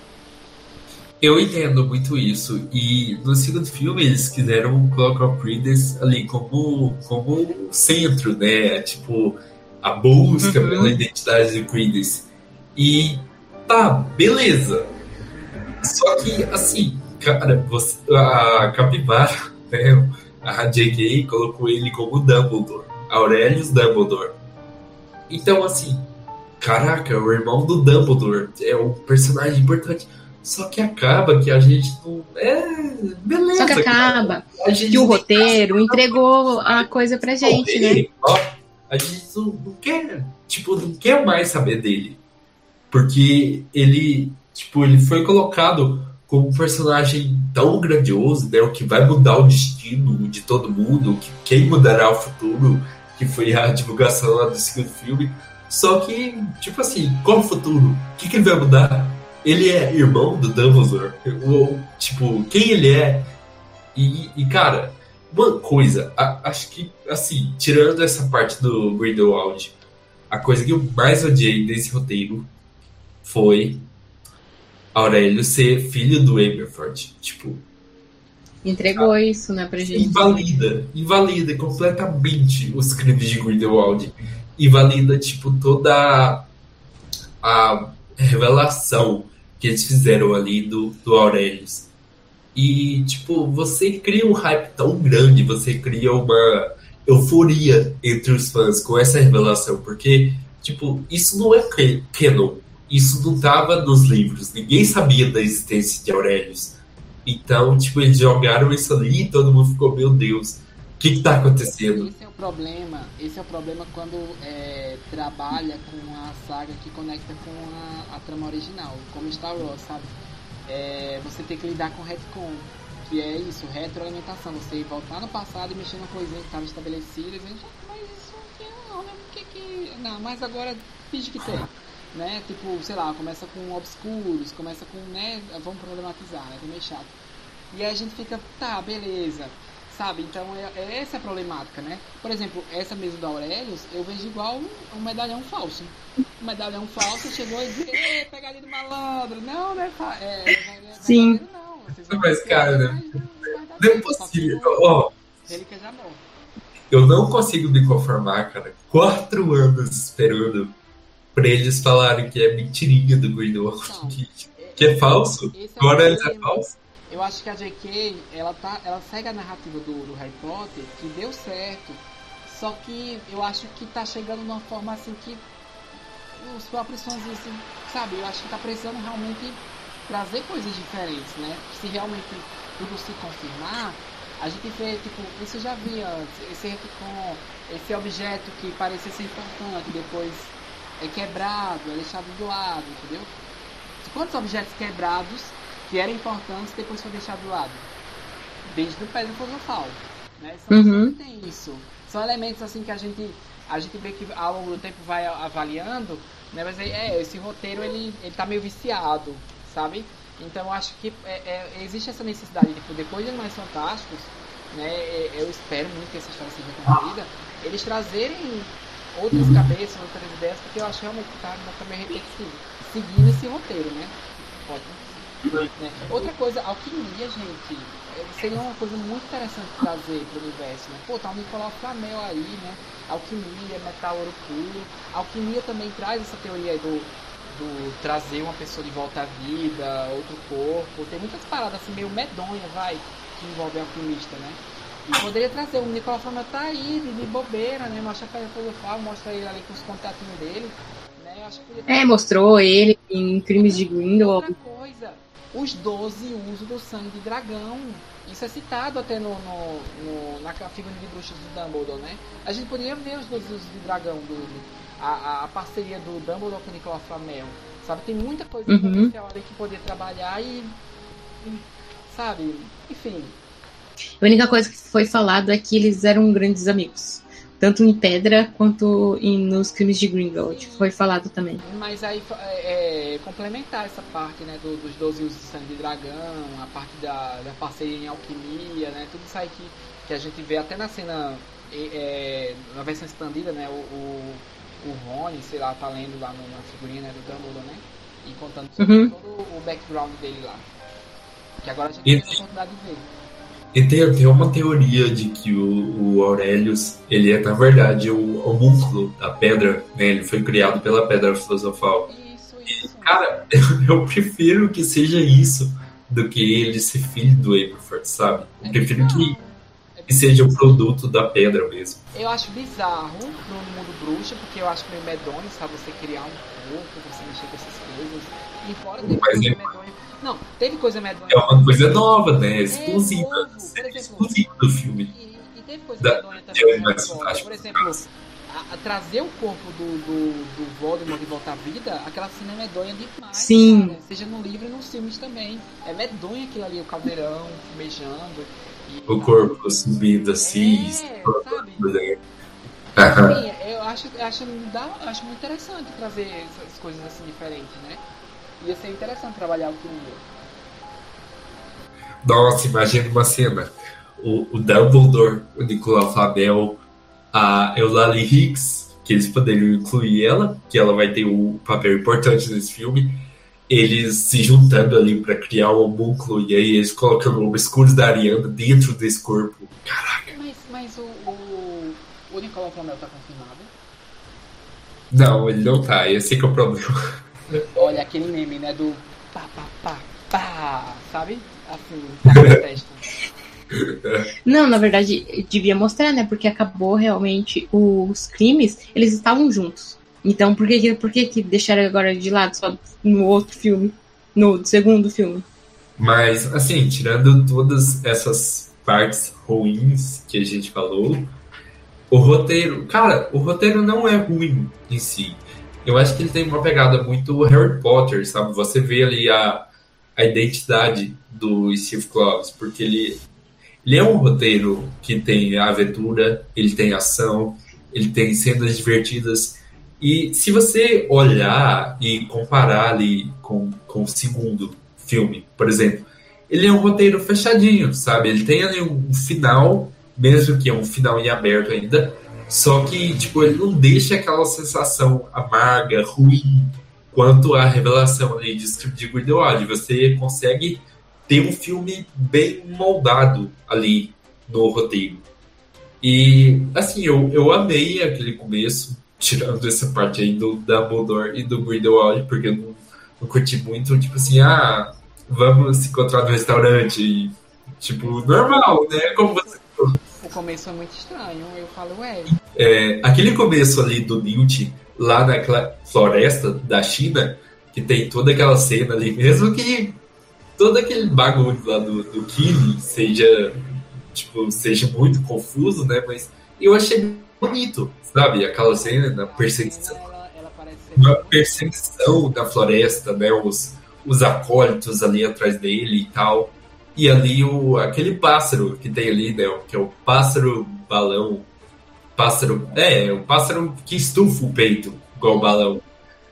Eu entendo muito isso. E no segundo filme eles quiseram colocar o Creedence ali como, como centro, né? Tipo, a busca Uhum. pela identidade do Creedence. E tá, beleza. Só que, assim, cara, você, a Capivara, né? A J.K. colocou ele como Dumbledore. Aurelius Dumbledore. Então, assim, caraca, o irmão do Dumbledore é um personagem importante. Só que acaba que a gente não. É. Beleza. Só que acaba A gente que o roteiro entregou a coisa pra gente, né? ó, a gente não, não quer. Tipo, não quer mais saber dele. Porque ele. Tipo, ele foi colocado como um personagem tão grandioso, né? O que vai mudar o destino de todo mundo, que quem mudará o futuro, que foi a divulgação lá do segundo filme. Só que, tipo assim, qual o futuro? O que, que ele vai mudar? Ele é irmão do Dumbledore? Ou, tipo, quem ele é? E, e, cara, uma coisa, a- acho que, assim, tirando essa parte do Grindelwald, a coisa que eu mais odiei desse roteiro foi Aurélio ser filho do Aberforth. Tipo, Entregou isso, né, pra gente. invalida, invalida completamente os crimes de Grindelwald. Invalida, tipo, toda a revelação que eles fizeram ali do, do Aurelius. E, tipo, você cria um hype tão grande, você cria uma euforia entre os fãs com essa revelação, porque, tipo, isso não é ca- canon. Isso não tava nos livros. Ninguém sabia da existência de Aurelius. Então, tipo, eles jogaram isso ali e todo mundo ficou, meu Deus, o que que tá acontecendo? Esse é o problema, esse é o problema quando é, trabalha com a saga que conecta com a, a trama original, como Star Wars, sabe? É, você tem que lidar com retcon, que é isso, retroalimentação, você voltar no passado e mexer numa coisinha que estava estabelecida, e dizer, "Gente, mas isso aqui não, né? Por que que... Não, mas agora finge que tem. Né? Tipo, sei lá, começa com obscuros, começa com, né? Vamos problematizar, né? Que é meio chato. E aí a gente fica, tá, beleza. Sabe? Então é, é essa a problemática, né? Por exemplo, essa mesa da Aurelius, eu vejo igual um, um medalhão falso. Um medalhão falso chegou e disse, "Ê, pegadinha do malandro. Não, não é, fa- é, é, é Sim. verdadeiro, não. Vocês vão Mas, cara, não é Não é possível. Ó, Relíquia já morre. eu não consigo me conformar, cara. Quatro anos esperando pra eles falarem que é mentirinha do Grindelwald, Não. que, que é falso. É Agora é problema. falso. Eu acho que a J.K. ela tá, ela segue a narrativa do, do Harry Potter que deu certo. Só que eu acho que tá chegando numa forma assim que os próprios fãs assim, sabe? Eu acho que tá precisando realmente trazer coisas diferentes, né? Se realmente tudo se confirmar, a gente vê, tipo, isso eu já vi antes, esse retcon, esse objeto que parecia ser importante, depois é quebrado, é deixado do lado, entendeu? Quantos objetos quebrados que eram importantes depois foi deixado do lado? Desde o Pedro Filosofal. Né? Só Uhum. tem isso. São elementos assim que a gente, a gente vê que ao longo do tempo vai avaliando, né? Mas é, esse roteiro ele, ele tá meio viciado, sabe? Então eu acho que é, é, existe essa necessidade de, depois de Animais Fantásticos, né? é, Eu espero muito que essa história seja concluída, eles trazerem outras cabeças, outras ideias, porque eu acho realmente que tá, tá meio repetitivo. Seguindo esse roteiro, né? Pode. Né? Outra coisa, alquimia, gente, é, seria uma coisa muito interessante trazer para o universo, né? Pô, tá o Nicolau Flamel aí, né? Alquimia, metal ouro puro. Alquimia também traz essa teoria aí do, do trazer uma pessoa de volta à vida, outro corpo. Tem muitas paradas assim meio medonha, vai, que envolvem alquimista, né? Poderia trazer, o Nicolau Flamel tá aí, de, de bobeira, né? Mostra pra ele filosofar, mostra ele ali com os contatinhos dele. Né? Podia É, mostrou ele em Crimes de Grindelwald. Outra coisa, os 12 usos do sangue de dragão. Isso é citado até no, no, no- na figura de bruxas do Dumbledore, né? A gente poderia ver os 12 usos de dragão, do, a, a- a parceria do Dumbledore com o Nicolau Flamel. Sabe, tem muita coisa Uhum. potencial ali que poder trabalhar e, e, Sabe, enfim. A única coisa que foi falado é que eles eram grandes amigos. Tanto em Pedra quanto em, nos crimes de Grindelwald. Foi falado também. Mas aí é, é, complementar essa parte né, do- dos 12 usos de sangue de dragão, a parte da, da parceria em alquimia, né? Tudo isso aí que, que a gente vê até na cena, é, é, na versão expandida, né? O, o, o Rony, sei lá, tá lendo lá na figurinha né, do Dumbledore, né? E contando sobre Uhum. todo o background dele lá. Que agora a gente E- tem a oportunidade de ver. E tem até uma teoria de que o, o Aurelius, ele é na verdade o homúnculo da pedra, né? Ele foi criado pela pedra filosofal. Isso, isso. Cara, eu prefiro que seja isso do que ele ser filho do Aberforth, sabe? Eu prefiro que, É que seja o produto da pedra mesmo. Eu acho bizarro no mundo bruxa, porque eu acho meio medonho, sabe? Você criar um corpo, você mexer com essas coisas. E fora teve Mas é-. Não, teve coisa medonha. É uma coisa nova, né? É Exclusiva. É exemplo. exclusiva do filme. E, e teve coisa Da- medonha de também. Fantástico. Por exemplo, a- a trazer o corpo do, do, do Voldemort de volta à vida, aquela cena é medonha demais. Sim. cara. Seja no livro e nos filmes também. É medonho aquilo ali, o caldeirão, beijando. E, O corpo subindo assim. É, sabe? né? Sim, eu acho, eu acho, dá, eu acho muito interessante trazer essas coisas assim diferentes, né? Ia ser interessante trabalhar o que Nossa, imagina uma cena. O, o Dumbledore, o Nicolau Flamel, a Eulalie Hicks, que eles poderiam incluir ela, que ela vai ter um papel importante nesse filme, eles se juntando ali pra criar o homúnculo, e aí eles colocando o escuros da Ariana dentro desse corpo. Mas, mas o, o, o Nicolau Flamel tá confirmado? Não, ele não tá, esse que é o problema. Olha aquele meme, né? Do pá, pá, pá, pá, sabe? Assim, tá na testa. Não, na verdade, devia mostrar, né? Porque acabou realmente os crimes, eles estavam juntos. Então, por que, que- por que, que deixaram agora de lado só no outro filme? No segundo filme? Mas, assim, tirando todas essas partes ruins que a gente falou, o roteiro, cara, o roteiro não é ruim em si. Eu acho que ele tem uma pegada muito Harry Potter, sabe? Você vê ali a, a identidade do Steve Kloves, porque ele, ele é um roteiro que tem aventura, ele tem ação, ele tem cenas divertidas. E se você olhar e comparar ali com, com o segundo filme, por exemplo, ele é um roteiro fechadinho, sabe? Ele tem ali um final, mesmo que é um final em aberto ainda, só que, tipo, ele não deixa aquela sensação amarga, ruim, quanto a revelação ali de Script de Grindelwald. Você consegue ter um filme bem moldado ali no roteiro. E, assim, eu, eu amei aquele começo, tirando essa parte aí do Dumbledore e do Grindelwald, porque eu não, não curti muito, tipo assim, ah, vamos se encontrar no restaurante, e, tipo, normal, né? Como você O começo é muito estranho. Eu falo, ué, é, aquele começo ali do Newt, lá naquela floresta da China, que tem toda aquela cena ali, mesmo que todo aquele bagulho lá do, do Killing seja, tipo, seja muito confuso, né? Mas eu achei bonito, sabe? Aquela cena da perseguição, ela, ela parece ser. uma perseguição da floresta, né? Os, os acólitos ali atrás dele e tal. E ali o, aquele pássaro que tem ali, né? Que é o pássaro balão. Pássaro. É, o pássaro que estufa o peito, igual o balão.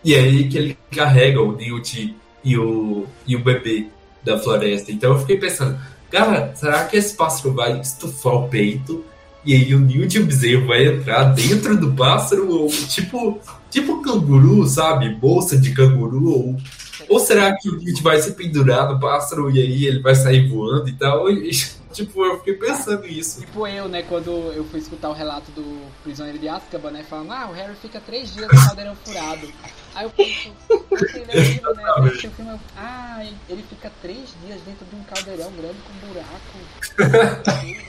E é aí que ele carrega o Newt e o, e o bebê da floresta. Então eu fiquei pensando, cara, será que esse pássaro vai estufar o peito? E aí o Newt o bezerro vai entrar dentro do pássaro, ou tipo, tipo canguru, sabe? Bolsa de canguru, ou Ou será que o Newt vai se pendurar no pássaro e aí ele vai sair voando e tal? E, tipo, eu fiquei pensando nisso. Tipo eu, né, quando eu fui escutar o relato do prisioneiro de Azkaban, né, falando, ah, o Harry fica três dias no caldeirão furado. Aí eu livro, né, eu filme, ah, ele fica três dias dentro de um caldeirão grande com um buraco,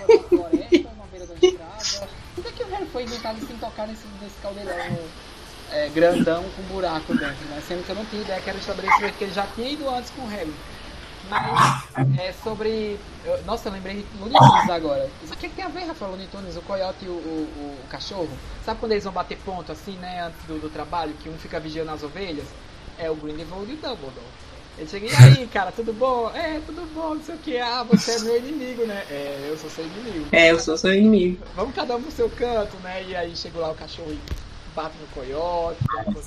na floresta, uma beira da estrada. Por que, que o Harry foi inventado sem tocar nesse, nesse caldeirão é, grandão com buraco dentro, né? Sendo que eu não tinha ideia que era estabelecido que ele já tinha ido antes com o Harry. Mas é sobre. eu- nossa, eu lembrei de Looney Tunes agora. Isso aqui tem a ver, Rafael, Looney Tunes, o coiote e o, o- o cachorro. Sabe quando eles vão bater ponto assim, né, antes do, do trabalho, que um fica vigiando as ovelhas? É o Grindelwald e o Dumbledore. Ele chega, e aí, cara, tudo bom? É, tudo bom, não sei o que. Ah, você é meu inimigo, né? É, eu sou seu inimigo. É, eu sou seu inimigo. Vamos cada um pro seu canto, né? E aí chega lá o cachorro e bate no coiote.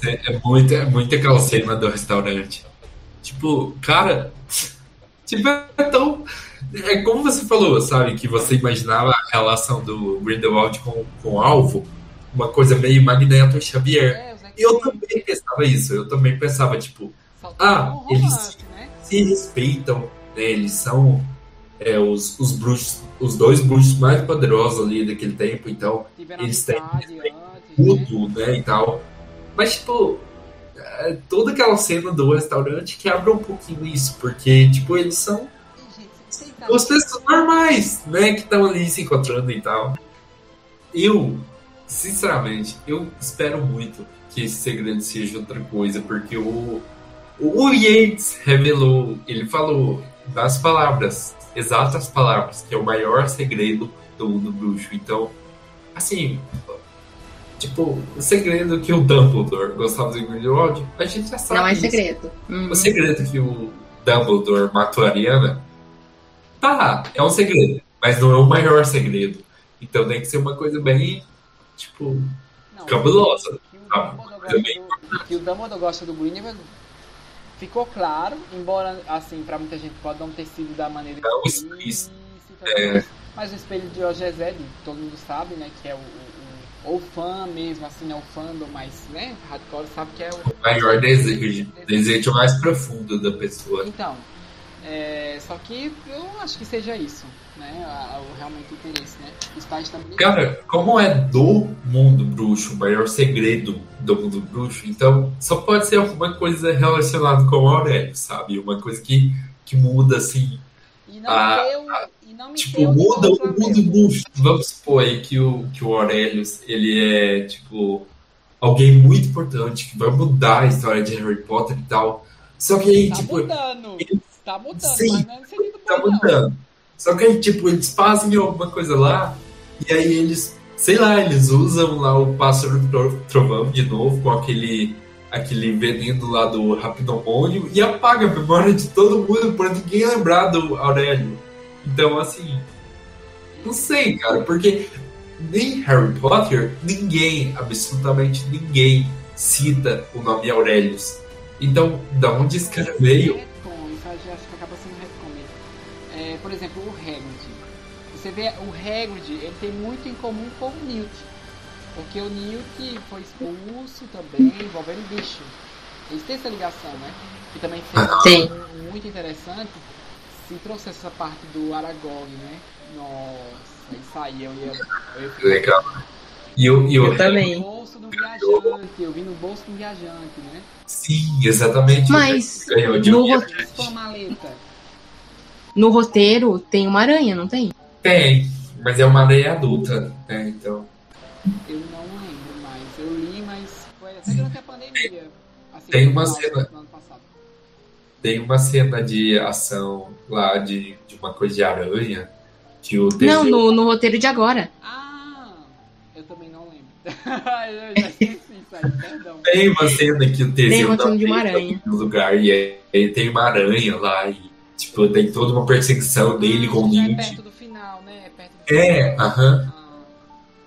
É, é muito, é muito aquela cena do restaurante. Tipo, cara. Tipo, é tão. É como você falou, sabe? Que você imaginava a relação do Grindelwald com, com o alvo, uma coisa meio Magneto Xavier. É, Eu também pensava isso. Eu também pensava, tipo, Faltou Ah, um eles- romance, né? se respeitam, né? Eles são é, os, os bruxos, os dois bruxos mais poderosos ali daquele tempo, então Tiveram Eles têm antes, né? tudo, né, e tal. Mas, tipo, é, toda aquela cena do restaurante quebra um pouquinho isso, porque, tipo, eles são duas pessoas normais, né, que estão ali se encontrando e tal. Eu, sinceramente, eu espero muito que esse segredo seja outra coisa, porque o, o Yates revelou, ele falou das palavras, exatas palavras, que é o maior segredo do mundo bruxo. Então, assim, tipo, o segredo que o Dumbledore gostava do Grindelwald, a gente já sabe. Não é isso. segredo. Uhum. O segredo que o Dumbledore matou a Ariana, tá, é um segredo, mas não é o maior segredo. Então tem que ser uma coisa bem, tipo, Não, cabulosa. que o Dumbledore gosta do- que o Dumbledore gosta do Grindelwald ficou claro, embora assim para muita gente pode não ter sido da maneira Não, explícita, É. mas o espelho de Roger Zed, todo mundo sabe, né, que é o, o, o, o fã mesmo, assim, né, o fandom mais, né, hardcore sabe que é o O maior desejo, desejo mais profundo da pessoa. Então, é, só que eu acho que seja isso, né? a- a- O realmente interesse, né? Está estabelecido. Cara, como é do mundo bruxo, o maior segredo do mundo bruxo, então só pode ser alguma coisa relacionada com o Aurélio, sabe? Uma coisa que, que muda, assim, E não Ah, ter o, e não me Tipo, muda o mundo bruxo. Vamos supor aí que o, que o Aurelius, ele é, tipo, alguém muito importante, que vai mudar a história de Harry Potter e tal. Só que aí, Tá tipo, mudando, ele- tá mudando, Sim, mas não é tá bom, não. mudando. Só que aí, tipo, eles fazem alguma coisa lá, e aí eles, sei lá, eles usam lá o pássaro tro- trovão de novo, com aquele, aquele veneno lá do rapidomônio, e apaga a memória de todo mundo pra ninguém lembrar do Aurélio. Então, assim, não sei, cara, porque nem Harry Potter, ninguém, absolutamente ninguém, cita o nome Aurelius. Então, da onde esse cara veio? Por exemplo, o Hagrid. Você vê, o Hagrid, ele tem muito em comum com o Newt. Porque o Newt foi expulso também, envolvendo bicho. Eles têm essa ligação, né? Que também seria um- muito interessante se trouxesse essa parte do Aragorn, né? Nossa, isso aí eu ia. Eu ia ficar Legal. E o, e o Eu no também. bolso do viajante, eu vi no bolso do viajante, né? Sim, exatamente. Mas no um Sua maleta. No roteiro tem uma aranha, não tem? Tem, mas é uma areia adulta, né? Então. Eu não lembro mais. Eu li, mas foi até durante a pandemia. Assim, Tem uma cena-. Tem uma cena de ação lá de, de uma coisa de aranha que o Não, no, no roteiro de agora. Ah, eu também não lembro. eu já esqueci isso aí, perdão. Tem uma cena que o Teseu Tem uma tá cena de uma aranha. no lugar e aí aí tem uma aranha lá e tipo tem toda uma perseguição dele com o é Newt. perto do final, né? É perto do É, final. aham.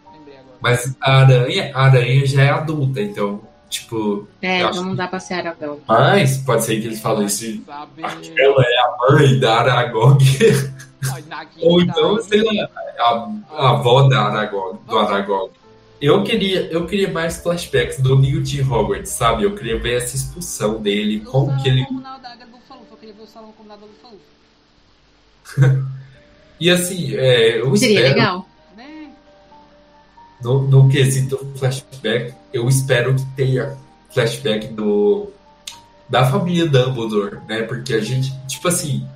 Ah, lembrei agora. Mas a aranha, a aranha já é adulta, então tipo, É, então acho não dá pra ser Aragão. mas pode ser que eles falem isso. Sabe... Ela é a mãe da Aragog, ou então, sei lá, a, a avó da Aragog, do Aragog. Eu queria, eu queria mais flashbacks do Newt Hogwarts, sabe? Eu queria ver essa expulsão dele, como que ele. salão comunal da Águia do salão comunal da Lufa-Lufa. E assim, é, eu Seria espero, legal. Né? no, no quesito flashback, eu espero que tenha flashback do da família Dumbledore, né? Porque a gente, tipo assim,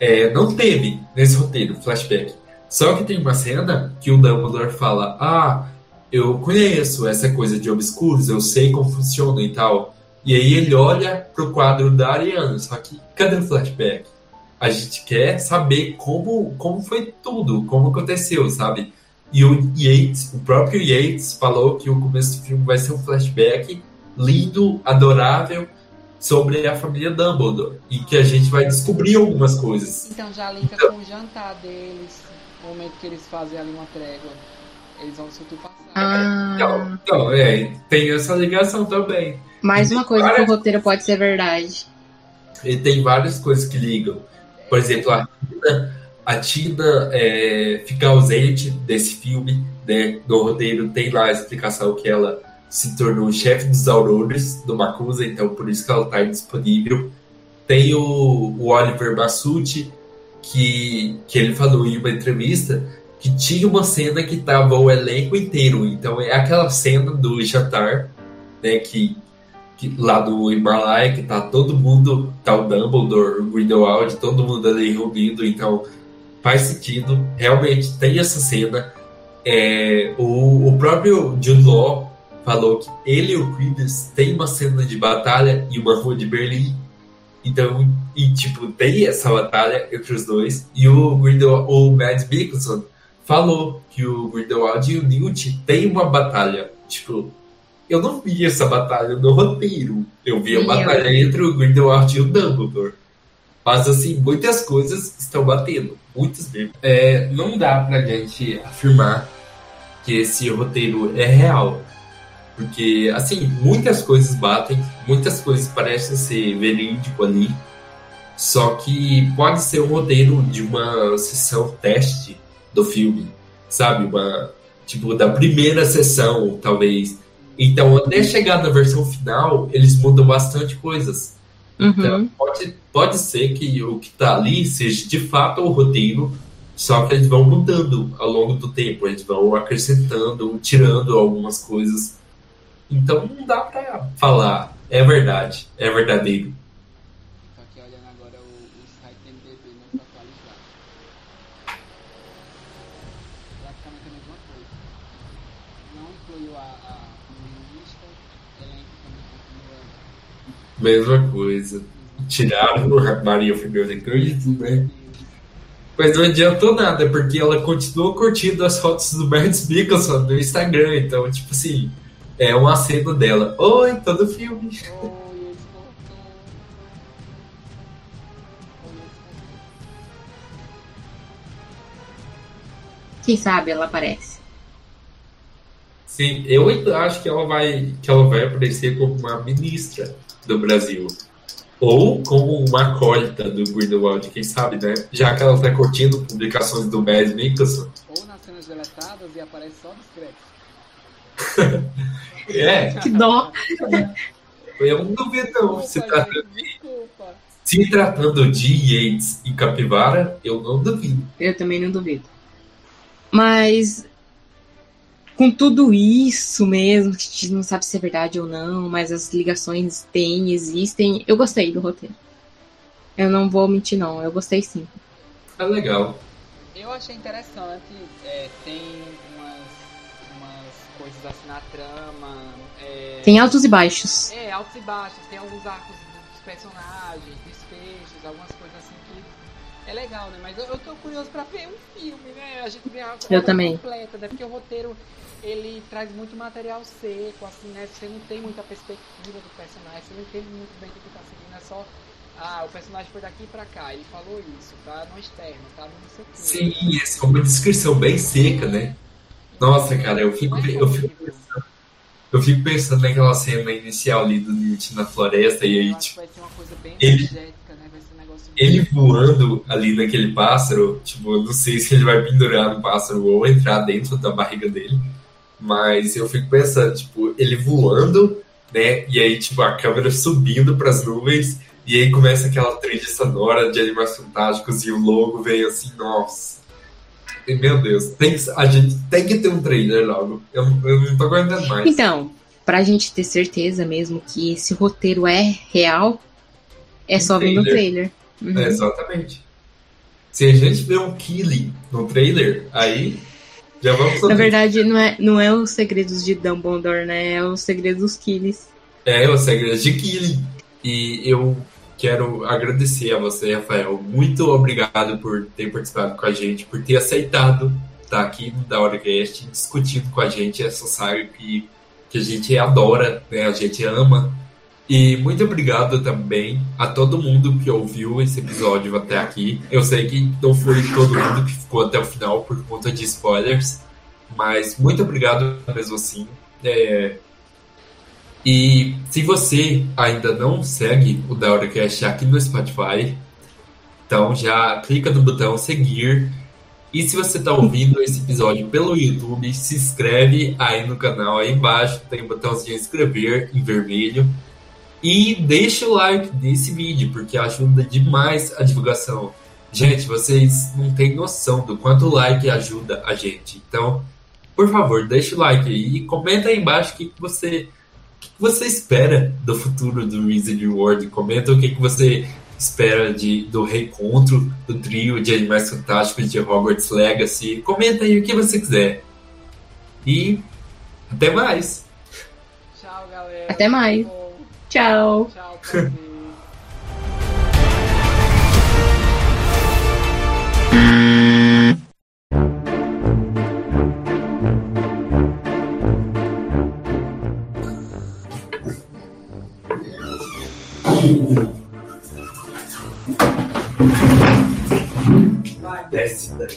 é, não teve nesse roteiro flashback. Só que tem uma cena que o Dumbledore fala: Ah, eu conheço essa coisa de obscuros, eu sei como funciona e tal. E aí ele olha pro quadro da Ariana, só que cadê o flashback? A gente quer saber como, como foi tudo, como aconteceu, sabe? E o Yates, o próprio Yates falou que o começo do filme vai ser um flashback lindo, adorável, sobre a família Dumbledore. E que a gente vai descobrir algumas coisas. Então já linka com o jantar deles, o momento que eles fazem ali uma trégua. Eles vão discutir o passado. Ah, Então, então, é, tem essa ligação também. Mais uma coisa que o roteiro pode ser verdade. E tem várias coisas que ligam. Por exemplo, a Tina, a Tina é, fica ausente desse filme, né? No roteiro tem lá a explicação que ela se tornou chefe dos Aurores do Macusa, então por isso que ela está disponível. Tem o, o Oliver Massucci, que, que ele falou em uma entrevista que tinha uma cena que tava o elenco inteiro. Então é aquela cena do jantar, né? Que, que lá do Himalaia, que tá todo mundo, tá o Dumbledore, o Grindelwald, todo mundo ali reunido, então faz sentido. Realmente tem essa cena. É, o, o próprio Jude Law falou que ele e o Credence tem uma cena de batalha em uma rua de Berlim. Então, e tipo, tem essa batalha entre os dois. E o Grindelwald, o Mads Mikkelsen falou que o Grindelwald e o Newt têm uma batalha. Tipo, eu não vi essa batalha no roteiro. Eu vi a Nem batalha entre o Grindelwald e o Dumbledore. Mas, assim, muitas coisas estão batendo. Muitas mesmo. É, não dá pra gente afirmar que esse roteiro é real. Porque, assim, muitas coisas batem, muitas coisas parecem ser verídico ali. Só que pode ser um roteiro de uma sessão teste do filme, sabe? Uma, tipo, da primeira sessão, talvez. Então, até chegar na versão final, eles mudam bastante coisas. Então, Uhum. pode, pode ser que o que tá ali seja de fato o roteiro, só que eles vão mudando ao longo do tempo, eles vão acrescentando, tirando algumas coisas. Então não dá pra falar, é verdade, é verdadeiro. Tô aqui olhando agora o, o site do MDB não tá atualizado. Praticamente a mesma coisa. Não incluiu a, a lista, elenco também continua. Mesma coisa. Tiraram a Maria Fernanda Cruz, né? Mas não adiantou nada, porque ela continuou curtindo as fotos do Mads Mikkelsen no Instagram. Então, tipo assim, é um aceno dela. Oi, todo filme. Quem sabe ela aparece. Sim, eu ainda acho que ela vai que ela vai aparecer como uma ministra do Brasil. Ou como uma acólita do Grindelwald, quem sabe, né? Já que ela tá curtindo publicações do Mads Mikkelsen. Ou nas cenas deletadas e aparece só nos créditos. É, Que dó. eu não duvido não. Se, tratando, gente, desculpa. se tratando de Yates e Capivara, eu não duvido. Eu também não duvido. Mas com tudo isso mesmo, que a gente não sabe se é verdade ou não, mas as ligações têm, existem. Eu gostei do roteiro. Eu não vou mentir, não. Eu gostei sim. É legal. Eu achei interessante, é, tem umas, umas coisas assim na trama. É, Tem altos e baixos. É, altos e baixos, tem alguns arcos dos personagens, desfechos, algumas coisas assim que é legal, né? Mas eu, eu tô curioso pra ver um filme, né? A gente vê a Eu também. completa, né? Porque o roteiro ele traz muito material seco, assim, né? Você não tem muita perspectiva do personagem, você não entende muito bem o que tá seguindo, é só. Ah, o personagem foi daqui pra cá, ele falou isso, tá no externo, tá no não sei o quê. Sim, é uma descrição bem seca, né? Nossa, cara, eu fico, é eu fico, horrível. eu fico pensando naquela cena inicial ali do Newt na floresta e aí, tipo, vai ser uma coisa bem ele- energética, né? Vai ser um negócio ele voando ali naquele pássaro, tipo, eu não sei se ele vai pendurar no pássaro ou entrar dentro da barriga dele. Mas eu fico pensando, tipo, ele voando, né? E aí, tipo, a câmera subindo pras nuvens, e aí começa aquela trilha sonora de Animais Fantásticos e o logo vem assim, nossa. E, meu Deus, tem a gente tem que ter um trailer logo. Eu, eu não tô aguentando mais. Então, pra gente ter certeza mesmo que esse roteiro é real, é Um só ver no trailer. trailer. Uhum. É, exatamente. Se a gente vê um Killing no trailer, aí já vamos Na saber. verdade, não é, não é os segredos de Dumbledore, né? É os segredos dos Killis. É, o segredo de Killing. E eu quero agradecer a você, Rafael. Muito obrigado por ter participado com a gente, por ter aceitado estar aqui no Da discutindo com a gente essa saga que, que a gente adora, né? A gente ama. E muito obrigado também a todo mundo que ouviu esse episódio até aqui. Eu sei que não foi todo mundo que ficou até o final por conta de spoilers, mas muito obrigado mesmo assim. É, e se você ainda não segue o DauraCast aqui no Spotify, então já clica no botão seguir. E se você está ouvindo esse episódio pelo YouTube, se inscreve aí no canal, aí embaixo tem o botãozinho inscrever em vermelho. E deixa o like nesse vídeo, porque ajuda demais a divulgação. Gente, vocês não têm noção do quanto o like ajuda a gente. Então, por favor, deixa o like aí e comenta aí embaixo o que, que você o que que você espera do futuro do Wizard World? Comenta o que, que você espera de, do reencontro do trio de Animais Fantásticos de Hogwarts Legacy. Comenta aí o que você quiser. E até mais! Tchau, galera. Até mais. Tchau. Desce daí.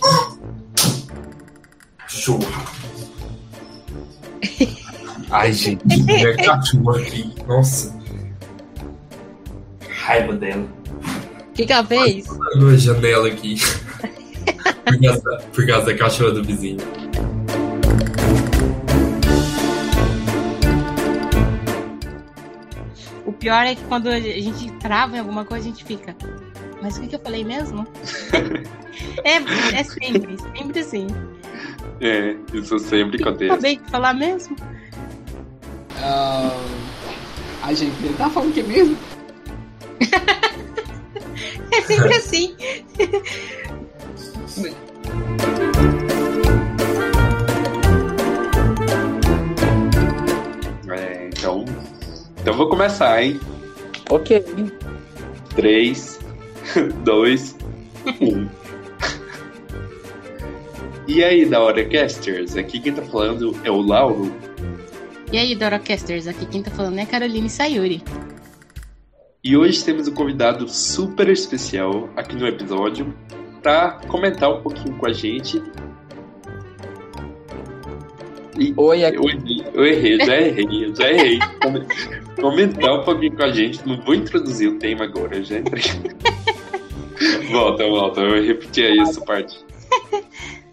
Ai, gente, minha cachorra aqui. Nossa. Raiva dela. O que, que ela fez? Abriu a janela aqui. por, causa da, por causa da cachorra do vizinho. O pior é que quando a gente trava em alguma coisa, a gente fica. Mas o que, que eu falei mesmo? é, é sempre, sempre assim. É, isso sempre acontece. Acabei de falar mesmo? Ah, Ai, gente, ele tá falando o que mesmo? É sempre assim. É, então, então vou começar, hein? Ok. 3, 2, 1. E aí, da hora casters? Aqui quem tá falando é o Lauro. E aí, Dorocasters, aqui quem tá falando é a Caroline Sayuri. E hoje temos um convidado super especial aqui no episódio para comentar um pouquinho com a gente. E Oi, aqui. eu errei, eu errei, já errei, eu já errei. Come- Comentar um pouquinho com a gente, não vou introduzir o tema agora, eu já entrei. volta, volta, eu repeti aí essa parte.